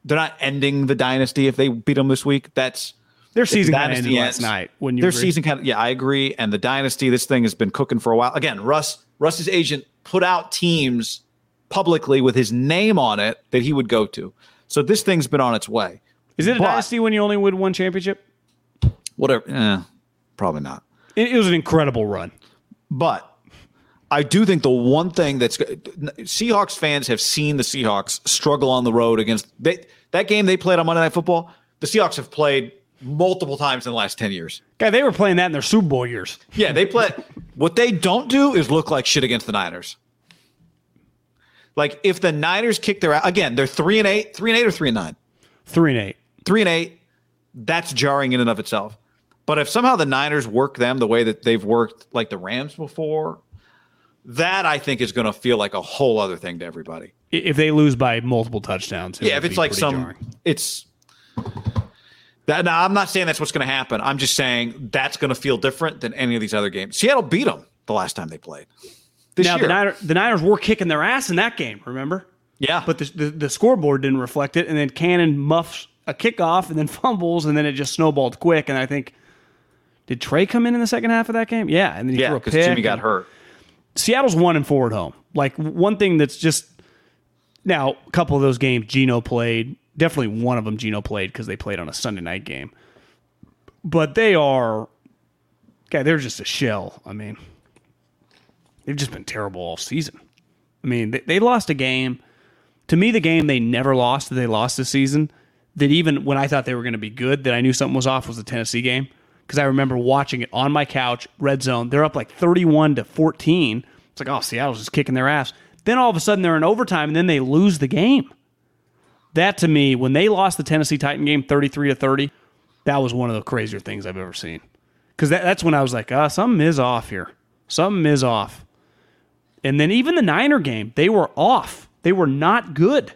They're not ending the dynasty if they beat them this week. That's Their season kind of ended last night. When you their agree? season kind of yeah, I agree. And the dynasty, this thing has been cooking for a while. Again, Russ Russ's agent put out teams publicly with his name on it that he would go to. So this thing's been on its way. is it a but- dynasty when you only win one championship? Whatever, eh, probably not. It, it was an incredible run. But I do think the one thing that's Seahawks fans have seen the Seahawks struggle on the road against they, that game they played on Monday Night Football. The Seahawks have played multiple times in the last ten years. Guy, they were playing that in their Super Bowl years. Yeah, they play. what they don't do is look like shit against the Niners. Like if the Niners kick their again, they're three and eight, three and eight or three and nine, Three and eight. three and eight. That's jarring in and of itself. But if somehow the Niners work them the way that they've worked like the Rams before, that I think is going to feel like a whole other thing to everybody. If they lose by multiple touchdowns, it Yeah, if it's like some, jarring. it's. That, now, I'm not saying that's what's going to happen. I'm just saying that's going to feel different than any of these other games. Seattle beat them the last time they played. This Now year. the, Niner, the Niners were kicking their ass in that game. Remember? yeah, but the, the, the scoreboard didn't reflect it. And then Cannon muffs a kickoff and then fumbles, and then it just snowballed quick. And I think, Did Trey come in in the second half of that game? Yeah, and then he Yeah, threw a because pick. Jimmy got and- hurt. Seattle's one and four at home. Like one thing that's just now a couple of those games Geno played. Definitely one of them Geno played because they played on a Sunday night game. But they are, guy, they're just a shell. I mean, they've just been terrible all season. I mean, they, they lost a game. To me, the game they never lost that they lost this season. That even when I thought they were going to be good, that I knew something was off was the Tennessee game because I remember watching it on my couch, red zone. They're up like thirty-one to fourteen. It's like, oh, Seattle's just kicking their ass. Then all of a sudden they're in overtime, and then they lose the game. That to me, when they lost the Tennessee Titan game thirty-three to thirty, that was one of the crazier things I've ever seen. Because that, that's when I was like, ah, something is off here. Something is off. And then even the Niner game, they were off. They were not good.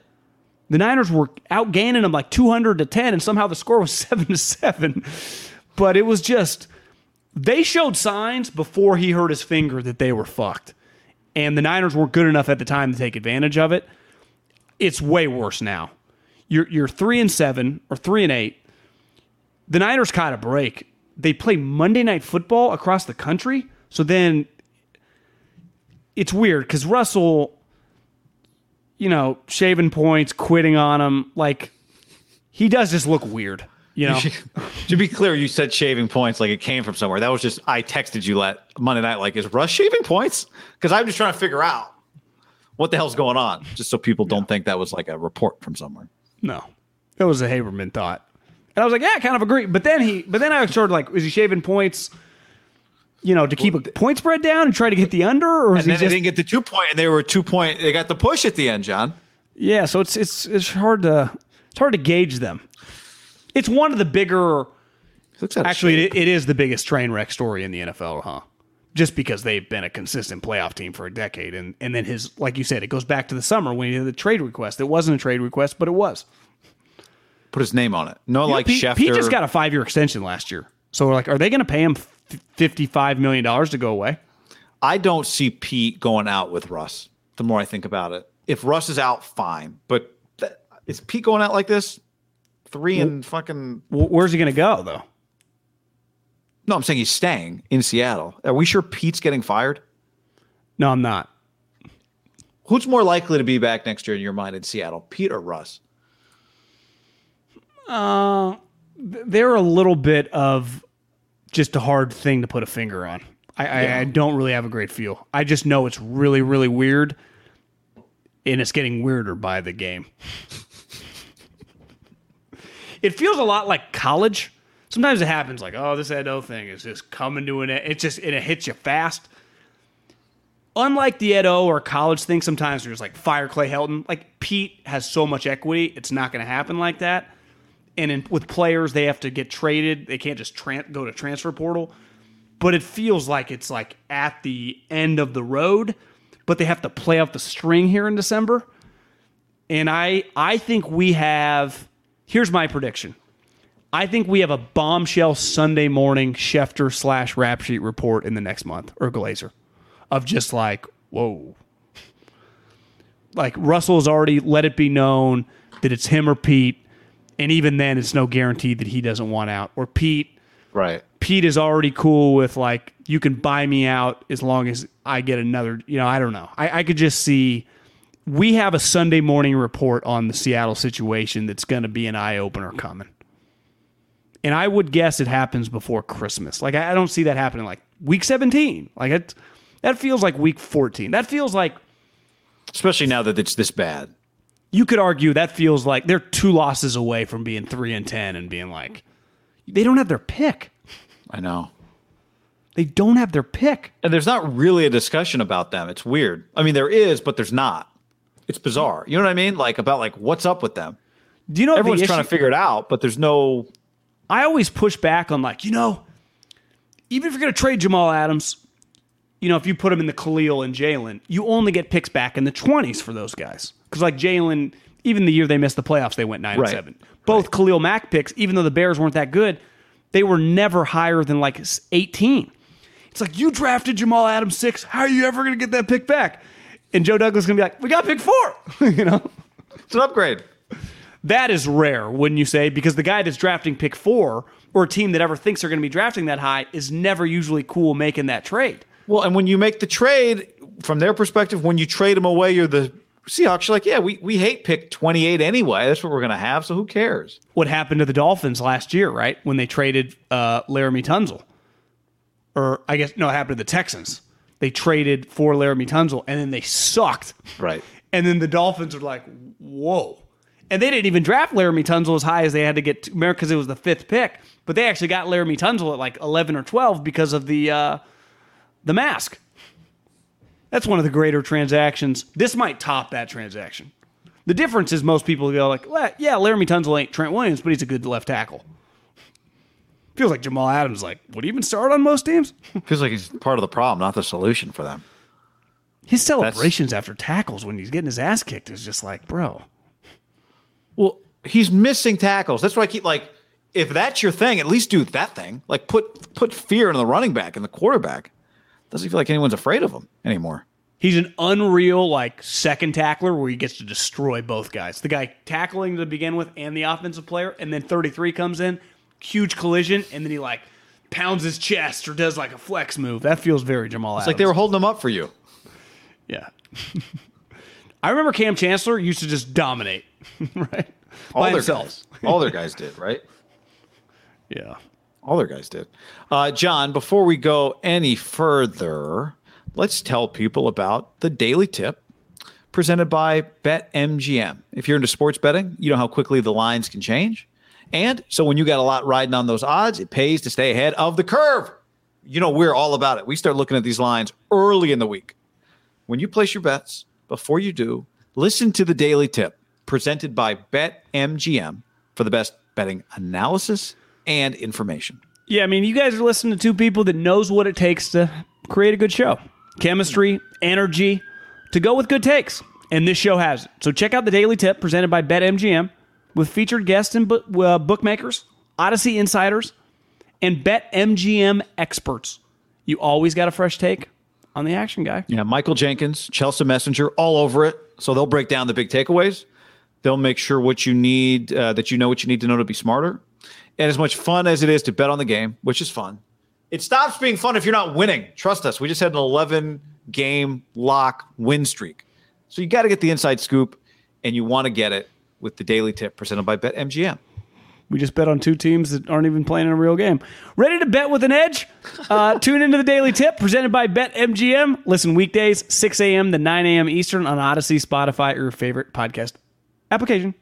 The Niners were outgaining them like 200 to 10, and somehow the score was 7 to 7. But it was just, they showed signs before he hurt his finger that they were fucked. And the Niners weren't good enough at the time to take advantage of it. It's way worse now. You're, you're 3 and 7 or 3 and 8. The Niners caught a break. They play Monday Night Football across the country. So then it's weird because Russell, you know, shaving points, quitting on him, like he does just look weird. You know, to be clear, you said shaving points like it came from somewhere. That was just I texted you let Monday night like is Russ shaving points? Because I'm just trying to figure out what the hell's going on, just so people don't think that was like a report from somewhere. no, it was a Haberman thought, and I was like, yeah, I kind of agree. But then he, but then I was sort of like, is he shaving points? You know, to keep a point spread down and try to get the under, or is And he then they just didn't get the two point, and they were two point. They got the push at the end, John. Yeah, so it's it's it's hard to it's hard to gauge them. It's one of the bigger. Actually, it, it is the biggest train wreck story in the NFL, huh? Just because they've been a consistent playoff team for a decade, and and then his like you said, it goes back to the summer when he did the trade request. It wasn't a trade request, but it was. put his name on it. No, like Pete, Schefter. Pete just got a five year extension last year, so we're like, are they going to pay him fifty five million dollars to go away? I don't see Pete going out with Russ. The more I think about it, if Russ is out, fine. But th- is Pete going out like this? Three and fucking. Where's he going to go though? No, I'm saying he's staying in Seattle. Are we sure Pete's getting fired? No, I'm not. Who's more likely to be back next year in your mind in Seattle, Pete or Russ? Uh, they're a little bit of just a hard thing to put a finger on. I, I, I don't really have a great feel. I just know it's really, really weird, and it's getting weirder by the game. it feels a lot like college. Sometimes it happens like, oh, this Edo thing is just coming to an end. It just and it hits you fast. Unlike the Edo or college thing, sometimes there's like fire Clay Helton. Like Pete has so much equity, it's not going to happen like that and in, with players they have to get traded they can't just go to transfer portal but it feels like it's like at the end of the road but they have to play out the string here in december and i i think we have here's my prediction. I think we have a bombshell sunday morning schefter slash rap sheet report in the next month or glazer of just like whoa. Like russell has already let it be known that it's him or pete and even then it's no guarantee that he doesn't want out. Or pete. Right. pete is already cool with like you can buy me out as long as i get another you know i don't know. I, I could just see we have a sunday morning report on the seattle situation that's going to be an eye-opener coming and i would guess it happens before christmas like i, don't see that happening like week 17 like it that feels like week 14 that feels like Especially now that it's this bad. you could argue that feels like they're two losses away from being three and ten and being like they don't have their pick. I know. They don't have their pick. And there's not really a discussion about them. It's weird. I mean, there is, but there's not. It's bizarre. You know what I mean? Like about like what's up with them. Do you know Everyone's the trying to figure it out, but there's no. I always push back on like you know, even if you're going to trade Jamal Adams, you know, if you put him in the Khalil and Jalen, you only get picks back in the 20s for those guys. Because like Jalen, even the year they missed the playoffs, they went nine Right. and seven. Both Khalil Mack picks, even though the Bears weren't that good, they were never higher than like 18. It's like you drafted Jamal Adams six. How are you ever going to get that pick back? And Joe Douglas is going to be like, we got pick four. you know, It's an upgrade. that is rare, wouldn't you say? Because the guy that's drafting pick four or a team that ever thinks they're going to be drafting that high is never usually cool making that trade. Well, and when you make the trade, from their perspective, when you trade them away, you're the Seahawks. You're like, yeah, we, we hate pick 28 anyway. That's what we're going to have. So who cares? What happened to the Dolphins last year, right? When they traded uh, Laremy Tunsil. Or I guess, no, it happened to the Texans. They traded for Laremy Tunsil, and then they sucked. Right. And then the Dolphins were like, whoa. And they didn't even draft Laremy Tunsil as high as they had to get because it was the fifth pick. But they actually got Laremy Tunsil at like 11 or 12 because of the uh, the mask. That's one of the greater transactions. This might top that transaction. The difference is most people go like, well, yeah, Laremy Tunsil ain't Trent Williams, but he's a good left tackle. Feels like Jamal Adams like, would he even start on most teams? Feels like he's part of the problem, not the solution for them. His celebrations That's, after tackles when he's getting his ass kicked is just like, bro. Well, he's missing tackles. That's why I keep like, if that's your thing, at least do that thing. Like put put fear in the running back and the quarterback. Doesn't feel like anyone's afraid of him anymore. He's an unreal like second tackler where he gets to destroy both guys. The guy tackling to begin with and the offensive player, and then 33 comes in, huge collision, and then he like pounds his chest or does like a flex move. That feels very Jamal. It's Adams. like they were holding him up for you. Yeah. I remember Kam Chancellor used to just dominate, right? All By their himself. guys. All their guys did, right? Yeah. All their guys did. Uh, John, before we go any further, let's tell people about the Daily Tip presented by BetMGM. If you're into sports betting, you know how quickly the lines can change. And so when you got a lot riding on those odds, it pays to stay ahead of the curve. You know, we're all about it. We start looking at these lines early in the week. When you place your bets, before you do, listen to the Daily Tip presented by BetMGM for the best betting analysis and information. Yeah, I mean, you guys are listening to two people that knows what it takes to create a good show. Chemistry, energy, to go with good takes. And this show has it. So check out the Daily Tip presented by BetMGM with featured guests and uh, bookmakers, Audacy insiders, and bet MGM experts. You always got a fresh take on the action guy. Yeah, Michael Jenkins, Chelsea Messenger, all over it. So they'll break down the big takeaways. They'll make sure what you need, uh, that you know what you need to know to be smarter. And as much fun as it is to bet on the game, which is fun, it stops being fun if you're not winning. Trust us. We just had an 11 game lock win streak. So you got to get the inside scoop, and you want to get it with the daily tip presented by BetMGM. We just bet on two teams that aren't even playing in a real game. Ready to bet with an edge? Uh, tune into the Daily Tip presented by BetMGM. Listen weekdays, 6 a.m. to 9 a.m. Eastern on Audacy, Spotify, or your favorite podcast application.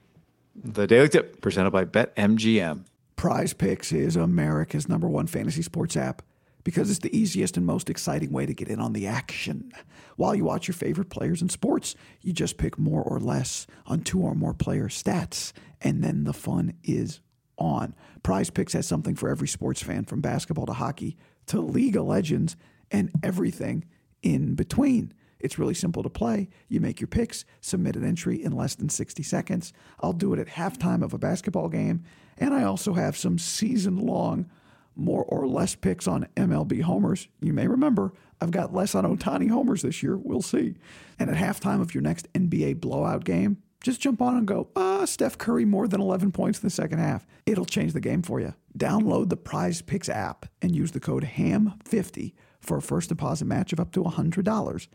The Daily Tip presented by BetMGM. Prize Picks is America's number one fantasy sports app because it's the easiest and most exciting way to get in on the action. While you watch your favorite players in sports, you just pick more or less on two or more player stats, and then the fun is on. Prize Picks has something for every sports fan from basketball to hockey to League of Legends and everything in between. It's really simple to play. You make your picks, submit an entry in less than 60 seconds. I'll do it at halftime of a basketball game, and I also have some season long more or less picks on MLB homers. You may remember I've got less on Ohtani homers this year. We'll see. And at halftime of your next NBA blowout game, just jump on and go, ah, Steph Curry more than 11 points in the second half. It'll change the game for you. Download the Prize Picks app and use the code HAM50 for a first deposit match of up to $100.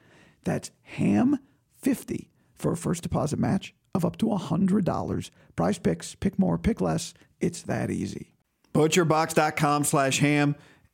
That's HAM50 for a first deposit match of up to $100. Prize Picks, pick more, pick less. It's that easy. Butcherbox.com slash ham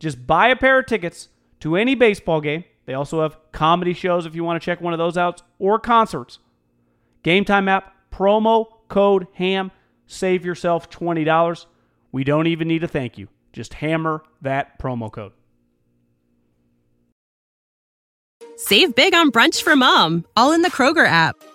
Just buy a pair of tickets to any baseball game. They also have comedy shows if you want to check one of those out or concerts. Game Time app, promo code HAM, save yourself $20. We don't even need a thank you. Just hammer that promo code. Save big on brunch for mom, all in the Kroger app.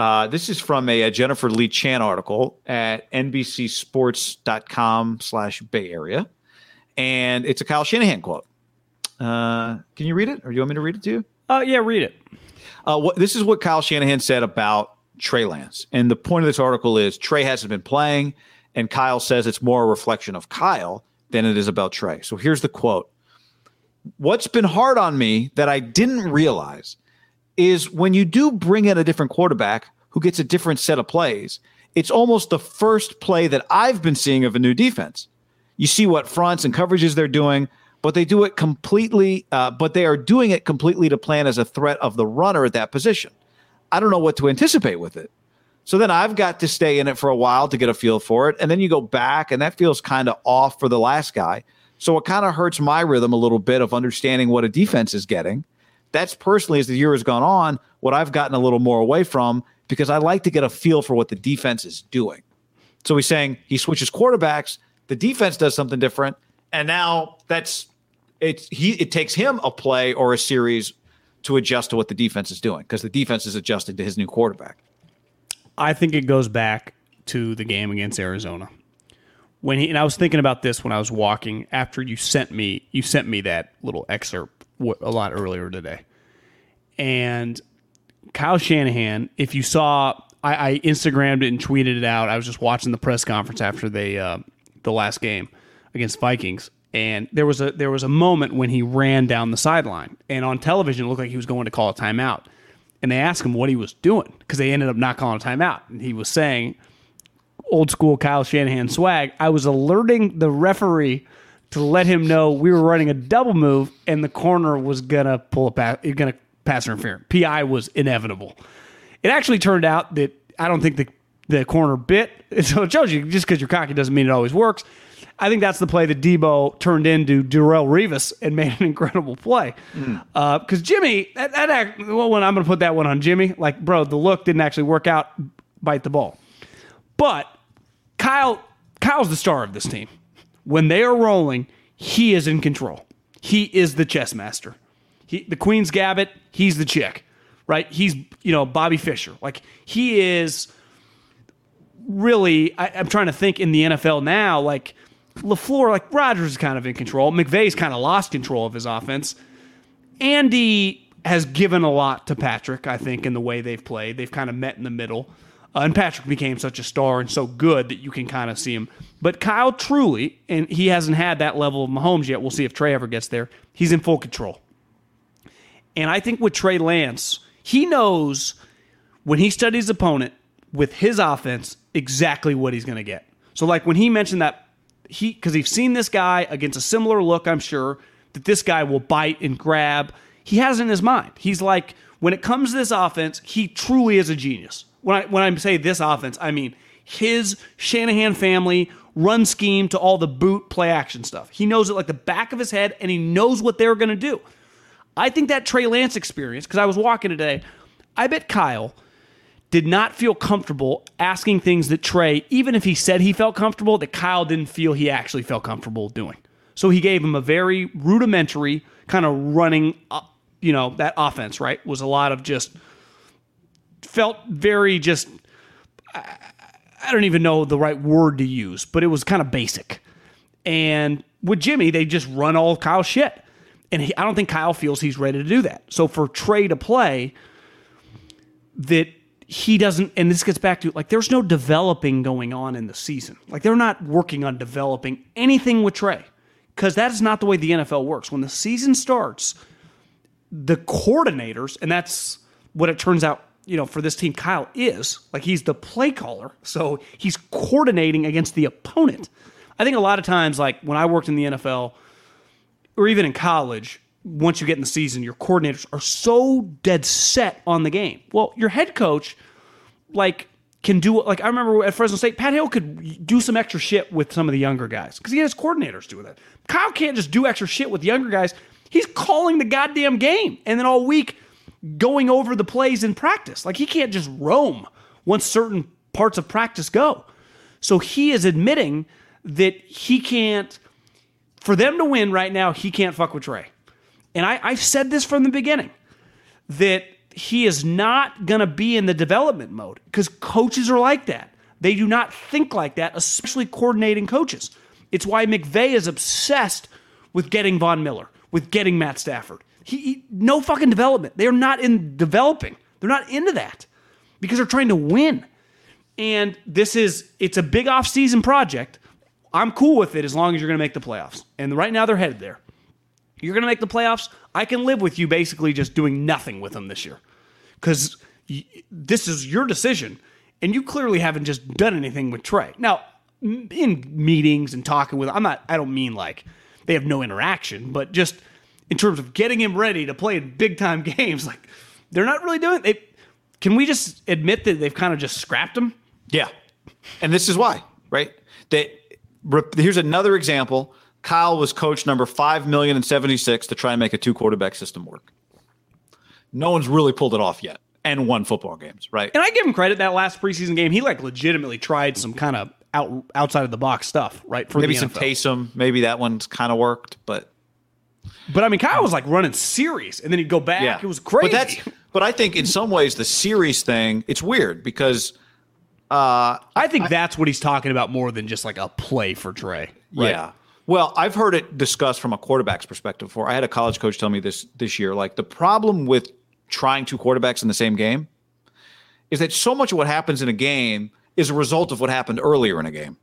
Uh, this is from a, a, Jennifer Lee Chan article at NBCSports.com slash Bay Area. And it's a Kyle Shanahan quote. Uh, can you read it or do you want me to read it to you? Uh, yeah, read it. Uh, what, this is what Kyle Shanahan said about Trey Lance. And the point of this article is Trey hasn't been playing, and Kyle says it's more a reflection of Kyle than it is about Trey. So here's the quote What's been hard on me that I didn't realize is when you do bring in a different quarterback who gets a different set of plays, it's almost the first play that I've been seeing of a new defense. You see what fronts and coverages they're doing, but they do it completely, uh, but they are doing it completely to plan as a threat of the runner at that position. I don't know what to anticipate with it. So then I've got to stay in it for a while to get a feel for it. And then you go back, and that feels kind of off for the last guy. So it kind of hurts my rhythm a little bit of understanding what a defense is getting that's personally as the year has gone on what I've gotten a little more away from because I like to get a feel for what the defense is doing. So he's saying he switches quarterbacks, the defense does something different, and now that's it's he it takes him a play or a series to adjust to what the defense is doing because the defense is adjusting to his new quarterback. I think it goes back to the game against Arizona. When he and I was thinking about this when I was walking after you sent me you sent me that little excerpt a lot earlier today. And Kyle Shanahan, if you saw, I, I, Instagrammed it and tweeted it out. I was just watching the press conference after they uh, the last game against Vikings, and there was a there was a moment when he ran down the sideline, and on television it looked like he was going to call a timeout. And they asked him what he was doing because they ended up not calling a timeout, and he was saying, "Old school Kyle Shanahan swag." I was alerting the referee to let him know we were running a double move and the corner was gonna pull a pass, gonna pass interference. PI was inevitable. It actually turned out that I don't think the the corner bit. So it shows you just because you're cocky doesn't mean it always works. I think that's the play that Deebo turned into Darrelle Revis and made an incredible play. Because mm. uh, Jimmy, that, that act, well, when I'm going to put that one on Jimmy, like, bro, the look didn't actually work out. Bite the ball. But Kyle, Kyle's the star of this team when they are rolling, he is in control. He is the chess master. He, the Queen's Gambit, he's the chick, right? He's, you know, Bobby Fischer. Like, he is really, I, am trying to think in the NFL now, like, LaFleur, like, Rodgers is kind of in control. McVay's kind of lost control of his offense. Andy has given a lot to Patrick, I think, in the way they've played. They've kind of met in the middle. Uh, and Patrick became such a star and so good that you can kind of see him. But Kyle truly, and he hasn't had that level of Mahomes yet. We'll see if Trey ever gets there. He's in full control. And I think with Trey Lance, he knows when he studies opponent with his offense exactly what he's going to get. So, like when he mentioned that he, because he's seen this guy against a similar look, I'm sure, that this guy will bite and grab. He has in his mind. He's like, when it comes to this offense, he truly is a genius. When I when I say this offense, I mean his Shanahan family run scheme to all the boot play action stuff. He knows it like the back of his head, and he knows what they're going to do. I think that Trey Lance experience, because I was walking today, I bet Kyle did not feel comfortable asking things that Trey, even if he said he felt comfortable, that Kyle didn't feel he actually felt comfortable doing. So he gave him a very rudimentary kind of running, up, you know, that offense, right? Was a lot of just, felt very just, I, I don't even know the right word to use, but it was kind of basic. And with Jimmy, they just run all Kyle shit. And he, I don't think Kyle feels he's ready to do that. So for Trey to play, that he doesn't, and this gets back to like, there's no developing going on in the season. Like, they're not working on developing anything with Trey because that is not the way the NFL works. When the season starts, the coordinators, and that's what it turns out, you know, for this team, Kyle is like he's the play caller. So he's coordinating against the opponent. I think a lot of times, like when I worked in the NFL or even in college, once you get in the season, your coordinators are so dead set on the game. Well, your head coach, like, can do like I remember at Fresno State, Pat Hill could do some extra shit with some of the younger guys because he has coordinators doing that. Kyle can't just do extra shit with younger guys. He's calling the goddamn game, and then all week going over the plays in practice. Like he can't just roam once certain parts of practice go. So he is admitting that he can't. For them to win right now, he can't fuck with Trey. And I, I've said this from the beginning that he is not going to be in the development mode because coaches are like that. They do not think like that, especially coordinating coaches. It's why McVay is obsessed with getting Von Miller, with getting Matt Stafford. He, he, no fucking development. They're not in developing. They're not into that because they're trying to win. And this is it's a big off-season project. I'm cool with it as long as you're going to make the playoffs. And right now they're headed there. You're going to make the playoffs. I can live with you basically just doing nothing with them this year because this is your decision. And you clearly haven't just done anything with Trey. Now, in meetings and talking with, I'm not, I don't mean like they have no interaction, but just in terms of getting him ready to play in big time games, like they're not really doing it. Can we just admit that they've kind of just scrapped him? Yeah. And this is why, right? That here's another example. Kyle was coach number five million and seventy six to try and make a two quarterback system work. No one's really pulled it off yet and won football games, right? And I give him credit that last preseason game. He like legitimately tried some kind of out outside of the box stuff, right? For maybe some Taysom, maybe that one's kind of worked, but but I mean, Kyle was like running series, and then he'd go back. Yeah. It was crazy. But that's but I think in some ways the series thing it's weird because uh, I think I, that's what he's talking about more than just like a play for Trey. Right? Yeah. Well, I've heard it discussed from a quarterback's perspective before. I had a college coach tell me this this year. Like the problem with trying two quarterbacks in the same game is that so much of what happens in a game is a result of what happened earlier in a game.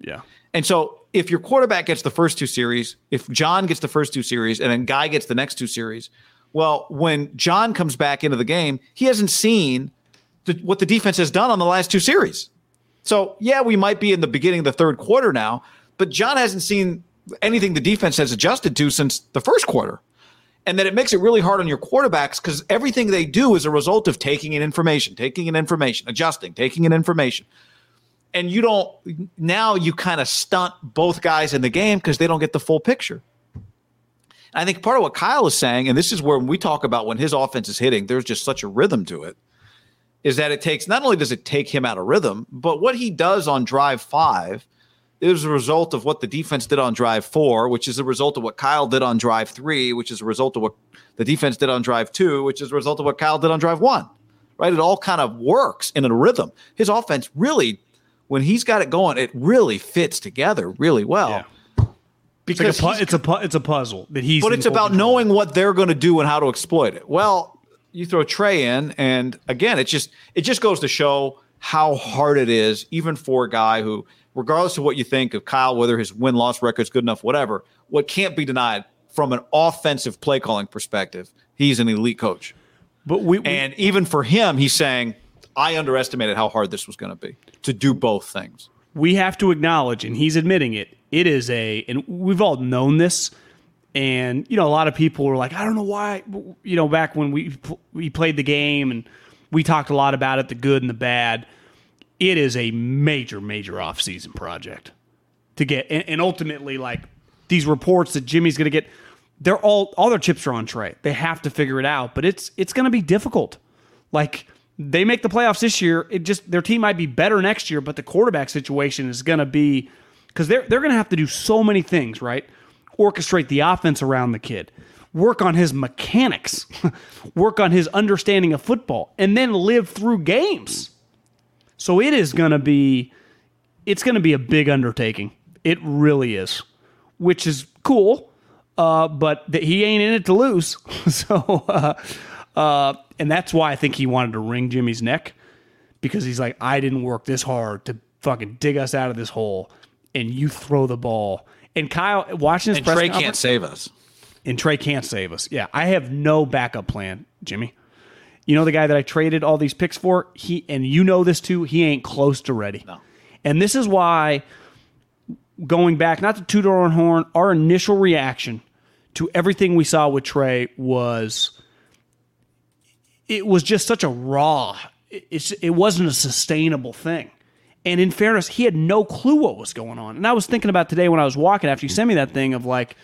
Yeah. And so if your quarterback gets the first two series, if John gets the first two series, and then Guy gets the next two series, well, when John comes back into the game, he hasn't seen the, what the defense has done on the last two series. So, yeah, we might be in the beginning of the third quarter now, but John hasn't seen anything the defense has adjusted to since the first quarter. And then it makes it really hard on your quarterbacks because everything they do is a result of taking in information, taking in information, adjusting, taking in information. And you don't, now you kind of stunt both guys in the game because they don't get the full picture. I think part of what Kyle is saying, and this is where we talk about when his offense is hitting, there's just such a rhythm to it, is that it takes not only does it take him out of rhythm, but what he does on drive five is a result of what the defense did on drive four, which is a result of what Kyle did on drive three, which is a result of what the defense did on drive two, which is a result of what Kyle did on drive one. Right? It all kind of works in a rhythm. His offense really, when he's got it going, it really fits together really well. Yeah. Because it's, like a pu- it's a pu- it's a puzzle that he's. But it's about control. knowing what they're going to do and how to exploit it. Well, you throw Trey in, and again, it just it just goes to show how hard it is, even for a guy who regardless of what you think of Kyle, whether his win loss record is good enough, whatever, what can't be denied from an offensive play calling perspective, he's an elite coach. But we, we and even for him, he's saying, I underestimated how hard this was going to be to do both things. We have to acknowledge, and he's admitting it, it is a, and we've all known this, And you know, a lot of people were like, I don't know why. You know, back when we we played the game and we talked a lot about it, the good and the bad. It is a major, major off-season project to get, and, and ultimately, like these reports that Jimmy's going to get, they're all all their chips are on Trey. They have to figure it out, but it's it's going to be difficult. Like they make the playoffs this year, it just their team might be better next year, but the quarterback situation is going to be because they're they're going to have to do so many things, right? Orchestrate the offense around the kid, work on his mechanics, work on his understanding of football, and then live through games. So it is going to be it's going to be a big undertaking. It really is, which is cool. Uh, but he ain't in it to lose. so, uh, uh, and that's why I think he wanted to wring Jimmy's neck because he's like, I didn't work this hard to fucking dig us out of this hole, and you throw the ball. And Kyle, watching this And press Trey can't save us. and Trey can't save us. Yeah, I have no backup plan, Jimmy. You know the guy that I traded all these picks for? He and you know this too, he ain't close to ready. No. And this is why going back, not to our own horn, our initial reaction to everything we saw with Trey was it was just such a raw. it- wasn't a sustainable thing. And in fairness, he had no clue what was going on. And I was thinking about today when I was walking after you sent me that thing of like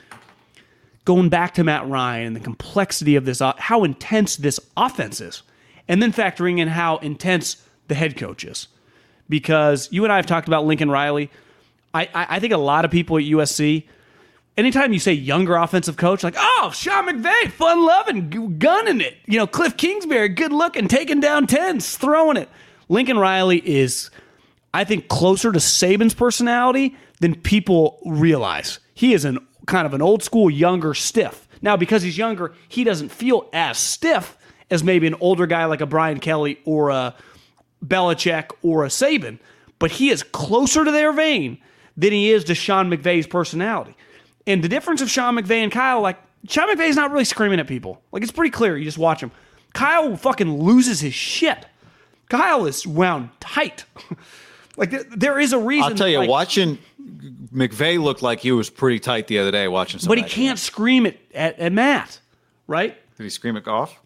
going back to Matt Ryan and the complexity of this, uh, how intense this offense is, and then factoring in how intense the head coach is. Because you and I have talked about Lincoln Riley. I, I, I think a lot of people at USC, anytime you say younger offensive coach, like, oh, Sean McVay, fun loving, gunning it. You know, Cliff Kingsbury, good looking, taking down tens, throwing it. Lincoln Riley is, I think, closer to Saban's personality than people realize. He is an kind of an old school, younger stiff. Now, because he's younger, he doesn't feel as stiff as maybe an older guy like a Brian Kelly or a Belichick or a Saban, but he is closer to their vein than he is to Sean McVay's personality. And the difference of Sean McVay and Kyle, like Sean McVay's not really screaming at people. Like it's pretty clear. You just watch him. Kyle fucking loses his shit. Kyle is wound tight. like there, there is a reason. I'll tell you, like, watching McVay looked like he was pretty tight the other day watching. Some but he can't scream at, at, at Matt, right? Did he scream it off?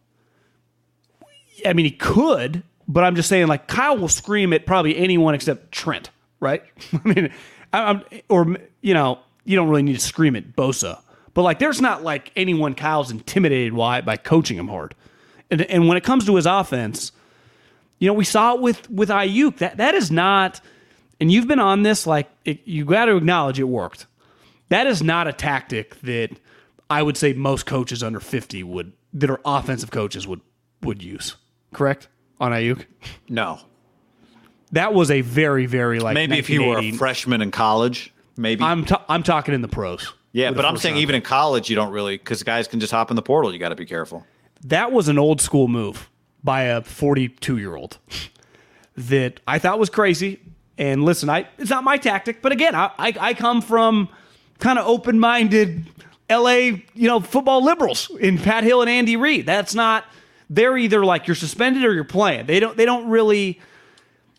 I mean, he could, but I'm just saying, like Kyle will scream at probably anyone except Trent, right? I mean, I- I'm, or you know, you don't really need to scream at Bosa, but like, there's not like anyone Kyle's intimidated by by coaching him hard, and and when it comes to his offense, you know, we saw it with with Aiyuk. That that is not, and you've been on this. Like, it, you got to acknowledge it worked. That is not a tactic that I would say most coaches under 50 would that are offensive coaches would would use. Correct on Aiyuk. No. That was a very very like Maybe if you were a freshman in college, maybe. I'm ta- I'm talking in the pros. yeah, but I'm saying round. even in college, you don't really because guys can just hop in the portal. You got to be careful. that was an old school move by a 42 year old that I thought was crazy. And listen, I it's not my tactic, but again, I I, I come from kind of open minded L.A. you know football liberals in Pat Hill and Andy Reid. That's not. They're either like you're suspended or you're playing. They don't. They don't really.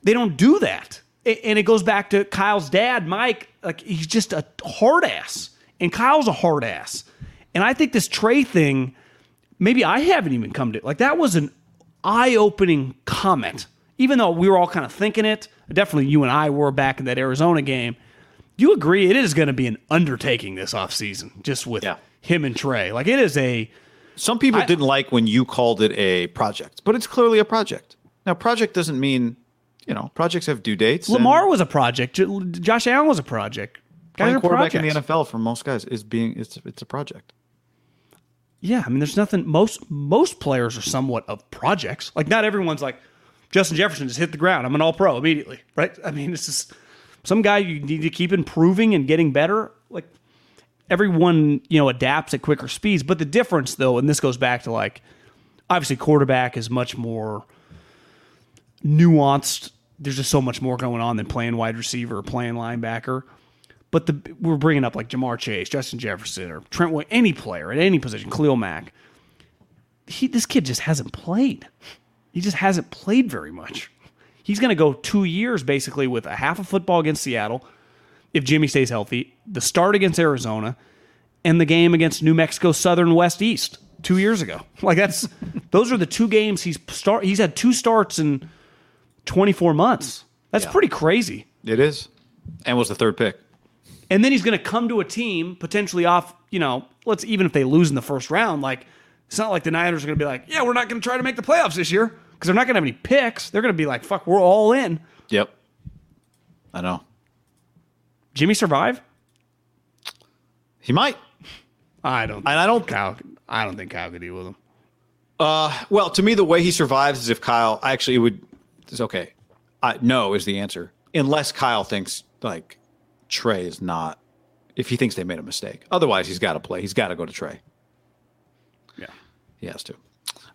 They don't do that. And it goes back to Kyle's dad, Mike. Like he's just a hard ass, and Kyle's a hard ass. And I think this Trey thing maybe I haven't even come to like that was an eye-opening comment. Even though we were all kind of thinking it, definitely you and I were back in that Arizona game. You agree it is going to be an undertaking this offseason just with Yeah. him and Trey? Like it is a Some people I- didn't like when you called it a project, but it's clearly a project. Now, project doesn't mean, you know, projects have due dates. Lamar was a project. J- Josh Allen was a project. Guys playing quarterback in the NFL for most guys is being it's it's a project. Yeah, I mean, there's nothing. Most most players are somewhat of projects. Like not everyone's like Justin Jefferson just hit the ground. I'm an All Pro immediately, right? I mean, it's just some guy you need to keep improving and getting better. Like everyone, you know, adapts at quicker speeds. But the difference, though, and this goes back to like obviously quarterback is much more nuanced. There's just so much more going on than playing wide receiver or playing linebacker. But the we're bringing up like Ja'Marr Chase, Justin Jefferson, or Trent any player at any position, Khalil Mack. He, this kid just hasn't played. He just hasn't played very much. He's going to go two years basically with a half of football against Seattle, if Jimmy stays healthy, the start against Arizona, and the game against New Mexico Southern West East two years ago. Like that's those are the two games he's start. He's had two starts in 24 months. That's Yeah. pretty crazy. It is, and was the third pick. And then he's going to come to a team potentially off. You know, let's even if they lose in the first round, like it's not like the Niners are going to be like, yeah, we're not going to try to make the playoffs this year because they're not going to have any picks. They're going to be like, fuck, we're all in. Yep, I know. Jimmy survive? He might. I don't. And I don't- Kyle. I don't think Kyle could deal with him. Uh, Well, to me, the way he survives is if Kyle actually would. It's okay. I, no is the answer, unless Kyle thinks like Trey is not. If he thinks they made a mistake, otherwise he's got to play. He's got to go to Trey. Yeah. He has to.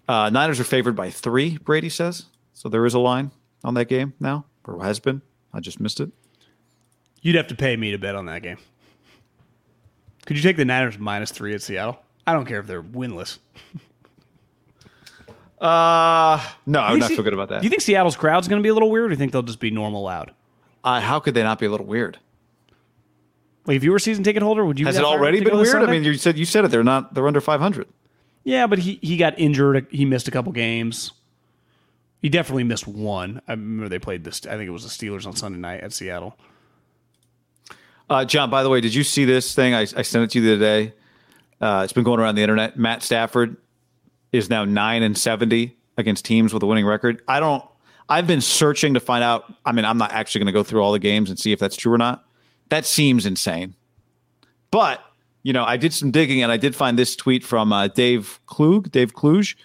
Uh, Niners are favored by three. Brady says so. There is a line on that game now, or has been. I just missed it. You'd have to pay me to bet on that game. Could you take the Niners minus three at Seattle? I don't care if they're winless. Uh no, I would You not feel good about that. Do you think Seattle's crowd's going to be a little weird, or do you think they'll just be normal loud? uh, how could they not be a little weird? Like, if you were a season ticket holder, would you? Has be it already been weird? I mean, you said you said it. They're not. They're under five hundred. yeah, but he he got injured. He missed a couple games. He definitely missed one. I remember they played this. I think it was the Steelers on Sunday night at Seattle. Uh, John, by the way, did you see this thing? I, I sent it to you the other day. Uh, it's been going around the internet. Matt Stafford is now nine and seventy against teams with a winning record. I don't. I've been searching to find out. I mean, I'm not actually going to go through all the games and see if that's true or not. That seems insane. But you know, I did some digging and I did find this tweet from uh, Dave Klug. Dave Kluge.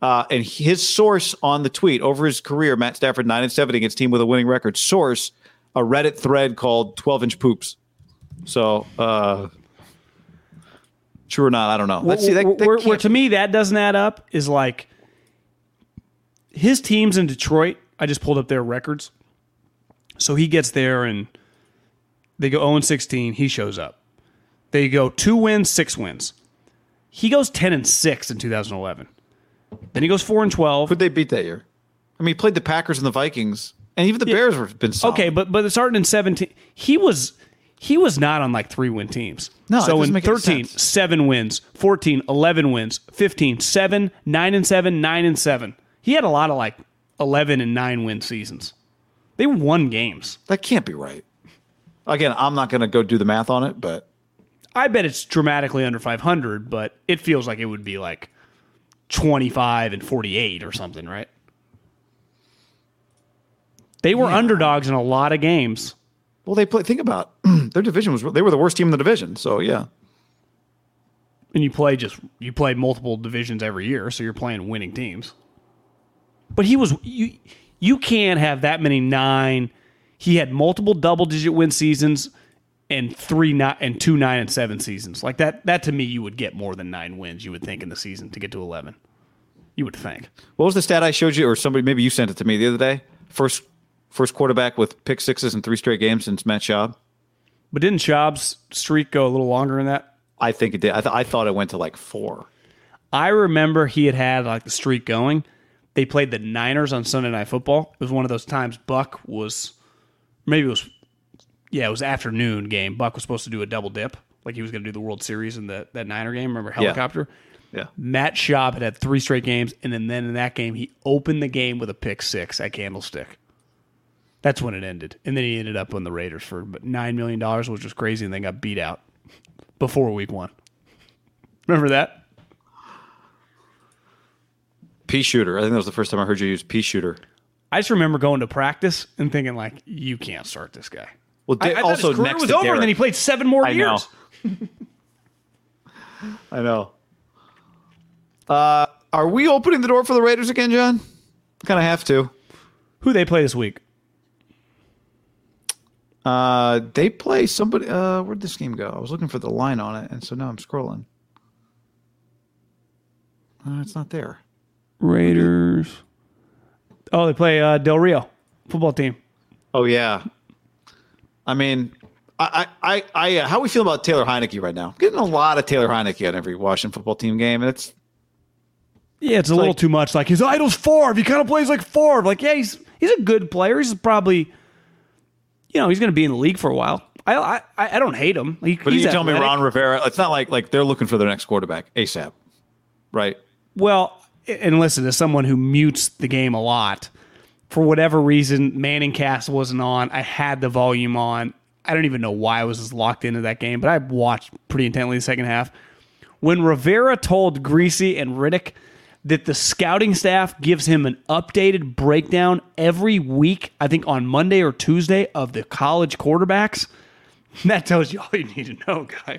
Uh, and his source on the tweet over his career, Matt Stafford nine and seventy against team with a winning record. Source a Reddit thread called Twelve Inch Poops. So, uh, true or not, I don't know. Let's see. That, where, that where- where to me that doesn't add up is like his teams in Detroit. I just pulled up their records. So he gets there and they go 0 16. He shows up. They go two wins, six wins. He goes 10 and 6 in 2011. Then he goes 4 and 12. who'd they beat that year? I mean, he played the Packers and the Vikings, and even the Bears have been solid. Okay, but but starting in 17, he was he was not on like three win teams. No, so in make any 13, sense. 7 wins, 14, 11 wins, 15, 7, 9 and 7, 9 and 7. He had a lot of like 11 and 9 win seasons. They won games. that can't be right. Again, I'm not going to go do the math on it, but I bet it's dramatically under 500, but it feels like it would be like 25 and 48 or something, right? They were underdogs in a lot of games. Well, they play. Think about their division was they were the worst team in the division. So yeah, and you play just you play multiple divisions every year, so you're playing winning teams. But he was you you can't have that many nine. He had multiple double digit win seasons and three nine and two nine and seven seasons. Like that that to me you would get more than nine wins, you would think in the season to get to eleven. You would think. what was the stat I showed you, or somebody maybe you sent it to me the other day? First, first quarterback with pick sixes in three straight games since Matt Schaub. But didn't Schaub's streak go a little longer than that? I think it did. I, th- I thought it went to like four. I remember he had had like the streak going. They played the Niners on Sunday Night Football. It was one of those times Buck was, maybe it was, yeah, it was afternoon game. Buck was supposed to do a double dip, like he was going to do the World Series in the, that Niner game. Remember helicopter? Yeah. Matt Schaub had had three straight games, and then, then in that game he opened the game with a pick six at Candlestick. That's when it ended, and then he ended up on the Raiders for about nine million dollars, which was crazy, and then got beat out before Week One. Remember that? Pea shooter. I think that was the first time I heard you use pea shooter. I just remember going to practice and thinking like, you can't start this guy. Well, I, Da- I thought also his career next was to over, Derek. and then he played seven more I know. years. I know. Uh, are we opening the door for the Raiders again, John? Kind of have to. Who they play this week? Uh, they play somebody. Uh, where'd this game go? I was looking for the line on it, and so now I'm scrolling. Uh, it's not there. Raiders. Oh, they play uh, Del Rio football team. Oh yeah. I mean, I, I, I, I uh, how we feel about Taylor Heinicke right now? Getting a lot of Taylor Heinicke on every Washington football team game, and it's Yeah, it's a little like- too much. Like his idol's Favre. He kind of plays like Favre. Like, yeah, he's he's a good player. He's probably, you know, he's going to be in the league for a while. I I, I don't hate him. He, But he's you tell me. Ron Rivera, it's not like like they're looking for their next quarterback ASAP, right? Well, and listen, as someone who mutes the game a lot, for whatever reason, Manning Cast wasn't on. I had the volume on. I don't even know why I was as locked into that game, but I watched pretty intently the second half. When Rivera told Griese and Riddick that the scouting staff gives him an updated breakdown every week, I think on Monday or Tuesday, of the college quarterbacks, that tells you all you need to know, guy.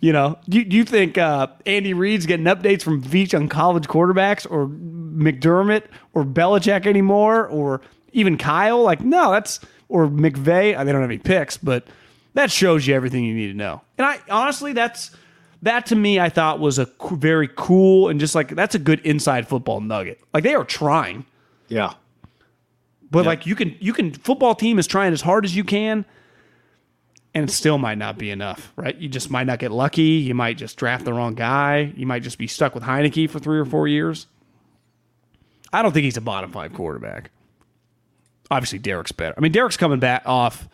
You know, do, do you think uh, Andy Reid's getting updates from Veach on college quarterbacks or McDermott or Belichick anymore or even Kyle? Like, no, that's or McVay. uh, They don't have any picks, but that shows you everything you need to know. And I honestly, that's that to me, I thought was a very cool and just like that's a good inside football nugget. Like they are trying, Yeah. but like you can you can football team is trying as hard as you can and it still might not be enough, right? You just might not get lucky. You might just draft the wrong guy. You might just be stuck with Heinicke for three or four years. I don't think he's a bottom five quarterback. Obviously, Derek's better. I mean, Derek's coming back off.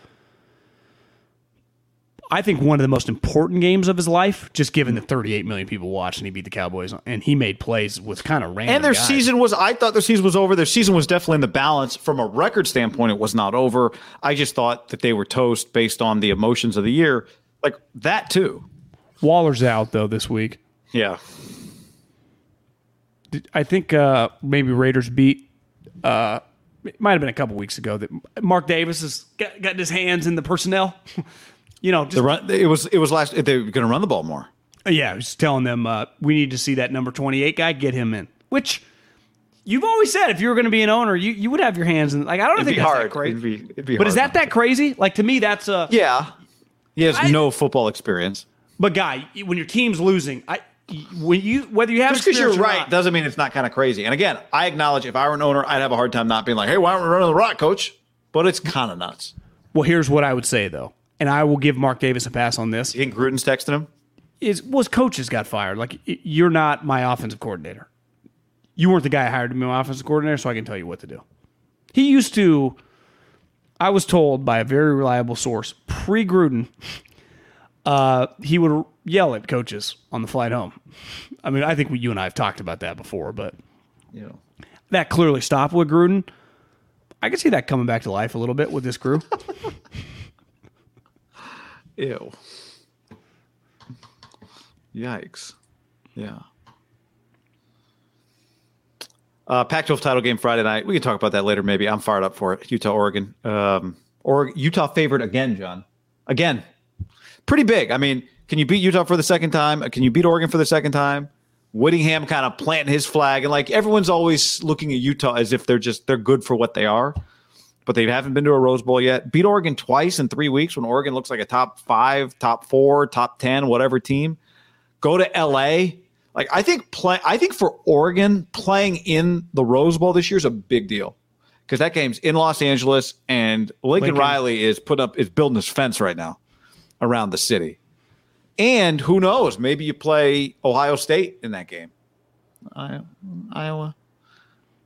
I think one of the most important games of his life, just given that 38 million people watched and he beat the Cowboys and he made plays with kind of random. And their guys. season was, I thought their season was over. Their season was definitely in the balance. From a record standpoint, it was not over. I just thought that they were toast based on the emotions of the year. Like that, too. Waller's out though this week. Yeah. I think uh, maybe Raiders beat. Uh, it might have been a couple weeks ago that Mark Davis has got, gotten his hands in the personnel. you know, just The run, it was, it was last, they were going to run the ball more. yeah, just telling them uh, we need to see that number twenty eight guy get him in. Which you've always said if you were going to be an owner, you, you would have your hands in. Like I don't It'd think that's hard. that crazy. It'd be, it'd be but is that that crazy? Like to me, that's a Yeah. He has I- no football experience. But guy, when your team's losing, I when you whether you have Just because you're right not- doesn't mean it's not kind of crazy. And again, I acknowledge if I were an owner, I'd have a hard time not being like, hey, why aren't we running the rock, coach? But it's kind of nuts. Well, here's what I would say though, and I will give Mark Davis a pass on this. You think Gruden's texting him? is was coaches got fired. Like you're not my offensive coordinator. You weren't the guy I hired to be my offensive coordinator, so I can tell you what to do. He used to. I was told by a very reliable source pre Gruden, uh, he would yell at coaches on the flight home. I mean, I think we, you and I have talked about that before, but You know. that clearly stopped with Gruden. I can see that coming back to life a little bit with this crew. Ew. Yikes. Yeah. Uh, Pac-12 title game Friday night. We can talk about that later. Maybe I'm fired up for it. Utah, Oregon. Um, or Utah favored again, John. Again, pretty big. I mean, can you beat Utah for the second time? Can you beat Oregon for the second time? Whittingham kind of planting his flag, and like everyone's always looking at Utah as if they're just they're good for what they are, but they haven't been to a Rose Bowl yet. Beat Oregon twice in three weeks when Oregon looks like a top five, top four, top ten, whatever team. Go to LA. Like I think play. I think for Oregon playing in the Rose Bowl this year is a big deal because that game's in Los Angeles, and Lincoln, Lincoln. Riley is put up is building his fence right now around the city. And who knows? Maybe you play Ohio State in that game. I, Iowa.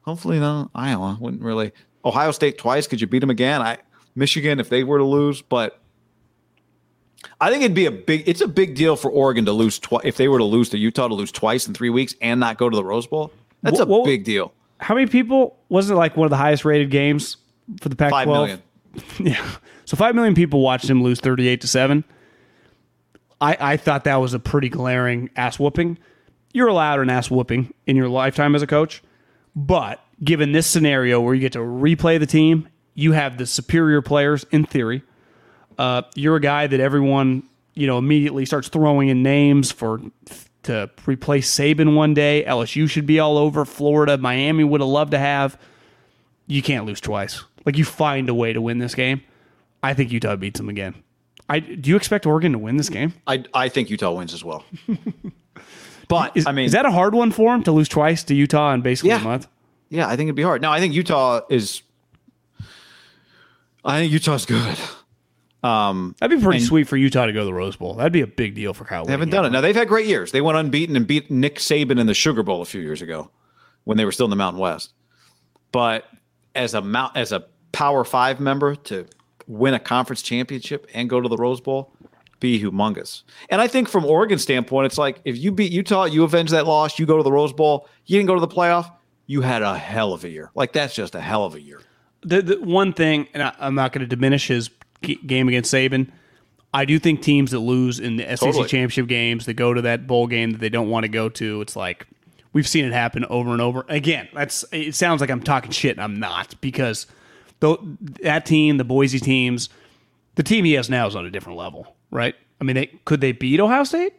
Hopefully not. Iowa wouldn't really. Ohio State twice. Could you beat them again? I Michigan if they were to lose, but I think it'd be a big. It's a big deal for Oregon to lose twice. If they were to lose to Utah to lose twice in three weeks and not go to the Rose Bowl, that's a Wha- wha- big deal. How many people wasn't it like one of the highest rated games for the Pac-12? Five million. Yeah. So five million people watched him lose thirty-eight to seven. I, I thought that was a pretty glaring ass whooping. You're allowed an ass whooping in your lifetime as a coach, but given this scenario where you get to replay the team, you have the superior players in theory. Uh, you're a guy that everyone you know immediately starts throwing in names for to replace Saban one day. LSU should be all over. Florida, Miami would have loved to have. You can't lose twice. Like you find a way to win this game. I think Utah beats them again. I do you expect Oregon to win this game? I I think Utah wins as well. but Is, I mean, is that a hard one for him to lose twice to Utah in basically Yeah. a month? Yeah, I think it'd be hard. No, I think Utah is. I think Utah's good. Um, That'd be pretty And- sweet for Utah to go to the Rose Bowl. That'd be a big deal for Kyle. they haven't done it. Now they've had great years. They went unbeaten and beat Nick Saban in the Sugar Bowl a few years ago, when they were still in the Mountain West. But as a mount as a Power Five member to win a conference championship and go to the Rose Bowl, be humongous. And I think from Oregon standpoint, it's like if you beat Utah, you avenge that loss, you go to the Rose Bowl, you didn't go to the playoff, you had a hell of a year. Like that's just a hell of a year. The, the one thing, and I, I'm not going to diminish his g- game against Saban. I do think teams that lose in the SEC Totally. championship games, that go to that bowl game that they don't want to go to, it's like we've seen it happen over and over. Again, that's it. Sounds like I'm talking shit. and I'm not because though that team, the Boise teams, the team he has now is on a different level, right? I mean, they could they beat Ohio State?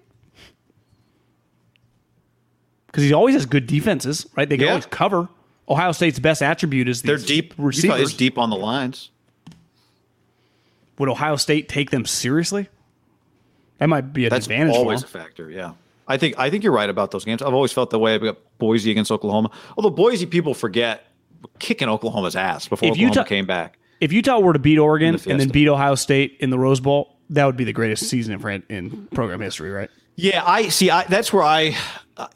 Because he always has good defenses, right? They can Yeah. always cover. Ohio State's best attribute is They're deep. Utah receivers. is deep on the lines. Would Ohio State take them seriously? That might be an That's advantage always a factor. Yeah, I think I think you're right about those games. I've always felt the way about Boise against Oklahoma. Although Boise people forget kicking Oklahoma's ass before If Oklahoma Utah- came back. If Utah were to beat Oregon the and then beat Ohio State in the Rose Bowl, that would be the greatest season in, in program history, right? Yeah, I see. I, that's where I,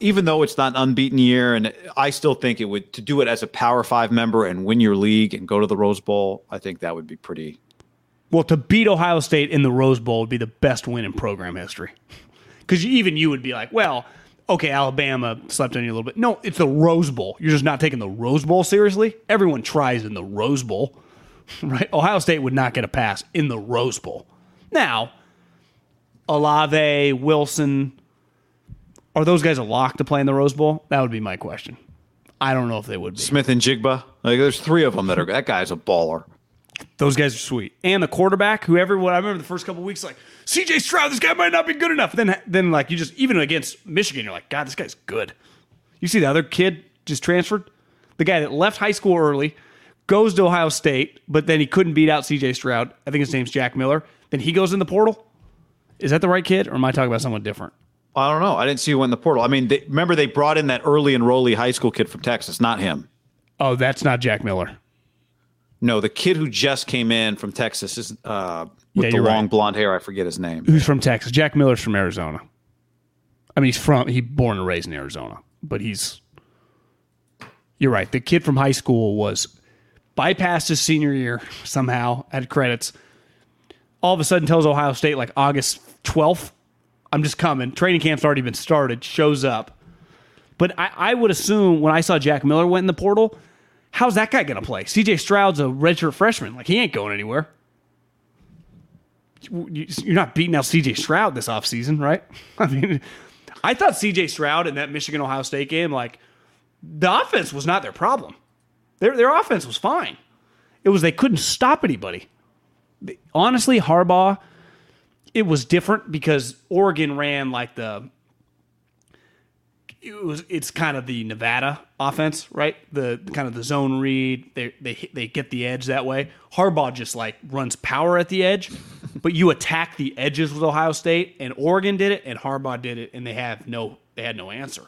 even though it's not an unbeaten year, and I still think it would to do it as a Power Five member and win your league and go to the Rose Bowl. I think that would be pretty. Well, to beat Ohio State in the Rose Bowl would be the best win in program history. Because even you would be like, well, okay, Alabama slept on you a little bit. No, it's the Rose Bowl. You're just not taking the Rose Bowl seriously. Everyone tries in the Rose Bowl, right? Ohio State would not get a pass in the Rose Bowl. Now, Olave, Wilson, are those guys a lock to play in the Rose Bowl? That would be my question. I don't know if they would be. Smith and Jigba, like there's three of them that are. That guy's a baller. Those guys are sweet. And the quarterback, who everyone I remember the first couple weeks, like CJ Stroud, this guy might not be good enough. Then, then like you just even against Michigan, you're like, God, this guy's good. You see the other kid just transferred, the guy that left high school early, goes to Ohio State, but then he couldn't beat out CJ Stroud. I think his name's Jack Miller. Then he goes in the portal. Is that the right kid, or am I talking about someone different? I don't know. I didn't see who in the portal. I mean, they, remember they brought in that early enrollee high school kid from Texas, not him. Oh, that's not Jack Miller. No, the kid who just came in from Texas is uh, Yeah, with the long right. blonde hair. I forget his name. Who's from Texas? Jack Miller's from Arizona. I mean, he's from he born and raised in Arizona, but he's. You're right. The kid from high school was bypassed his senior year somehow, had credits. All of a sudden, tells Ohio State like August 12th, "I'm just coming." Training camp's already been started. Shows up, but I, I would assume when I saw Jack Miller went in the portal, how's that guy going to play? C.J. Stroud's a redshirt freshman. Like he ain't going anywhere you- you're not beating out CJ Stroud this offseason, right? I mean, I thought CJ Stroud in that Michigan Ohio State game, like, the offense was not their problem. Their, their offense was fine. It was they couldn't stop anybody. Honestly, Harbaugh, it was different because Oregon ran like the. It was. It's kind of the Nevada offense, right? The kind of the zone read. They they they get the edge that way. Harbaugh just like runs power at the edge, but you attack the edges with Ohio State, and Oregon did it, and Harbaugh did it, and they have no they had no answer.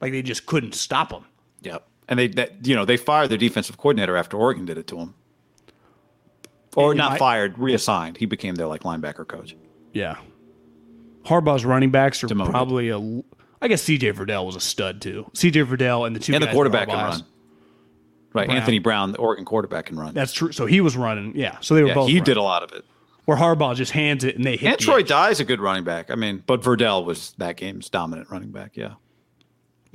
Like they just couldn't stop them. Yep. And they that you know they fired their defensive coordinator after Oregon did it to him, or not I- fired, reassigned. He became their like linebacker coach. Yeah. Harbaugh's running backs are Demoted. probably a. I guess C.J. Verdell was a stud too. C.J. Verdell and the two And the quarterback can run. Right, Brown. Anthony Brown, the Oregon quarterback can run. That's true. So he was running. Yeah. So they were yeah, both. he running. did a lot of it. Where Harbaugh just hands it and they hit. And the Troy edge. Dye's a good running back. I mean, but Verdell was that game's dominant running back. Yeah.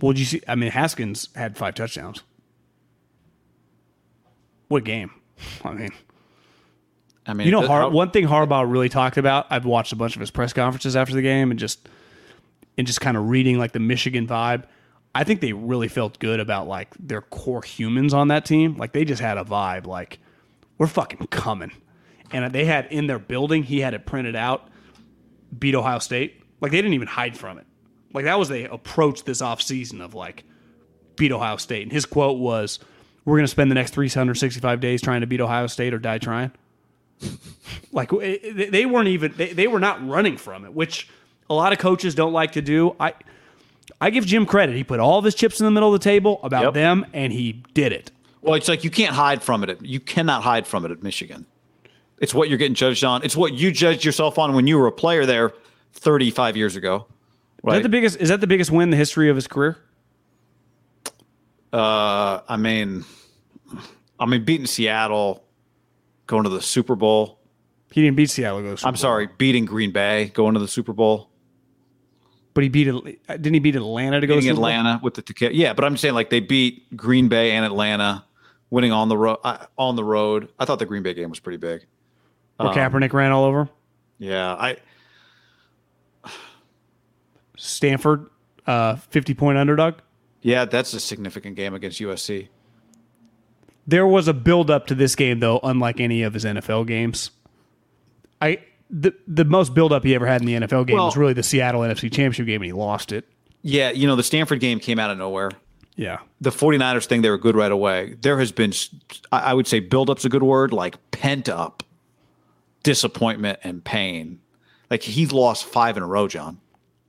Well, did you see? I mean, Haskins had five touchdowns. What game? I mean, I mean, you know, Har- one thing Harbaugh really talked about. I've watched a bunch of his press conferences after the game and just and just kind of reading like the Michigan vibe. I think they really felt good about like their core humans on that team. Like they just had a vibe like we're fucking coming. And they had in their building, he had it printed out, beat Ohio State. Like they didn't even hide from it. Like that was the approach this offseason of like beat Ohio State. And his quote was, We're going to spend the next 365 days trying to beat Ohio State or die trying. like it- it- they weren't even, they, they were not running from it, which a lot of coaches don't like to do. I, I give Jim credit. He put all of his chips in the middle of the table about Yep. them, and he did it. Well, it's like you can't hide from it. You cannot hide from it at Michigan. It's what you're getting judged on. It's what you judged yourself on when you were a player there 35 years ago. Is that the biggest? Is that the biggest win in the history of his career? Uh, I mean, I mean, beating Seattle going to the Super Bowl. He didn't beat Seattle. Go to the I'm Bowl. sorry, beating Green Bay, going to the Super Bowl. but he beat. Didn't he beat Atlanta to go to? Atlanta with the Tequila. Yeah, but I'm saying like they beat Green Bay and Atlanta, winning on the road. Uh, on the road, I thought the Green Bay game was pretty big. Where Um, Kaepernick ran all over Yeah, I Stanford, uh, fifty point underdog. yeah, that's a significant game against USC. There was a build up to this game though, unlike any of his NFL games. I the the most build up he ever had in the NFL game Well- was really the Seattle NFC Championship game, and he lost it. Yeah, you know the Stanford game came out of nowhere. Yeah, The 49ers thing, they were good right away. There has been, I I would say, build up's a good word, like pent up disappointment and pain. Like he's lost five in a row, John,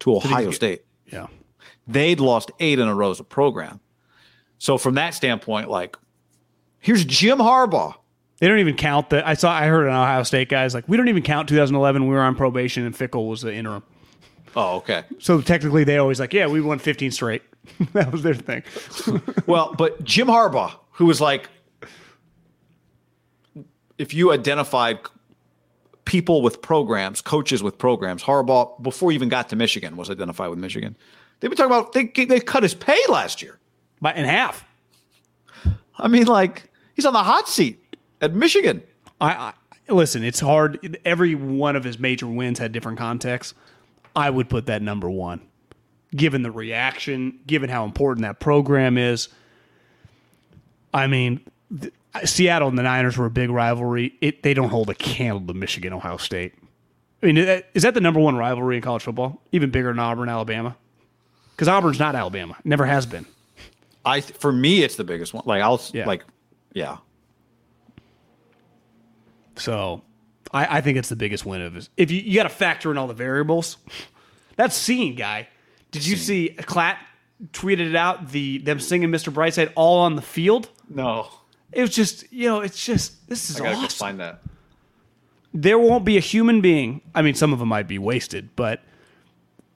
to Ohio State. yeah. they'd lost eight in a row as a program. So from that standpoint, like, here's Jim Harbaugh. They don't even count that. I saw. I heard an Ohio State guys like we don't even count 2011. We were on probation and Fickell was the interim. Oh, okay. So technically, they always like, yeah, we won 15 straight. that was their thing. Well, but Jim Harbaugh, who was like, if you identified people with programs, coaches with programs, Harbaugh, before he even got to Michigan, was identified with Michigan. They've been talking about they they cut his pay last year. But in half. I mean, like he's on the hot seat at Michigan. I, I listen. It's hard. Every one of his major wins had different contexts. I would put that number one, given the reaction, given how important that program is. I mean, th- Seattle and the Niners were a big rivalry. It they don't hold a candle to Michigan, Ohio State. I mean, is is that the number one rivalry in college football? Even bigger than Auburn, Alabama? Because Auburn's not Alabama, never has been. I for me, it's the biggest one. Like I'll Yeah. like, yeah. So I, I think it's the biggest win of his. If you, you got to factor in all the variables, that's seeing guy. Did you see Klatt tweeted it out? The them singing Mr. Brightside all on the field. No, It was just you know it's just this is I gotta awesome. go find that. There won't be a human being. I mean, some of them might be wasted, but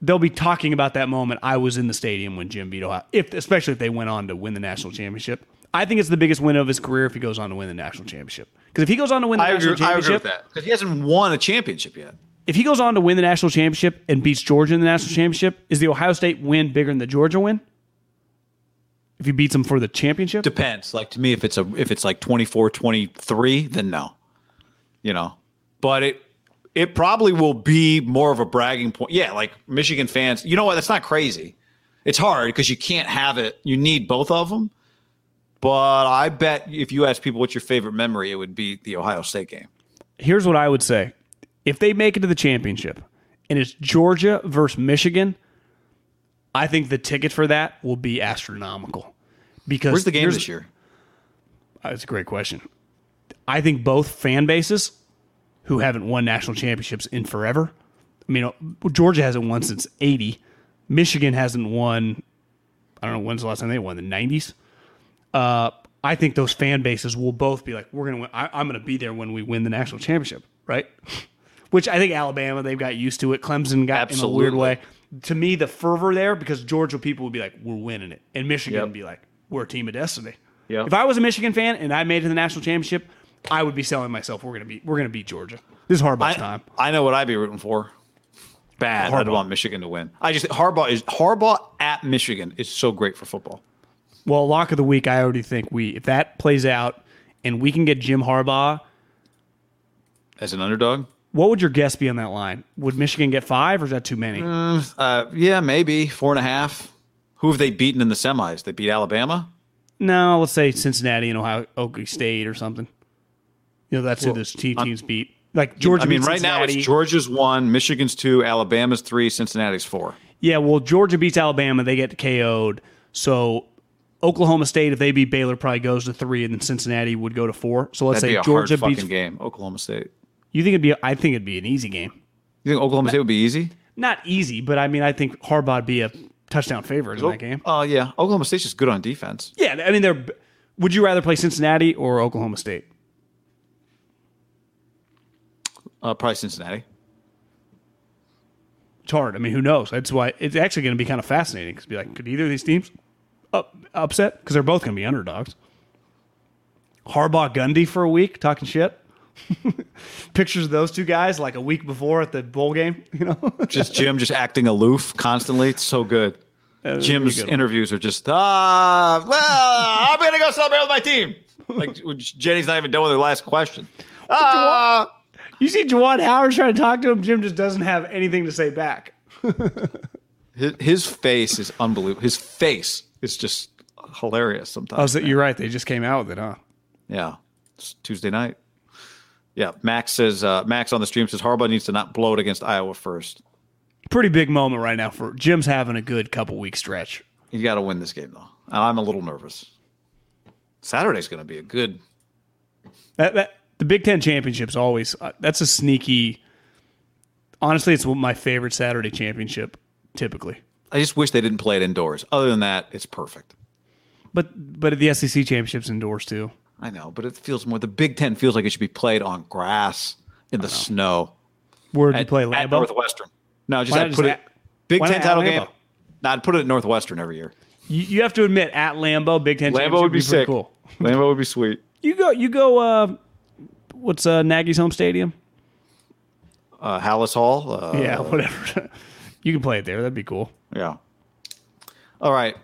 they'll be talking about that moment. I was in the stadium when Jim beat Ohio. If especially if they went on to win the national championship. I think it's the biggest win of his career if he goes on to win the national championship. Because if he goes on to win the I national agree, I championship, agree with that because he hasn't won a championship yet. if he goes on to win the national championship and beats Georgia in the national championship, is the Ohio State win bigger than the Georgia win? If he beats them for the championship? Depends. Like to me, if it's a if it's like 24-23, then no. You know, but it it probably will be more of a bragging point. Yeah, like Michigan fans. You know what? That's not crazy. It's hard because you can't have it. You need both of them. But I bet if you ask people what's your favorite memory, it would be the Ohio State game. Here's what I would say. If they make it to the championship and it's Georgia versus Michigan, I think the ticket for that will be astronomical. Because Where's the game this year? Uh, That's a great question. I think both fan bases who haven't won national championships in forever. I mean, uh, Georgia hasn't won since 80. Michigan hasn't won, I don't know, when's the last time they won? The 90s? Uh, I think those fan bases will both be like, we're going to win. I, I'm going to be there when we win the national championship, right? Which I think Alabama, they've got used to it. Clemson got in a weird way. To me, the fervor there, because Georgia people would be like, we're winning it. And Michigan Yep. would be like, we're a team of destiny. Yep. If I was a Michigan fan and I made it to the national championship, I would be selling myself. We're gonna be we're gonna beat Georgia. This is Harbaugh's I, time. I know what I'd be rooting for. Bad. I'd want Michigan to win. I just Harbaugh is Harbaugh at Michigan is so great for football. Well, lock of the week. I already think we if that plays out and we can get Jim Harbaugh. As an underdog, What would your guess be on that line? Would Michigan get five, or is that too many? uh, yeah, maybe four and a half. Who have they beaten in the semis? They beat Alabama. No, let's say Cincinnati and Ohio Okie State or something. You know, that's who those team teams beat. Like Georgia. I mean, right now it's Georgia's one, Michigan's two, Alabama's three, Cincinnati's four. Yeah, well, Georgia beats Alabama, they get KO'd. So Oklahoma State, if they beat Baylor, probably goes to three, and then Cincinnati would go to four. So let's That'd be say a Georgia hard beats. game. Oklahoma State. You think it'd be? I think it'd be an easy game. You think Oklahoma State would be easy? Not easy, but I mean, I think Harbaugh'd be a touchdown favorite in that game. Oh yeah, Oklahoma State's just good on defense. Yeah, I mean, they're. Would you rather play Cincinnati or Oklahoma State? Uh, probably Cincinnati. It's hard. I mean, who knows? That's why it's actually going to be kind of fascinating. Because be like, could either of these teams up, upset? Because they're both going to be underdogs. Harbaugh Gundy for a week talking shit. Pictures of those two guys like a week before at the bowl game. You know, just Jim just acting aloof constantly. It's so good. Jim's interviews are just ah, well, I'm gonna go celebrate with my team. Like Jenny's not even done with her last question. Ah, you see Juwan Howard trying to talk to him. Jim just doesn't have anything to say back. his, his face is unbelievable. His face is just hilarious sometimes. Oh, so you're right. They just came out with it, huh? Yeah, it's Tuesday night. Yeah, Max says uh, Max on the stream says Harbaugh needs to not blow it against Iowa first. Pretty big moment right now for Jim's having a good couple week stretch. You got to win this game though. I'm a little nervous. Saturday's going to be a good. That, that the Big Ten championship's always uh, that's a sneaky. Honestly, it's my favorite Saturday championship. Typically, I just wish they didn't play it indoors. Other than that, it's perfect. But but the SEC championships indoors too. I know, but it feels more. The Big Ten feels like it should be played on grass in the snow. Where did you play Lambeau? At Northwestern. No, just I'd put it. Big Ten title game. No, I'd put it at Northwestern every year. You, you have to admit, at Lambeau, Big Ten Lambeau would be, be sick. Cool. Lambeau would be sweet. You go. You go. Uh, what's uh, Nagy's home stadium? Uh, Halas Hall. Uh, yeah, whatever. you can play it there. That'd be cool. Yeah. All right.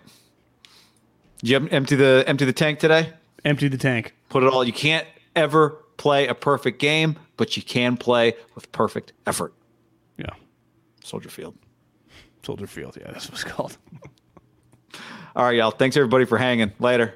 Did you empty the empty the tank today? Empty the tank. Put it all. You can't ever play a perfect game, but you can play with perfect effort. Yeah. Soldier Field. Soldier Field. Yeah, that's what it's called. all right, y'all. Thanks everybody for hanging. Later.